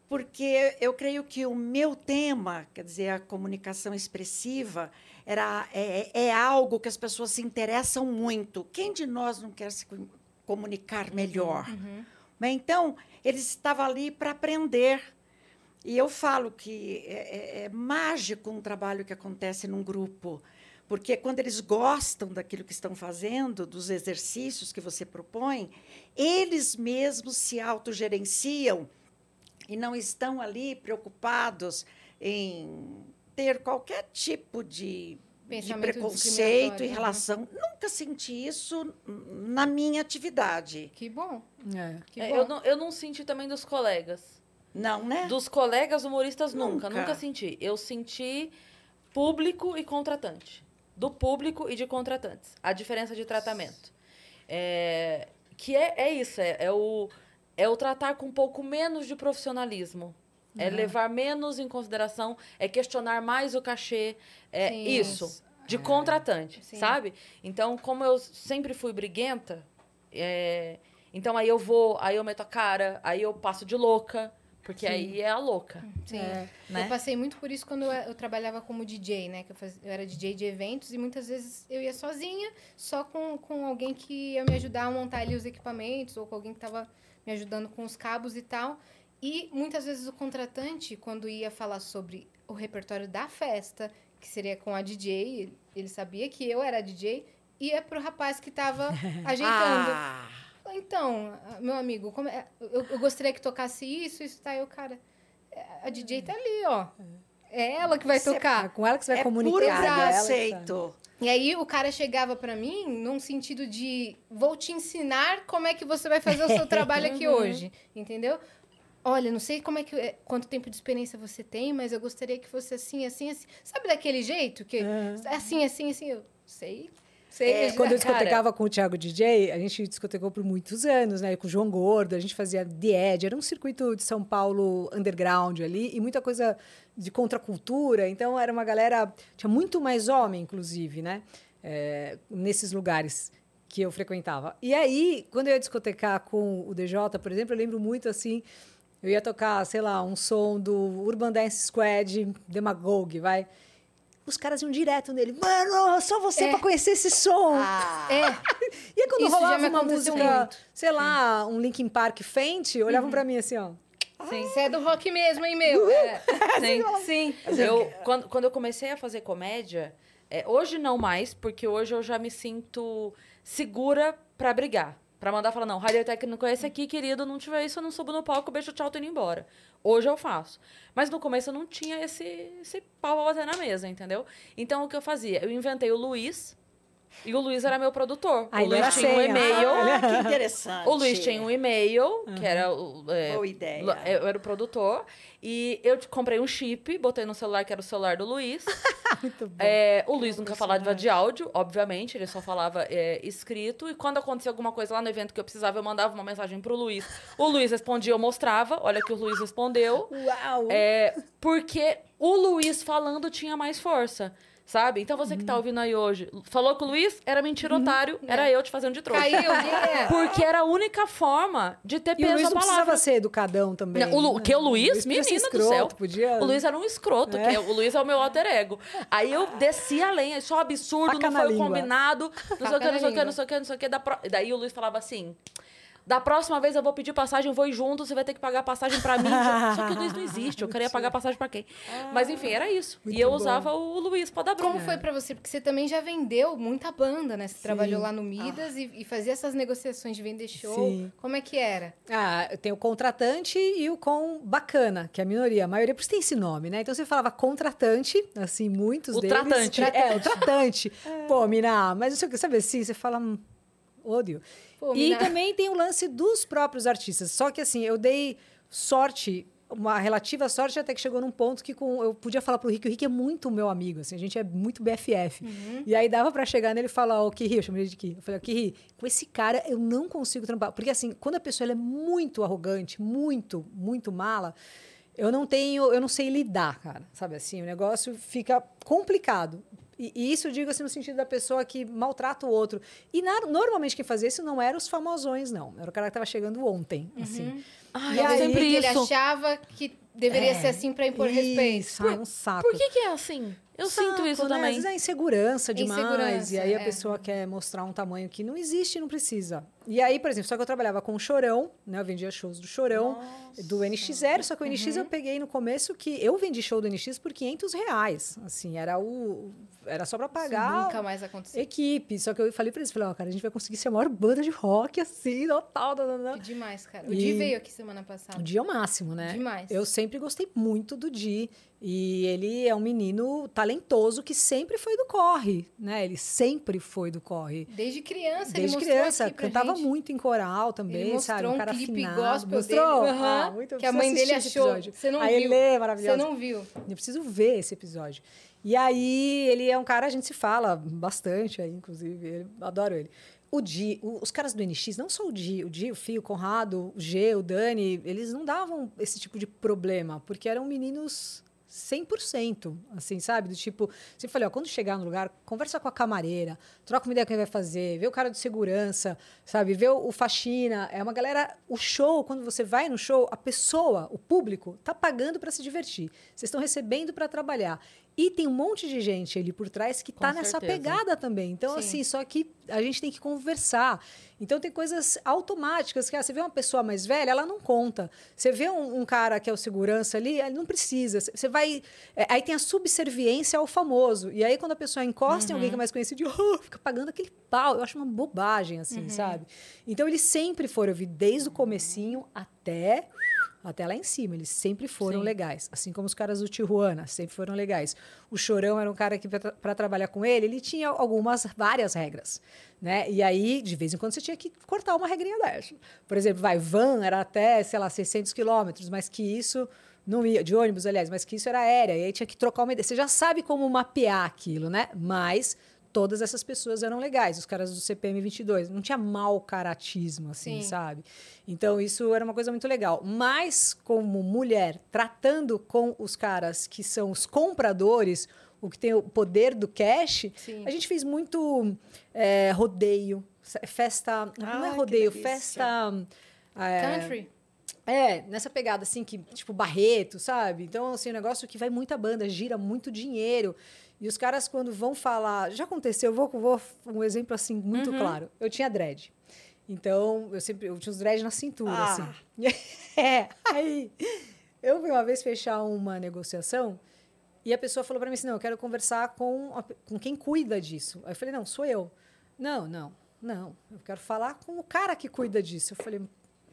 porque eu creio que o meu tema, quer dizer, a comunicação expressiva, era, é, é algo que as pessoas se interessam muito. Quem de nós não quer se com- comunicar melhor? Uhum. Mas então, eles estavam ali para aprender. E eu falo que é, é- é mágico um trabalho que acontece num grupo, porque quando eles gostam daquilo que estão fazendo, dos exercícios que você propõe, eles mesmos se autogerenciam e não estão ali preocupados em ter qualquer tipo de, de preconceito em uhum. relação. Nunca senti isso na minha atividade. Que bom. É. Que É, bom. eu, não, eu não senti também dos colegas. Não, né? Dos colegas humoristas, nunca. Nunca. Nunca senti. Eu senti público e contratante. Do público e de contratantes. A diferença de tratamento. É, que é, é isso, é, é o, é o tratar com um pouco menos de profissionalismo. É levar menos em consideração, é questionar mais o cachê. É Sim. isso. De contratante, Sim. sabe? Então, como eu sempre fui briguenta, é, então aí eu vou, aí eu meto a cara, aí eu passo de louca, porque aí é a louca, Sim. É. né? Eu passei muito por isso quando eu, eu trabalhava como DJ, né? Que eu, faz- eu era DJ de eventos e muitas vezes eu ia sozinha, só com, com alguém que ia me ajudar a montar ali os equipamentos, ou com alguém que estava me ajudando com os cabos e tal. E muitas vezes o contratante, quando ia falar sobre o repertório da festa, que seria com a DJ, ele sabia que eu era DJ, ia pro rapaz que estava ajeitando. Ah, Então, ah, meu amigo, como é- eu, eu gostaria que tocasse isso, isso tá aí, o cara. é, A DJ tá ali, ó. É ela que vai Isso é- É tocar. com ela que você vai é comunicar. puro né? Preconceito. E aí o cara chegava pra mim num sentido de vou te ensinar como é que você vai fazer o seu trabalho aqui hoje, entendeu? Olha, não sei como é que é, quanto tempo de experiência você tem, mas eu gostaria que fosse assim, assim, assim. Sabe daquele jeito que assim, assim, assim, eu sei. Sei. É, quando eu Cara- discotecava com o Thiago DJ, a gente discotecou por muitos anos, né? Com o João Gordo, a gente fazia The Edge, era um circuito de São Paulo underground ali, e muita coisa de contracultura. Então, era uma galera. Tinha muito mais homem, inclusive, né? É, nesses lugares que eu frequentava. E aí, quando eu ia discotecar com o DJ, por exemplo, eu lembro muito assim. Eu ia tocar, sei lá, um som do Urban Dance Squad, Demagogue, vai. Os caras iam direto nele. Mano, só você É. pra conhecer esse som. Ah, É, E aí, quando Isso rolava uma música, muito. sei lá, um Linkin Park Fenty, olhavam Uhum. pra mim assim, ó. Sim. você é do rock mesmo, hein, meu? É. Sim, sim. Eu, quando, quando eu comecei a fazer comédia, é, hoje não mais, porque hoje eu já me sinto segura pra brigar. Pra mandar falar, não, rádio técnico é esse aqui, querido, não tiver isso, eu não subo no palco, beijo, tchau, tô indo embora. Hoje eu faço. Mas no começo eu não tinha esse, esse pau pra bater na mesa, entendeu? Então o que eu fazia? Eu inventei o Luiz, e o Luiz era meu produtor. Ah, o Luiz tinha um e-mail. ah, que interessante. O Luiz tinha um e-mail, que era o. é, Boa ideia. Eu era o produtor. E eu comprei um chip, botei no celular, que era o celular do Luiz. Muito bom. É, o Luiz nunca falava de áudio, obviamente, ele só falava é, escrito. E quando acontecia alguma coisa lá no evento que eu precisava, eu mandava uma mensagem pro Luiz. O Luiz respondia, eu mostrava. Olha que o Luiz respondeu. Uau! É, porque o Luiz falando tinha mais força. Sabe? Então você que Uhum. tá ouvindo aí hoje, falou com o Luiz, era mentira, otário, era eu te fazendo de trouxa. Caiu, yeah. Porque era a única forma de ter E o peso Luiz não palavra. precisava ser educadão também. Não, o Lu- né? que o Luiz? ser Menina do escroto, céu. Podia... O Luiz era um escroto, É. que o Luiz é o meu alter ego. Aí eu desci a lenha, isso é um absurdo, Faca não foi o língua. combinado, não sei o que, não sei o que, não sei o que, não sei o que. Daí o Luiz falava assim. Da próxima vez eu vou pedir passagem, eu vou ir junto, você vai ter que pagar passagem pra mim. Só que o Luiz não existe, eu queria pagar passagem pra quem? Mas enfim, era isso. E eu bom. usava o Luiz pra dar bronca. Como foi pra você? Porque você também já vendeu muita banda, né? Você Sim. trabalhou lá no Midas e, e fazia essas negociações de vender show. Sim. Como é que era? Ah, tem o contratante e o com bacana, que é a minoria. A maioria, por isso tem esse nome, né? Então você falava contratante, assim, muitos O deles. tratante. É, o tratante. Pô, mina, mas não sei o que, sabe assim, você fala, hum, ódio. Pô, e mina- também tem o lance dos próprios artistas. Só que assim, eu dei sorte, uma relativa sorte, até que chegou num ponto que com, eu podia falar pro Rick, o Rick é muito meu amigo, assim, a gente é muito BFF. E aí dava pra chegar nele e falar, ô Kiri, eu chamei ele de Kiri. Eu falei, ô Kiri, com esse cara eu não consigo trampar. Porque assim, quando a pessoa é muito arrogante, muito, muito mala, eu não tenho, eu não sei lidar, cara. Sabe assim, o negócio fica complicado. E, e isso eu digo assim no sentido da pessoa que maltrata o outro. E na- normalmente quem fazia isso não eram os famosões, não. Era o cara que estava chegando ontem, assim. Ai, E é aí, sempre Porque ele isso. achava que deveria É, ser assim pra impor respeito. Isso, ai, um saco. Por que que é assim? Eu Saco, sinto isso né? Às também. vezes é insegurança demais. Insegurança, e aí a é. pessoa quer mostrar um tamanho que não existe e não precisa. E aí, por exemplo, só que eu trabalhava com o Chorão, né? Eu vendia shows do Chorão, do NX0. Só que o NX Uhum. eu peguei no começo que eu vendi show do NX por 500 reais. Assim, era o... Era só pra Isso pagar nunca mais aconteceu. equipe. Só que eu falei pra eles, falei, ó, cara, a gente vai conseguir ser a maior banda de rock, assim, tal, tal, tal, tal. Que demais, cara. O E- Di veio aqui semana passada. O Di é o máximo, né? Demais. Eu sempre gostei muito do Di. E ele é um menino talentoso que sempre foi do corre, né? Ele sempre foi do corre. Desde criança, ele Desde mostrou criança, cantava. Muito em coral também, Ele mostrou sabe? Um um cara clipe afinado. gospel Mostrou? dele, Ah, aham, muito, eu que a mãe dele achou. Você não a viu. Elê é Você maravilhosa. não viu. Eu preciso ver esse episódio. E aí, ele é um cara, a gente se fala bastante aí, inclusive. ele- adoro ele. O Di, o- os caras do NX, não só o Di, o Di, o Fio, o Conrado, o G, o Dani, eles não davam esse tipo de problema, porque eram meninos 100%, assim, sabe? Do tipo, você falei, ó, quando chegar no lugar, conversa com a camareira, troca uma ideia com quem vai fazer, vê o cara de segurança, sabe? Vê o, o faxina, é uma galera, o show, quando você vai no show, a pessoa, o público, tá pagando para se divertir. Vocês estão recebendo para trabalhar. E tem um monte de gente ali por trás que Com tá nessa pegada também. Então, Sim. assim, só que a gente tem que conversar. Então, tem coisas automáticas que ah, você vê uma pessoa mais velha, ela não conta. Você vê um, um cara que é o segurança ali, ele não precisa. Você vai. é, aí tem a subserviência ao famoso. E aí, quando a pessoa encosta em alguém que é mais conhecido, oh, fica pagando aquele pau. Eu acho uma bobagem, assim, sabe? Então, eles sempre foram, eu vi desde o comecinho até. Até lá em cima, eles sempre foram Sim. legais. Assim como os caras do Tijuana sempre foram legais. O Chorão era um cara que, para trabalhar com ele, ele tinha algumas, várias regras. Né? E aí, de vez em quando, você tinha que cortar uma regrinha dessa. Por exemplo, vai, van era até, sei lá, 600 quilômetros, mas que isso não ia, de ônibus, aliás, mas que isso era aérea. E aí tinha que trocar uma ideia. Você já sabe como mapear aquilo, né? Mas todas essas pessoas eram legais, os caras do CPM 22. Não tinha mau caratismo, assim, Sim. sabe? Então, isso era uma coisa muito legal. Mas, como mulher, tratando com os caras que são os compradores, o que tem o poder do cash, Sim. a gente fez muito é, rodeio, festa. não é rodeio, festa. é, Country? é, nessa pegada assim, que, tipo, Barreto, sabe? Então, assim, um negócio que vai muita banda, gira muito dinheiro. E os caras, quando vão falar. Já aconteceu, eu vou, vou um exemplo assim, muito claro. Eu tinha dread. Então, eu sempre. Eu tinha os dread na cintura, Ah. assim. É, aí. Eu fui uma vez fechar uma negociação e a pessoa falou para mim assim: não, eu quero conversar com, a com quem cuida disso. Aí eu falei: não, sou eu. Não, não, não. Eu quero falar com o cara que cuida disso. Eu falei.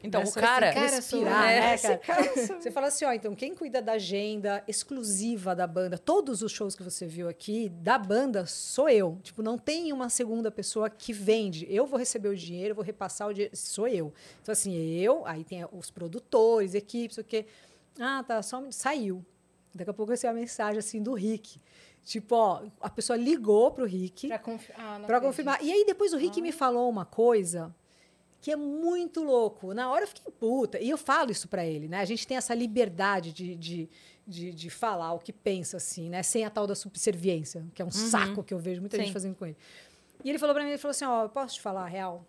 Então, o Dessa cara- vez tem que Cara, respirar, né, É, cara? Você fala assim, ó, então quem cuida da agenda exclusiva da banda, todos os shows que você viu aqui da banda sou eu. Tipo, não tem uma segunda pessoa que vende. Eu vou receber o dinheiro, vou repassar o dinheiro, sou eu. Então assim, eu, aí tem os produtores, equipes, o quê? Ah, tá, só saiu. Daqui a pouco eu recebi uma mensagem assim do Rick. Tipo, ó, a pessoa ligou pro Rick Pra, confi ah, acredito. confirmar. E aí depois o Rick me falou uma coisa que é muito louco. Na hora eu fiquei puta. E eu falo isso pra ele, né? A gente tem essa liberdade de, de, de, de falar o que pensa, assim, né? Sem a tal da subserviência, que é um saco que eu vejo muita gente Sim. fazendo com ele. E ele falou pra mim, ele falou assim, ó, eu posso te falar a real?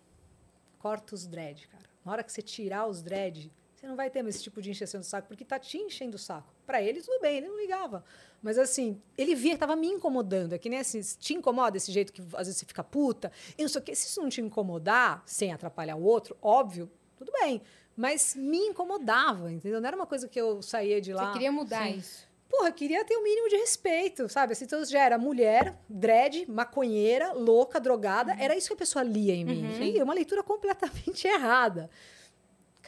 Corta os dread, cara. Na hora que você tirar os dread, você não vai ter mais esse tipo de encheção do saco, porque tá te enchendo o saco. Pra ele, tudo bem, ele não ligava. Mas assim, ele via que tava me incomodando. É que nem assim, te incomoda esse jeito que às vezes você fica puta, e não sei o quê. Se isso não te incomodar, sem atrapalhar o outro, óbvio, tudo bem. Mas me incomodava, entendeu? Não era uma coisa que eu saía de lá. Você queria mudar isso. Porra, queria ter o mínimo de respeito, sabe? Assim, então já era mulher, dread, maconheira, louca, drogada. Era isso que a pessoa lia em mim. E uma leitura completamente errada.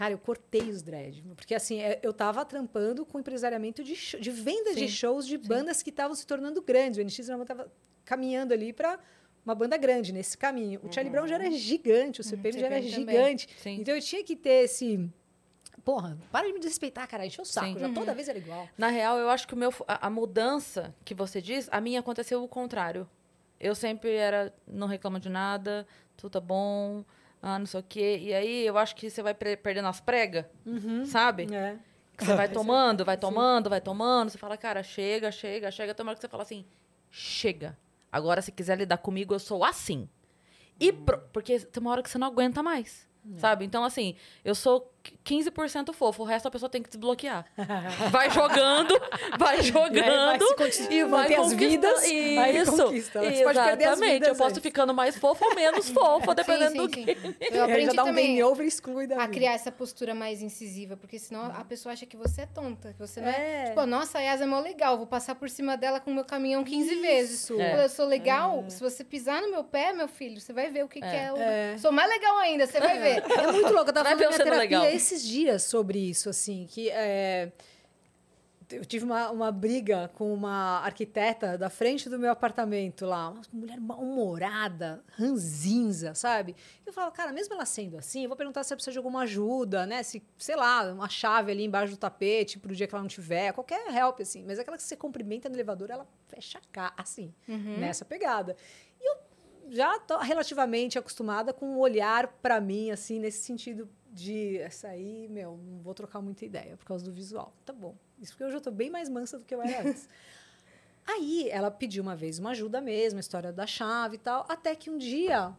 Cara, eu cortei os dread. Porque, assim, é, eu tava trampando com empresariamento de, show- de venda de Sim, shows de bandas que estavam se tornando grandes. O NX não tava caminhando ali para uma banda grande nesse caminho. O Charlie Brown já era gigante, o CPM já era gigante. Então eu tinha que ter esse. Porra, para de me desrespeitar, cara. Encheu o saco. Sim. Já toda vez era igual. Na real, eu acho que o meu, a, a mudança que você diz, a minha aconteceu o contrário. Eu sempre era, não reclamo de nada, tudo tá bom, ah, não sei o quê. E aí eu acho que você vai perdendo as pregas, sabe? É. Que você vai tomando, vai tomando, vai tomando. Você fala, cara, chega, chega, chega. Tem uma hora que você fala assim, chega. Agora, se quiser lidar comigo, eu sou assim. E pro- porque tem uma hora que você não aguenta mais. Sabe? Então, assim, eu sou 15% fofo, o resto a pessoa tem que desbloquear. Vai jogando, vai jogando. vai se e vai as vidas, Isso. conquista. Você pode perder as Exatamente. vidas eu posso antes. ficando mais fofa ou menos fofa, dependendo sim, do sim, que. sim. Eu E aprendi dá um também over e exclui da a vida. criar essa postura mais incisiva, porque senão a pessoa acha que você é tonta, que você não é... É. Tipo, nossa, a Yas é mó legal, vou passar por cima dela com o meu caminhão 15 vezes. Isso. É. Eu sou legal, se você pisar no meu pé, meu filho, você vai ver o que que é. o... É. Sou mais legal ainda, você vai ver. É muito louco. Eu tava Vai falando minha terapia legal. Esses dias sobre isso, assim, que é, eu tive uma, uma briga com uma arquiteta da frente do meu apartamento lá, uma mulher mal-humorada, ranzinza, sabe? Eu falo, cara, mesmo ela sendo assim, eu vou perguntar se ela precisa de alguma ajuda, né? Se, sei lá, uma chave ali embaixo do tapete pro dia que ela não tiver, qualquer help, assim. Mas aquela que você cumprimenta no elevador, ela fecha a cara, assim, nessa pegada. E eu já tô relativamente acostumada com um olhar pra mim, assim, nesse sentido de essa aí, meu, não vou trocar muita ideia por causa do visual. Tá bom. Isso porque hoje eu tô bem mais mansa do que eu era antes. Aí ela pediu uma vez uma ajuda mesmo, a história da chave e tal, até que um dia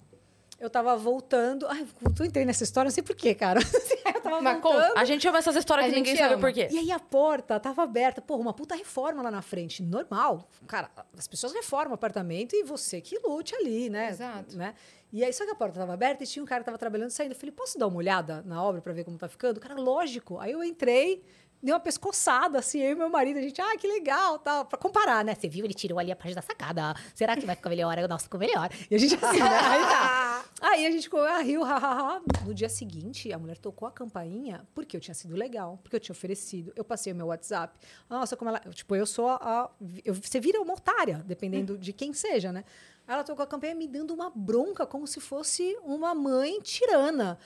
eu tava voltando. Ai, eu entrei nessa história, não sei porquê, cara. eu tava Mas voltando. A gente ama essas histórias A que ninguém sabe ama. por quê. E aí a porta tava aberta. Porra, uma puta reforma lá na frente. Normal. Cara, as pessoas reformam o apartamento e você que lute ali, né? Exato. Né? E aí, só que a porta tava aberta e tinha um cara que tava trabalhando saindo. Eu falei, posso dar uma olhada na obra pra ver como tá ficando? Cara, lógico. Aí eu entrei, dei uma pescoçada, assim, eu e meu marido, a gente, ah, que legal, tal. Pra comparar, né? Você viu, ele tirou ali a parte da sacada. Será que vai ficar melhor? Aí o nosso ficou melhor. E a gente assim, né? Aí tá. Aí a gente ficou, ah, riu, hahaha. No dia seguinte, a mulher tocou a campainha porque eu tinha sido legal, porque eu tinha oferecido. Eu passei o meu WhatsApp. Nossa, como ela. Tipo, eu sou a. eu- você vira uma otária, dependendo de quem seja, né? Ela tocou a campainha me dando uma bronca, como se fosse uma mãe tirana.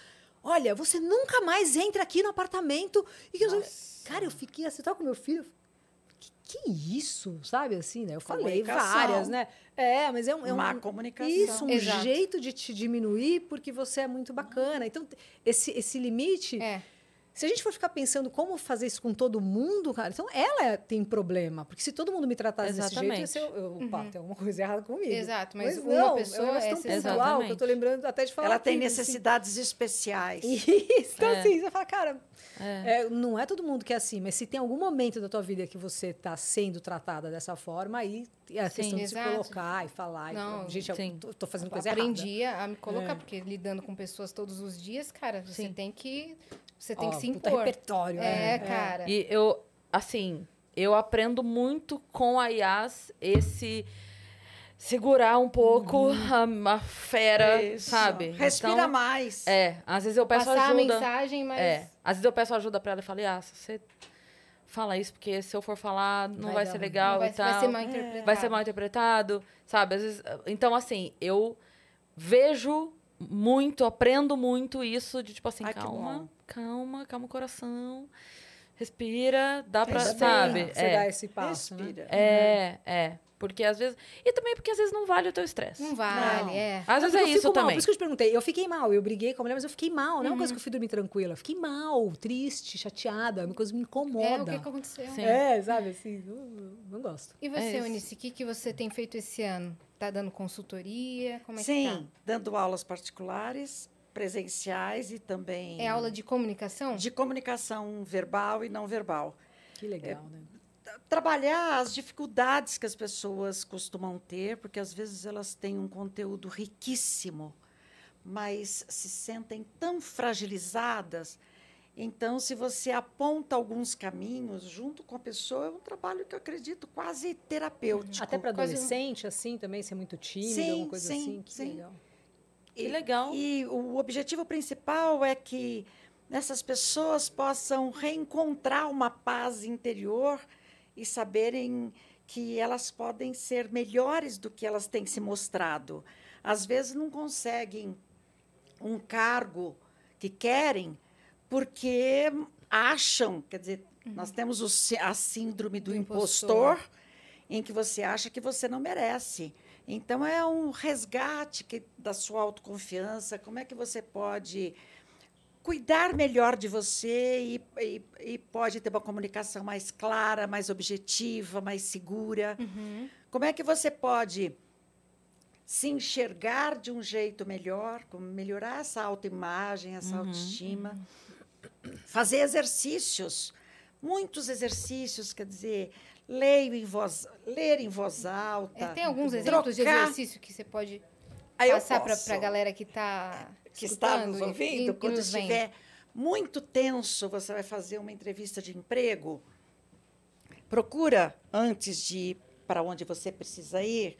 Olha, você nunca mais entra aqui no apartamento. E que eu- Cara, eu fiquei assim, tava com meu filho. Que, que isso, sabe assim, né? Eu falei várias, né? É, mas é um, é um Má comunicação. isso, um Exato. jeito de te diminuir porque você é muito bacana. Então, esse, esse limite, É. se a gente for ficar pensando como fazer isso com todo mundo, cara, então ela é- tem problema. Porque se todo mundo me tratasse desse jeito, ia ser, eu, eu, opa, tem alguma coisa errada comigo. Exato, mas uma não, pessoa é tão pontual que eu tô lembrando até de falar. Ela tem assim. necessidades especiais. Isso, então É. assim, você fala, cara, É. é, não é todo mundo que é assim, mas se tem algum momento da tua vida que você tá sendo tratada dessa forma, aí é a Sim. questão de se Exato. colocar e falar. e Não, falar, gente, eu sim. tô, tô fazendo coisa errada. Aprendi a me colocar, É. porque lidando com pessoas todos os dias, cara, você Sim. tem que. Você tem Ó, que se puta impor. repertório. É, cara. E eu, assim, eu aprendo muito com a Yas esse segurar um pouco a, a fera, Isso. sabe? Respira Então, mais. É, às vezes eu peço Passar a ajuda. mensagem, mas. É, às vezes eu peço ajuda pra ela e falo, Yas, você fala isso, porque se eu for falar, não Vai vai, ser legal vai, e tal. vai ser mal interpretado. vai ser mal interpretado, sabe? Às vezes, então, assim, eu vejo muito, aprendo muito isso de tipo assim, Ai, calma, calma, calma o coração. respira, dá pra, sabe? Você É. dá esse passo, né? Respira. É, é. Porque às vezes. E também porque às vezes não vale o teu estresse. Não vale, Não. é. Às vezes Não, é isso fico mal, também. Por isso que eu te perguntei. Eu fiquei mal. Eu briguei com a mulher, mas eu fiquei mal. Não é uma Uhum. coisa que eu fui dormir tranquila. Eu fiquei mal, triste, chateada. É uma coisa que me É, o incomoda. que, que aconteceu? Sim. É, sabe, assim, eu não gosto. E você, É. Eunice, o que, que você tem feito esse ano? Tá dando consultoria? Como é Sim, que tá? dando aulas particulares, presenciais e também É aula de comunicação? de comunicação verbal e não verbal. Que legal, né? Trabalhar as dificuldades que as pessoas costumam ter, porque às vezes elas têm um conteúdo riquíssimo, mas se sentem tão fragilizadas. Então, se você aponta alguns caminhos junto com a pessoa, é um trabalho que eu acredito quase terapêutico. Até para Quase um- adolescente, assim, também, ser muito tímido, Sim, alguma coisa sim, assim. Que sim. legal. Que legal. E o objetivo principal é que essas pessoas possam reencontrar uma paz interior e saberem que elas podem ser melhores do que elas têm se mostrado. Às vezes não conseguem um cargo que querem porque acham, quer dizer, nós temos o a síndrome do, Do impostor, impostor. em que você acha que você não merece. Então é um resgate que- da sua autoconfiança. Como é que você pode cuidar melhor de você e, e- e pode ter uma comunicação mais clara, mais objetiva, mais segura? Uhum. Como é que você pode se enxergar de um jeito melhor, como melhorar essa autoimagem, essa autoestima? Fazer exercícios, muitos exercícios, quer dizer, leio em voz, ler em voz alta. É, tem alguns Trocar- exemplos de exercício que você pode Aí eu passar para a galera que está que está nos e- ouvindo, e quando nos vem? estiver muito tenso, você vai fazer uma entrevista de emprego, procura, antes de ir para onde você precisa ir,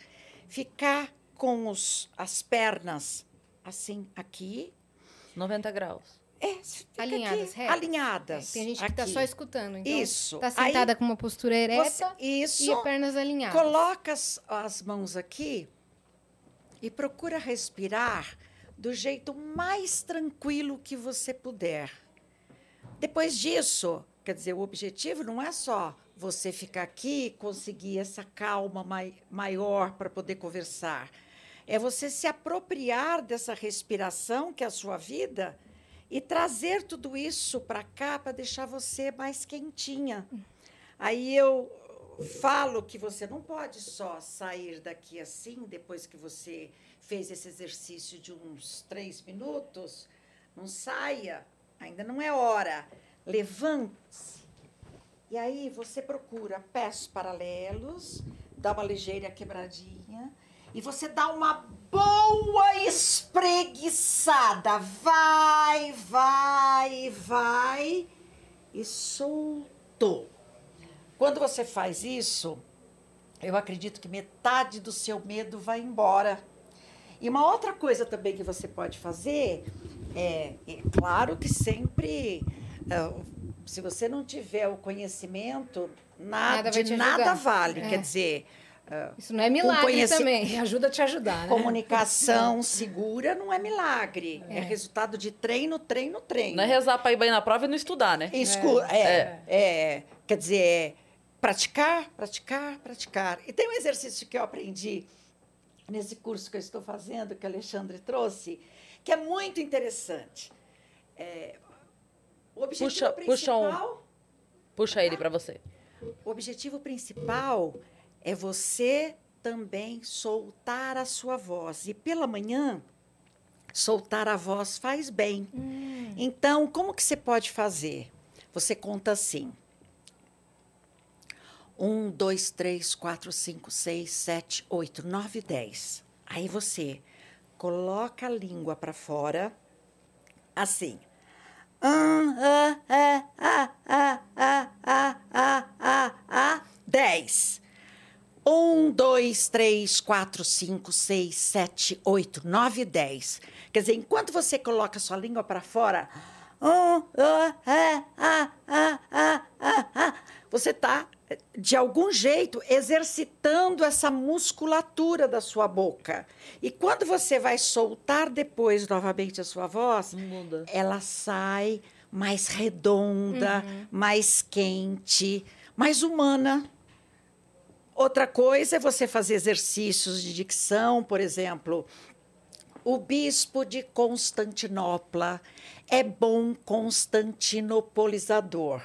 ficar com os, as pernas assim, aqui. 90 graus. É, Alinhadas, aqui, alinhadas. É, tem gente que está só escutando. Então, Isso. Está sentada Aí com uma postura ereta Você- isso. e as pernas alinhadas. Coloca as, as mãos aqui e procura respirar do jeito mais tranquilo que você puder. Depois disso, quer dizer, o objetivo não é só você ficar aqui e conseguir essa calma mai, maior para poder conversar. É você se apropriar dessa respiração que é a sua vida e trazer tudo isso para cá para deixar você mais quentinha. Aí eu falo que você não pode só sair daqui assim, depois que você fez esse exercício de uns três minutos. Não saia, ainda não é hora. Levante-se. E aí você procura pés paralelos, dá uma ligeira quebradinha e você dá uma boa espreguiçada. Vai, vai, vai e soltou. Quando você faz isso, eu acredito que metade do seu medo vai embora. E uma outra coisa também que você pode fazer é, é claro que sempre, ah, se você não tiver o conhecimento, nada, Nada de nada vale. É. Quer dizer, Isso não é milagre conheci- Me também. ajuda a te ajudar, né? comunicação segura não é milagre. É. resultado de treino, treino, treino. Não é rezar para ir bem na prova e não estudar, né? Escu é, é. quer dizer, é praticar, praticar, praticar. E tem um exercício que eu aprendi nesse curso que eu estou fazendo, que o Alexandre trouxe, que é muito interessante. É, o objetivo Puxa- puxa um. principal, Puxa ele para você. o objetivo principal é você também soltar a sua voz. E pela manhã, soltar a voz faz bem. Então, como que você pode fazer? Você conta assim. Um, dois, três, quatro, cinco, seis, sete, oito, nove, dez. Aí você coloca a língua para fora, assim. Ah, ah, ah, ah, ah, ah, ah, ah, ah, dez. Um, dois, três, quatro, cinco, seis, sete, oito, nove, dez. Quer dizer, enquanto você coloca a sua língua para fora, um, ah, ah, ah, ah, ah, ah, ah, você está, de algum jeito, exercitando essa musculatura da sua boca. E quando você vai soltar depois novamente a sua voz, muda. ela sai mais redonda, mais quente, mais humana. Outra coisa é você fazer exercícios de dicção, por exemplo. O bispo de Constantinopla é bom constantinopolizador.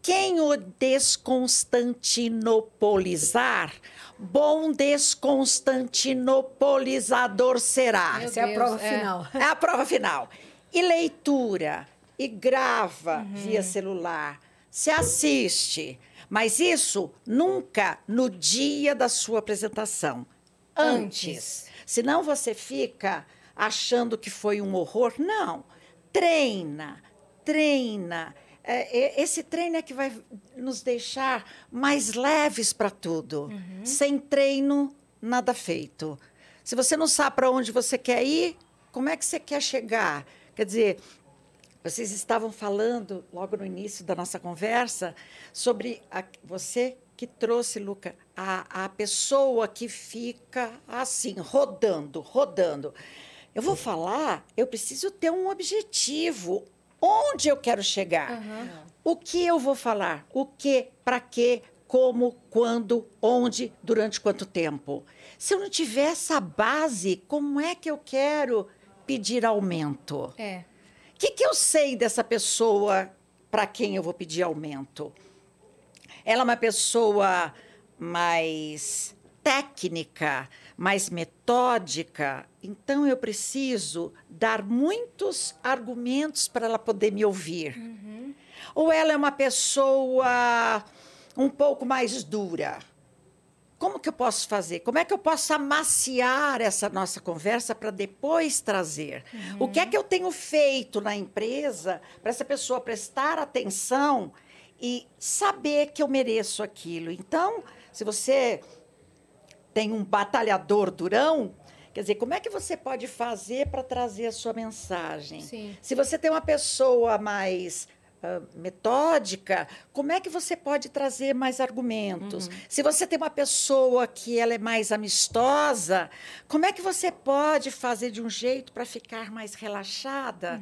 Quem o desconstantinopolizar, bom desconstantinopolizador será. Meu Essa é a Deus, prova é. final. É a prova final. E leitura, e grava via celular, se assiste. Mas isso nunca no dia da sua apresentação. Antes. Antes. Senão você fica achando que foi um horror. Não. Treina, treina. É, é, esse treino é que vai nos deixar mais leves para tudo. Sem treino, nada feito. Se você não sabe para onde você quer ir, como é que você quer chegar? Quer dizer, vocês estavam falando logo no início da nossa conversa sobre a- você que trouxe, Luca, a, a pessoa que fica assim, rodando, rodando. Eu vou falar, eu preciso ter um objetivo. Onde eu quero chegar? O que eu vou falar? O que, para quê, como, quando, onde, durante quanto tempo? Se eu não tiver essa base, como é que eu quero pedir aumento? É. O que, que eu sei dessa pessoa para quem eu vou pedir aumento? Ela é uma pessoa mais técnica, mais metódica, então eu preciso dar muitos argumentos para ela poder me ouvir. Ou ela é uma pessoa um pouco mais dura? Como que eu posso fazer? Como é que eu posso amaciar essa nossa conversa para depois trazer? O que é que eu tenho feito na empresa para essa pessoa prestar atenção e saber que eu mereço aquilo? Então, se você tem um batalhador durão, quer dizer, como é que você pode fazer para trazer a sua mensagem? Sim. Se você tem uma pessoa mais ah, metódica, como é que você pode trazer mais argumentos? Se você tem uma pessoa que ela é mais amistosa, como é que você pode fazer de um jeito para ficar mais relaxada?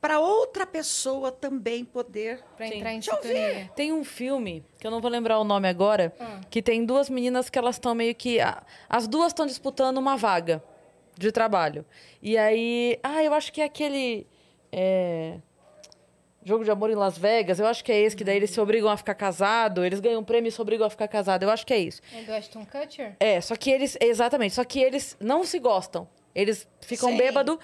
Para outra pessoa também poder. Pra entrar em sintonia. Tem um filme, que eu não vou lembrar o nome agora, Ah. que tem duas meninas que elas estão meio que. As duas estão disputando uma vaga de trabalho. E aí. Ah, eu acho que é aquele. é, Jogo de amor em Las Vegas, eu acho que é esse, que daí eles se obrigam a ficar casado, eles ganham um prêmio e se obrigam a ficar casado. Eu acho que é isso. É do Ashton Kutcher? É, só que eles. Exatamente, só que eles não se gostam. Eles ficam Sim. bêbado,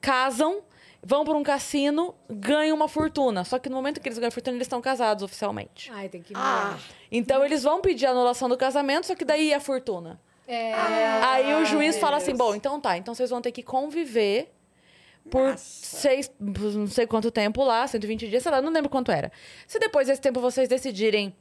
casam, vão para um cassino, ganham uma fortuna. Só que no momento que eles ganham a fortuna, eles estão casados oficialmente. Ai, tem que Ah, Então eles vão pedir a anulação do casamento, só que daí e a fortuna. É. Aí o juiz fala assim: Deus. bom, então tá, então vocês vão ter que conviver por Nossa. seis, não sei quanto tempo lá, 120 dias, sei lá, não lembro quanto era. Se depois desse tempo vocês decidirem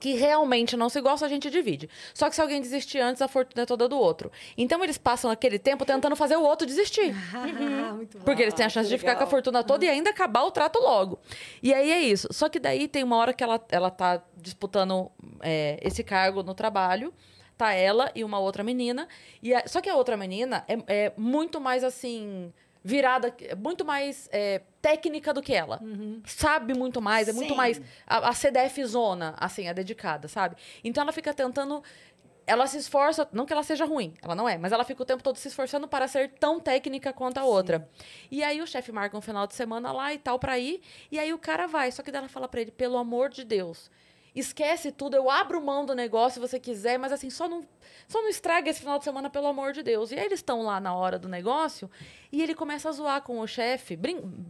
que realmente não se gosta, a gente divide. Só que se alguém desistir antes, a fortuna é toda do outro. Então eles passam aquele tempo tentando fazer o outro desistir. Bom. Porque eles têm a chance de ficar com a fortuna toda e ainda acabar o trato logo. E aí é isso. Só que daí tem uma hora que ela, ela tá disputando é, esse cargo no trabalho. Tá ela e uma outra menina. E a- só que a outra menina é, é muito mais assim. Virada, muito mais é, técnica do que ela. Sabe muito mais, é muito Sim. mais. A, a CDF zona, assim, a dedicada, sabe? Então ela fica tentando ela se esforça, não que ela seja ruim, ela não é, mas ela fica o tempo todo se esforçando para ser tão técnica quanto a outra. E aí o chefe marca um final de semana lá e tal pra ir, e aí o cara vai, só que daí ela fala pra ele, pelo amor de Deus, esquece tudo, eu abro mão do negócio se você quiser, mas assim, só não, só não estraga esse final de semana, pelo amor de Deus. E aí eles estão lá na hora do negócio, e ele começa a zoar com o chefe,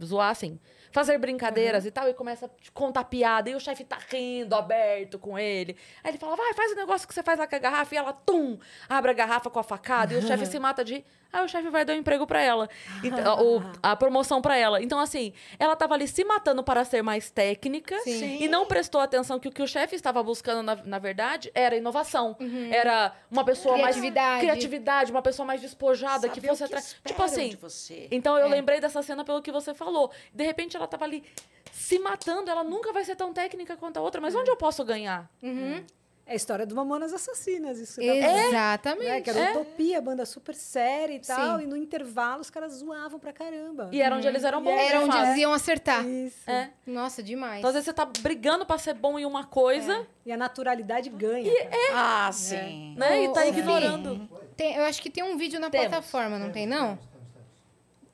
zoar assim, fazer brincadeiras e tal, e começa a contar piada, e o chefe tá rindo, aberto com ele. Aí ele fala, vai, faz o negócio que você faz lá com a garrafa, e ela, tum, abre a garrafa com a facada, e o chefe se mata de. Aí o chefe vai dar um emprego pra ela, então, o- a promoção pra ela. Então, assim, ela tava ali se matando para ser mais técnica, Sim. e não prestou atenção que o que o chefe estava buscando, na, na verdade, era inovação. Era uma pessoa Criatividade. mais... Criatividade. Uma pessoa mais despojada, que Saber fosse o que atrás... Tipo assim... Então eu É. lembrei dessa cena pelo que você falou. De repente ela tava ali se matando, ela nunca vai ser tão técnica quanto a outra, mas onde eu posso ganhar? Uhum. É a história do Mamonas Assassinas. Isso que Exatamente. né? Que era É. Utopia, banda super séria e tal. Sim. E no intervalo os caras zoavam pra caramba. E era onde eles eram bons. Era onde eles iam acertar. Isso. É. Nossa, demais. Então, às vezes, você tá brigando pra ser bom em uma coisa, E a naturalidade ganha. cara. Ah, sim. né? E tá ignorando. Tem- eu acho que tem um vídeo na Temos. plataforma, não tem, não?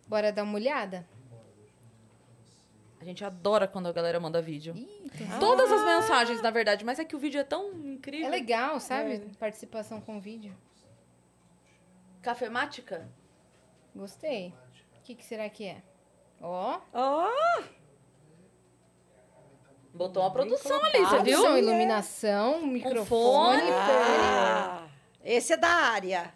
Bora dar uma olhada? A gente adora quando a galera manda vídeo. Ih, tem- Todas as mensagens, na verdade, mas é que o vídeo é tão incrível. É legal, sabe? Participação com vídeo. Cafemática? Gostei. O que, que será que é? Ó. Ó, Botou uma produção ali, você viu? Produção, iluminação, microfone. fone. Ah, esse é da área.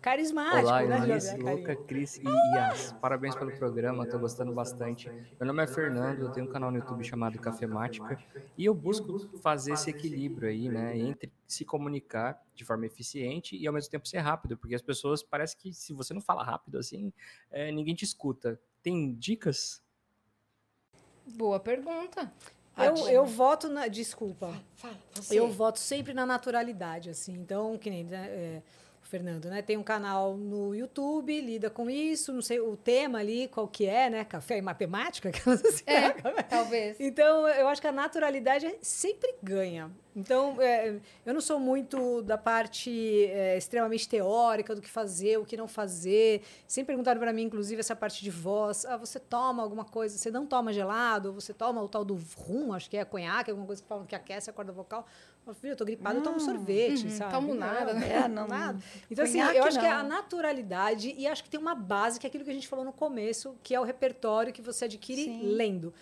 Carismático, Olá, né? Luca, Cris e Yas. Parabéns pelo programa, tô gostando bastante. Meu nome é Fernando, eu tenho um canal no YouTube chamado Cafemática e eu busco fazer esse equilíbrio aí, né, entre se comunicar de forma eficiente e ao mesmo tempo ser rápido, porque as pessoas parece que se você não fala rápido assim, é, ninguém te escuta. Tem dicas? Boa pergunta. Eu, eu voto na. Desculpa. Fala, você. Eu voto sempre na naturalidade, assim. Então, que nem é, Fernando, né? Tem um canal no YouTube, lida com isso, não sei o tema ali, qual que é, né? Café e matemática, aquelas assim. É, talvez. Então, eu acho que a naturalidade sempre ganha. Então, é, eu não sou muito da parte é, extremamente teórica do que fazer, o que não fazer. Sempre perguntaram para mim, inclusive, essa parte de voz. Ah, você toma alguma coisa, você não toma gelado, você toma o tal do rum, acho que é conhaque, alguma coisa que falam que aquece a corda vocal. Filho, eu tô gripada, eu tomo sorvete, Uhum, sabe? tomo nada, né? É, não, Nada. Então, assim, eu acho que é não. a naturalidade e acho que tem uma base, que é aquilo que a gente falou no começo, que é o repertório que você adquire Sim. lendo.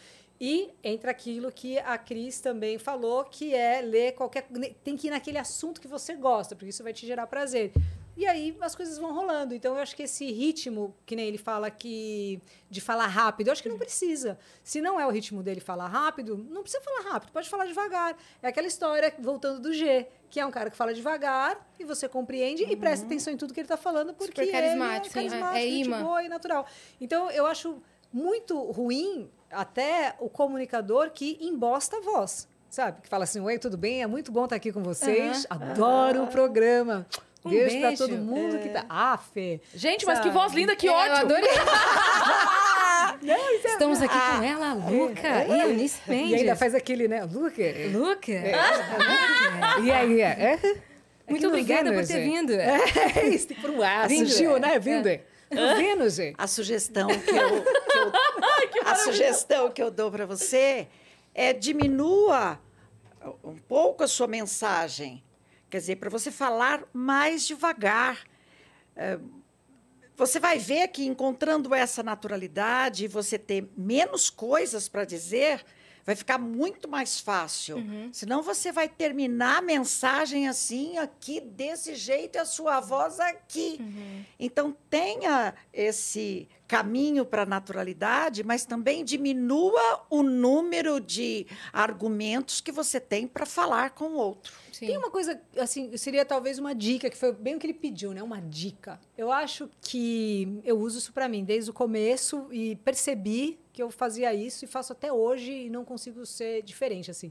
E entra aquilo que a Cris também falou, que é ler qualquer. Tem que ir naquele assunto que você gosta, porque isso vai te gerar prazer. E aí as coisas vão rolando. Então eu acho que esse ritmo, que nem ele fala que de falar rápido, eu acho que não precisa. Se não é o ritmo dele falar rápido, não precisa falar rápido, pode falar devagar. É aquela história, voltando do G, que é um cara que fala devagar e você compreende e presta atenção em tudo que ele está falando, porque Super carismático, ele é é- carismático, é gente imã. boa e natural. Então eu acho muito ruim até o comunicador que embosta a voz. Sabe? Que fala assim, oi, tudo bem? É muito bom estar aqui com vocês. Adoro o programa. Um beijo, pra beijo. todo mundo que tá. Ah, Fê. Gente, mas que Sabe? voz linda, que É, Eu ódio! adorei. Estamos aqui com ela, Luca e Eunice E ainda Mendes. faz aquele, né? Luca. Luca, E aí? É? muito obrigada por Vênus, ter é. vindo. É isso, que por um ar. Vindo, Surgiu, é. né? Vindo. No Vênus. A sugestão que eu, que eu- a sugestão que eu dou para você é diminua um pouco a sua mensagem. Quer dizer, para você falar mais devagar. É, Você vai ver que encontrando essa naturalidade, você ter menos coisas para dizer, vai ficar muito mais fácil. Senão você vai terminar a mensagem assim, aqui, desse jeito, e a sua voz aqui. Então, tenha esse caminho para a naturalidade, mas também diminua o número de argumentos que você tem para falar com o outro. Sim. Tem uma coisa, assim, seria talvez uma dica, que foi bem o que ele pediu, né? Uma dica. Eu acho que eu uso isso para mim desde o começo e percebi que eu fazia isso e faço até hoje e não consigo ser diferente, assim.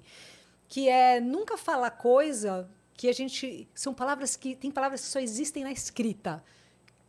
Que é nunca falar coisa que a gente. São palavras que. Tem palavras que só existem na escrita.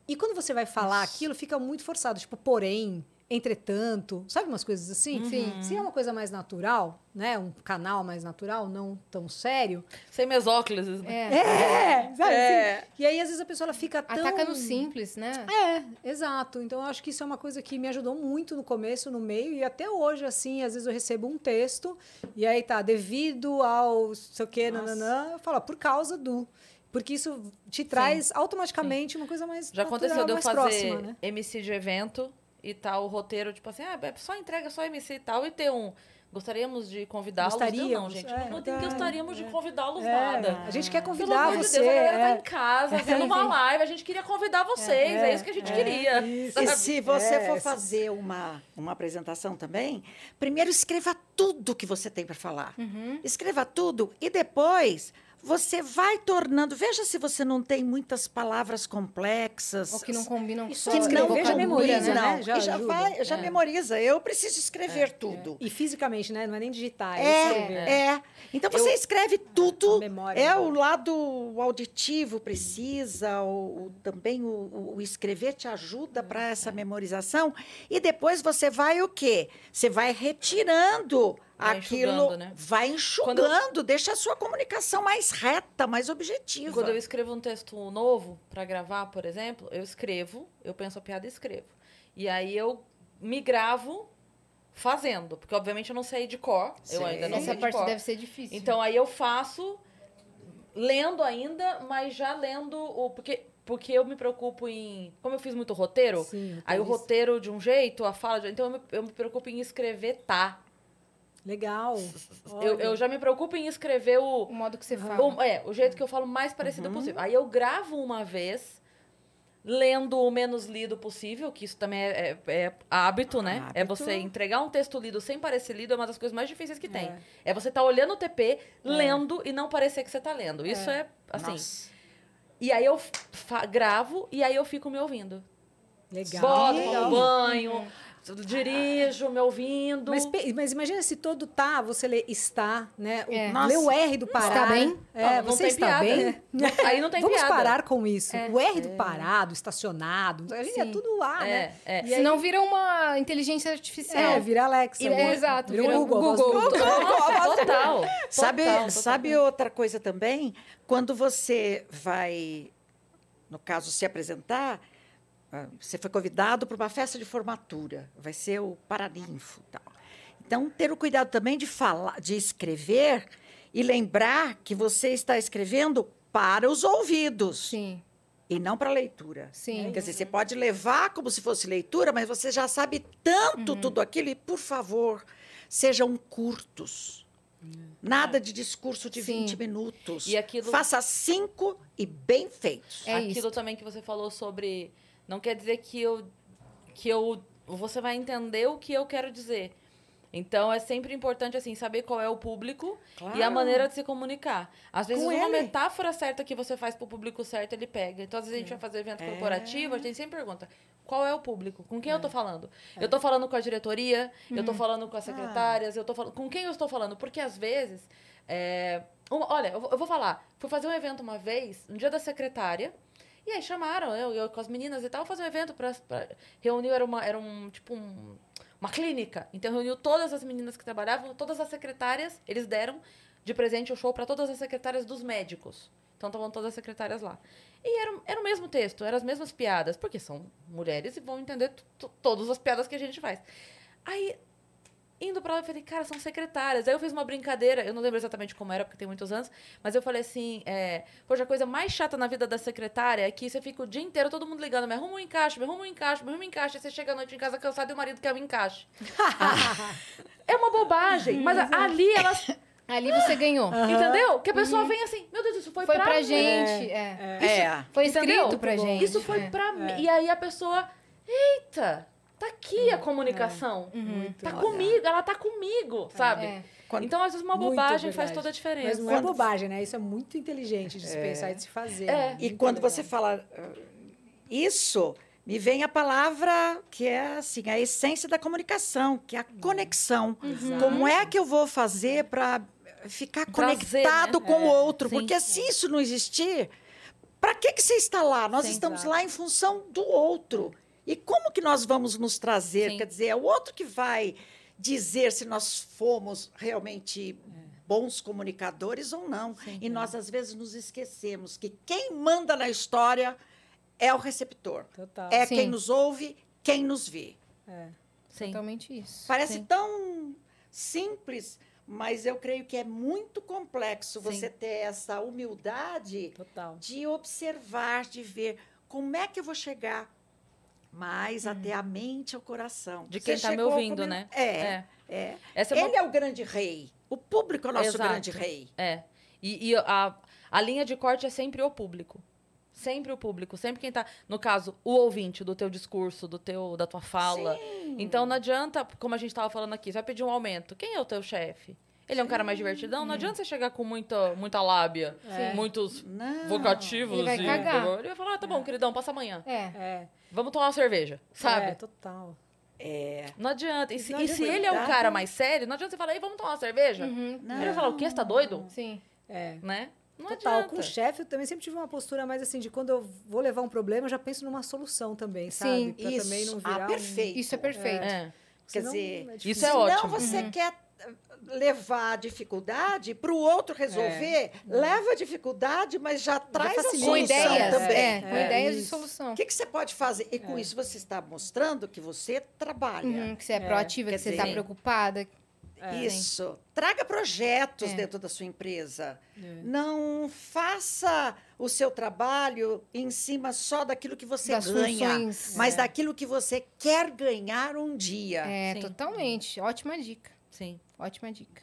E quando você vai falar aquilo, fica muito forçado. Tipo, porém, entretanto, sabe umas coisas assim? Sim. Se é uma coisa mais natural, né? Um canal mais natural, não tão sério. Sem meus óculos. né? É. É, sabe? É. assim? E aí, às vezes, a pessoa ela fica tão... Ataca no simples, né? É, exato. Então, eu acho que isso é uma coisa que me ajudou muito no começo, no meio, e até hoje, assim, às vezes eu recebo um texto, e aí tá, devido ao sei o quê, Nossa. nananã, eu falo, por causa do... Porque isso te traz automaticamente uma coisa mais Já natural, aconteceu de eu mais fazer próxima, né? MC de evento e tal, o roteiro, tipo assim, ah, só entrega só MC e tal, e ter um. Gostaríamos de convidá-los. Eu, Não, Gostaríamos, gente, é. não tem gostaríamos de convidá-los É, nada. a gente quer Pelo convidar amor de você. Deus, a galera tá é. em casa, vendo uma live, a gente queria convidar vocês, é, isso que a gente queria. isso. E se você É, for fazer uma, uma apresentação também, primeiro escreva tudo que você tem para falar. Uhum. Escreva tudo e depois você vai tornando. Veja se você não tem muitas palavras complexas. Ou que não combinam com Isso que não já vocabulário, memoriza, combinam. né? Já e já, ajuda. vai, já É. memoriza. Eu preciso escrever tudo. E fisicamente, né? Não é nem digitar, é, É, é. Então você Eu- escreve tudo. A memória É boa. o lado auditivo precisa, o, o- também o, o- o escrever te ajuda para essa memorização. E depois você vai o quê? Você vai retirando Vai aquilo, enxugando, né? vai enxugando, deixa a sua comunicação mais reta, mais objetiva. Quando eu escrevo um texto novo para gravar, por exemplo, eu escrevo, eu penso a piada e escrevo. E aí eu me gravo fazendo, porque obviamente eu não sei de cor, eu Sim. ainda não sei Essa de parte cor. deve ser difícil. Então aí eu faço lendo ainda, mas já lendo o porque porque eu me preocupo em, como eu fiz muito roteiro, Sim, aí o roteiro de um jeito, a fala de, então eu me, eu me preocupo em escrever tá. Legal. Eu, eu já me preocupo em escrever o o modo que você fala. o, é, o jeito que eu falo mais parecido Uhum. possível. Aí eu gravo uma vez, lendo o menos lido possível, que isso também é, é- é hábito, né? É Hábito. você entregar um texto lido sem parecer lido, é uma das coisas mais difíceis que tem. É. É você estar olhando o TP, lendo e não parecer que você tá lendo. Isso é, assim. Nossa. E aí eu gravo e aí eu fico me ouvindo. Legal. Boto, legal. banho, dirijo, me ouvindo. Mas, mas imagina se todo tá, você lê está, né? O, É. Lê o R do parar. Está bem? É, Não, não você tem está piada. bem? Aí não tem Vamos piada. parar com isso. É. O R do parado, estacionado, a gente é tudo lá, né? É, é. E aí- Senão vira uma inteligência artificial. É, vira Alexa. E- é, exato, Vira, vira o Google. Google. Google. Nossa, total. Sabe, total, total. sabe outra coisa também? Quando você vai, no caso, se apresentar, você foi convidado para uma festa de formatura, vai ser o Paraninfo. Tal. Então, ter o cuidado também de falar, de escrever e lembrar que você está escrevendo para os ouvidos Sim, e não para a leitura. sim. Quer dizer, você pode levar como se fosse leitura, mas você já sabe tanto Uhum. tudo aquilo. E, por favor, sejam curtos. Nada de discurso de Sim. 20 minutos. E aquilo- Faça cinco e bem feitos. É Aquilo isso. também que você falou sobre. Não quer dizer que eu. que eu. Você vai entender o que eu quero dizer. Então é sempre importante assim saber qual é o público e a Claro. maneira de se comunicar. Às vezes Com uma ele. metáfora certa que você faz pro público certo, ele pega. Então às vezes a gente vai fazer evento É. corporativo, a gente sempre pergunta: qual é o público? Com quem eu tô falando? Eu tô falando com a diretoria, eu tô falando com as secretárias, eu tô falando com quem eu estou falando? Porque às vezes é, uma- olha, eu vou, eu vou falar. Fui fazer um evento uma vez, no dia da secretária. E aí chamaram eu, eu com as meninas e tal, fazer um evento para reuniu era uma era um tipo um, uma clínica. Então reuniu todas as meninas que trabalhavam, todas as secretárias, eles deram de presente o show para todas as secretárias dos médicos. Então estavam todas as secretárias lá. E era, era o mesmo texto, eram as mesmas piadas, porque são mulheres e vão entender todas as piadas que a gente faz. Aí indo pra lá, eu falei, cara, são secretárias. Aí eu fiz uma brincadeira, eu não lembro exatamente como era, porque tem muitos anos, mas eu falei assim, é, poxa, a coisa mais chata na vida da secretária é que você fica o dia inteiro, todo mundo ligando, me arruma um encaixe, me arruma um encaixe, me arruma um encaixe, aí você chega à noite em casa cansado e o marido quer um encaixe. é uma bobagem, mas ali elas, Ali você ganhou. entendeu? Que a pessoa vem assim, meu Deus, isso foi, Foi pra, pra mim. gente. É. É. Foi Entendeu? escrito pra gente. Isso foi é. pra mim. E aí a pessoa, eita, tá aqui a comunicação. Muito. Tá Olha. comigo, ela tá comigo, sabe? É. Quando- Então, às vezes, uma bobagem faz toda a Mas diferença. não é Quando- bobagem, né? Isso é muito inteligente de se pensar e de se fazer. É. né? E Muito quando legal. você fala ah, isso, me vem a palavra que é assim, a essência da comunicação, que é a conexão. Exato. Como é que eu vou fazer para ficar Trazer, conectado né? com o É, outro? sim. Porque se isso não existir, para que, que você está lá? Nós Sim, estamos exato. lá em função do outro. E como que nós vamos nos trazer? Sim. Quer dizer, é o outro que vai dizer se nós fomos realmente bons comunicadores ou não. Sim. e nós, às vezes, nos esquecemos que quem manda na história é o receptor. Total. É Sim. quem nos ouve, quem nos vê. Sim. Totalmente isso. Parece Sim. tão simples, mas eu creio que é muito complexo Sim. você ter essa humildade Total. de observar, de ver como é que eu vou chegar mais até a mente e o coração. Uhum. De quem tá me ouvindo, né? É, é. Essa é uma Ele é o grande rei. O público é o nosso Exato. grande rei. É. E, e a, a linha de corte é sempre o público. Sempre o público. Sempre quem tá. No caso, o ouvinte do teu discurso, do teu, da tua fala. Então não adianta, como a gente estava falando aqui, você vai pedir um aumento. Quem é o teu chefe? Ele é um cara mais divertidão. Não adianta você chegar com muita, muita lábia, É. muitos Não. vocativos. Ele vai e- cagar. Ele vai falar, ah, tá bom, queridão, passa amanhã. É. É, Vamos tomar uma cerveja, sabe? É, total. É. Não adianta. E se, Não e se ele é um Cuidado. cara mais sério, não adianta você falar, ei, vamos tomar uma cerveja? Uhum. Não. Ele vai falar, o quê? Você tá doido? Sim. É. Né? Não Total, adianta. com o chefe eu também sempre tive uma postura mais assim, de quando eu vou levar um problema, eu já penso numa solução também, sabe? Sim. Pra também não Isso. virar Ah, um- perfeito. Isso é perfeito. É. Quer senão dizer, é. Isso é ótimo. você Uhum. quer levar a dificuldade para o outro resolver, leva a dificuldade, mas já traz a solução Com ideias, também. é, com É, ideias de isso. solução. O que, que você pode fazer? E com isso você está mostrando que você trabalha. Uhum, que você é, proativa, Quer que você está preocupada. Isso. Traga projetos É. dentro da sua empresa. É. Não faça o seu trabalho em cima só daquilo que você Das ganha, funções. mas É. daquilo que você quer ganhar um dia. É, Sim. totalmente. Ótima dica. Sim. Ótima dica.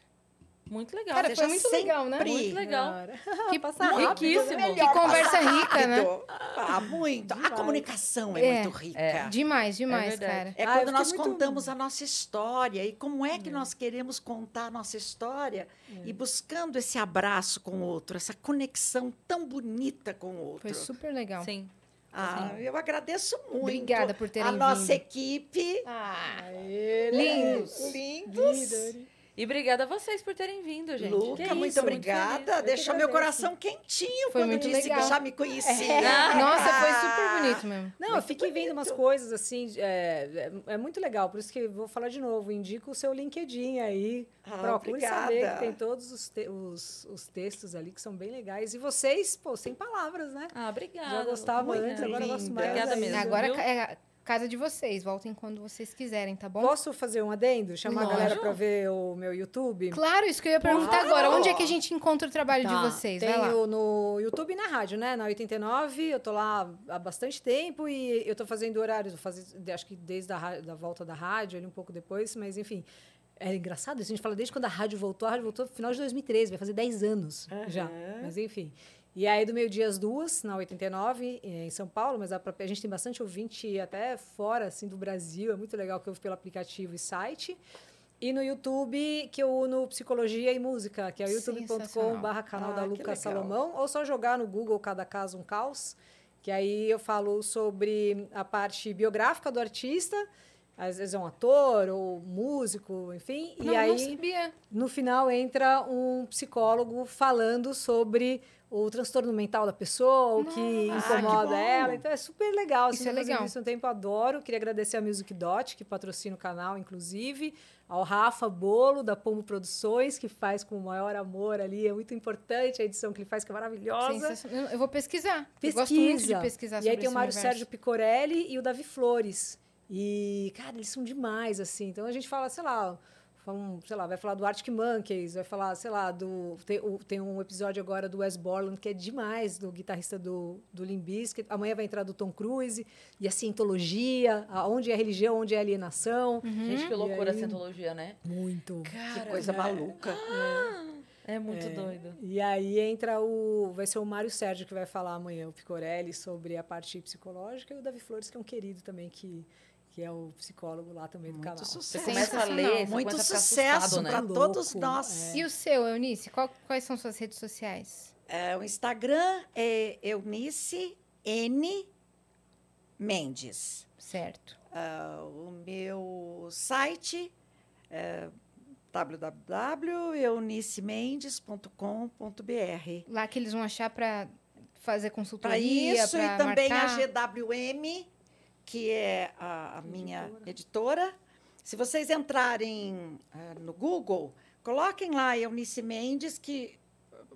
Muito legal. Cara, foi muito legal, né? Muito legal. Que Passa riquíssimo. né? Que conversa rica, né? Rápido. Ah, muito. A Demais. comunicação é, É. muito rica. É. Demais, demais, verdade. cara. É Ah, quando eu nós fiquei muito- contamos a nossa história e como é que nós queremos contar a nossa história e buscando esse abraço com o outro, essa conexão tão bonita com o outro. Foi super legal. Sim. Ah, eu agradeço muito. Obrigada por terem a nossa vindo. equipe. Ah, Aê, lindos. Lindos. E obrigada a vocês por terem vindo, gente. Luca, Que muito isso, obrigada. feliz. Deixou meu coração quentinho Foi quando muito disse legal. que já me conhecia. Nossa, foi super bonito mesmo. Não, eu fiquei vendo umas coisas assim, é, é, é muito legal, por isso que eu vou falar de novo, indico o seu LinkedIn aí, Ah, procure obrigada. saber que tem todos os, te- os, os textos ali que são bem legais, e vocês, pô, sem palavras, né? Ah, obrigada. Já gostava muito antes, agora eu gosto mais Obrigada mesmo. Agora viu? é casa de vocês. Voltem quando vocês quiserem, tá bom? Posso fazer um adendo? Chamar a galera Lógico. pra ver o meu YouTube? Claro, isso que eu ia perguntar agora. Onde é que a gente encontra o trabalho de Tá, vocês? Vai lá. Tenho no YouTube e na rádio, né? Na 89, eu tô lá há bastante tempo e eu tô fazendo horários, acho que desde a da volta da rádio, ali um pouco depois, mas enfim. É engraçado, isso, a gente fala desde quando a rádio voltou, a rádio voltou no final de 2013, vai fazer 10 anos já. Mas enfim. E aí, do meio-dia às duas, na 89, em São Paulo, mas a, a gente tem bastante ouvinte até fora, assim, do Brasil. É muito legal que eu ouvo pelo aplicativo e site. E no YouTube, que eu uno Psicologia e Música, que é youtube.com Sensacional. barra canal Ah, da que Luca legal. Salomão, ou só jogar no Google Cada Caso Um Caos, que aí eu falo sobre a parte biográfica do artista, às vezes é um ator ou músico, enfim, Não, e aí no final entra um psicólogo falando sobre o transtorno mental da pessoa, o que. Ah, que incomoda bom. ela. Então é super legal. Isso assim, é tô fazendo legal. Isso um tempo adoro. Queria agradecer a Music Dot, que patrocina o canal, inclusive. Ao Rafa Bolo, da Pombo Produções, que faz com o maior amor ali. É muito importante a edição que ele faz, que é maravilhosa. Eu vou pesquisar. Eu Pesquisa. gosto muito de pesquisar E sobre aí tem o Mário universo. Sérgio Picorelli e o Davi Flores. E, cara, eles são demais, assim. Então a gente fala, sei lá, fala um- sei lá, vai falar do Arctic Monkeys, vai falar, sei lá, do. Tem, o- tem um episódio agora do Wes Borland que é demais, do guitarrista do, do Bizkit. Amanhã vai entrar do Tom Cruise. E a cientologia, a- onde é religião, onde é alienação. Gente, que loucura aí- a cientologia, né? Muito. Que coisa maluca. É muito doido. E aí entra o. Vai ser o Mário Sérgio que vai falar amanhã, o Picorelli, sobre a parte psicológica, e o Davi Flores, que é um querido também, que, que é o psicólogo lá também do Muito canal. Você sucesso. começa a ler, você Muito começa a ficar sucesso né? para Louco, todos nós. E o seu, Eunice? Qual- quais são suas redes sociais? É, o Instagram é Eunice N Mendes. Certo. Ah, o meu site é www.eunicemendes.com.br. Lá que eles vão achar para fazer Para consultoria, isso, e também marcar. a GWM, que é a, a minha editora. Se vocês entrarem ah, no Google, coloquem lá Eunice Mendes, que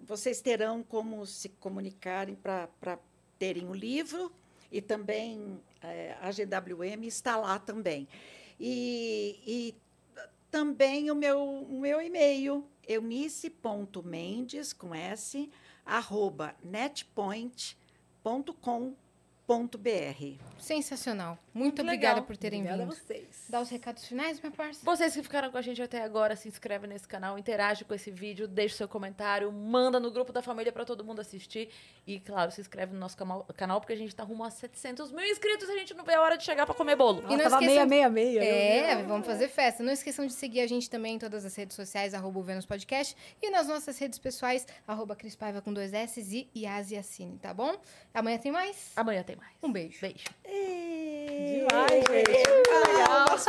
vocês terão como se comunicarem para terem o livro. E também eh, a GWM está lá também. E, e também o meu, o meu e-mail, eunice.mendes, com S, arroba netpoint.com.br. Sensacional. Muito, Muito obrigada legal. por terem Obrigada a vindo. vocês. Dá os recados finais, minha parça? Vocês que ficaram com a gente até agora, se inscreve nesse canal, interage com esse vídeo, deixa seu comentário, manda no grupo da família pra todo mundo assistir. E, claro, se inscreve no nosso canal, porque a gente tá rumo a 700 mil inscritos e a gente não vê a hora de chegar pra comer bolo. E não tava esqueçam- meia, meia, meia. É, vamos fazer festa. Não esqueçam de seguir a gente também em todas as redes sociais, arroba o Vênus Podcast, e nas nossas redes pessoais, arroba Cris Paiva com dois S e Yasi Assine, tá bom? Amanhã tem mais. Amanhã tem mais. Um beijo. Beijo. Demais, Demais, gente. Ai, almas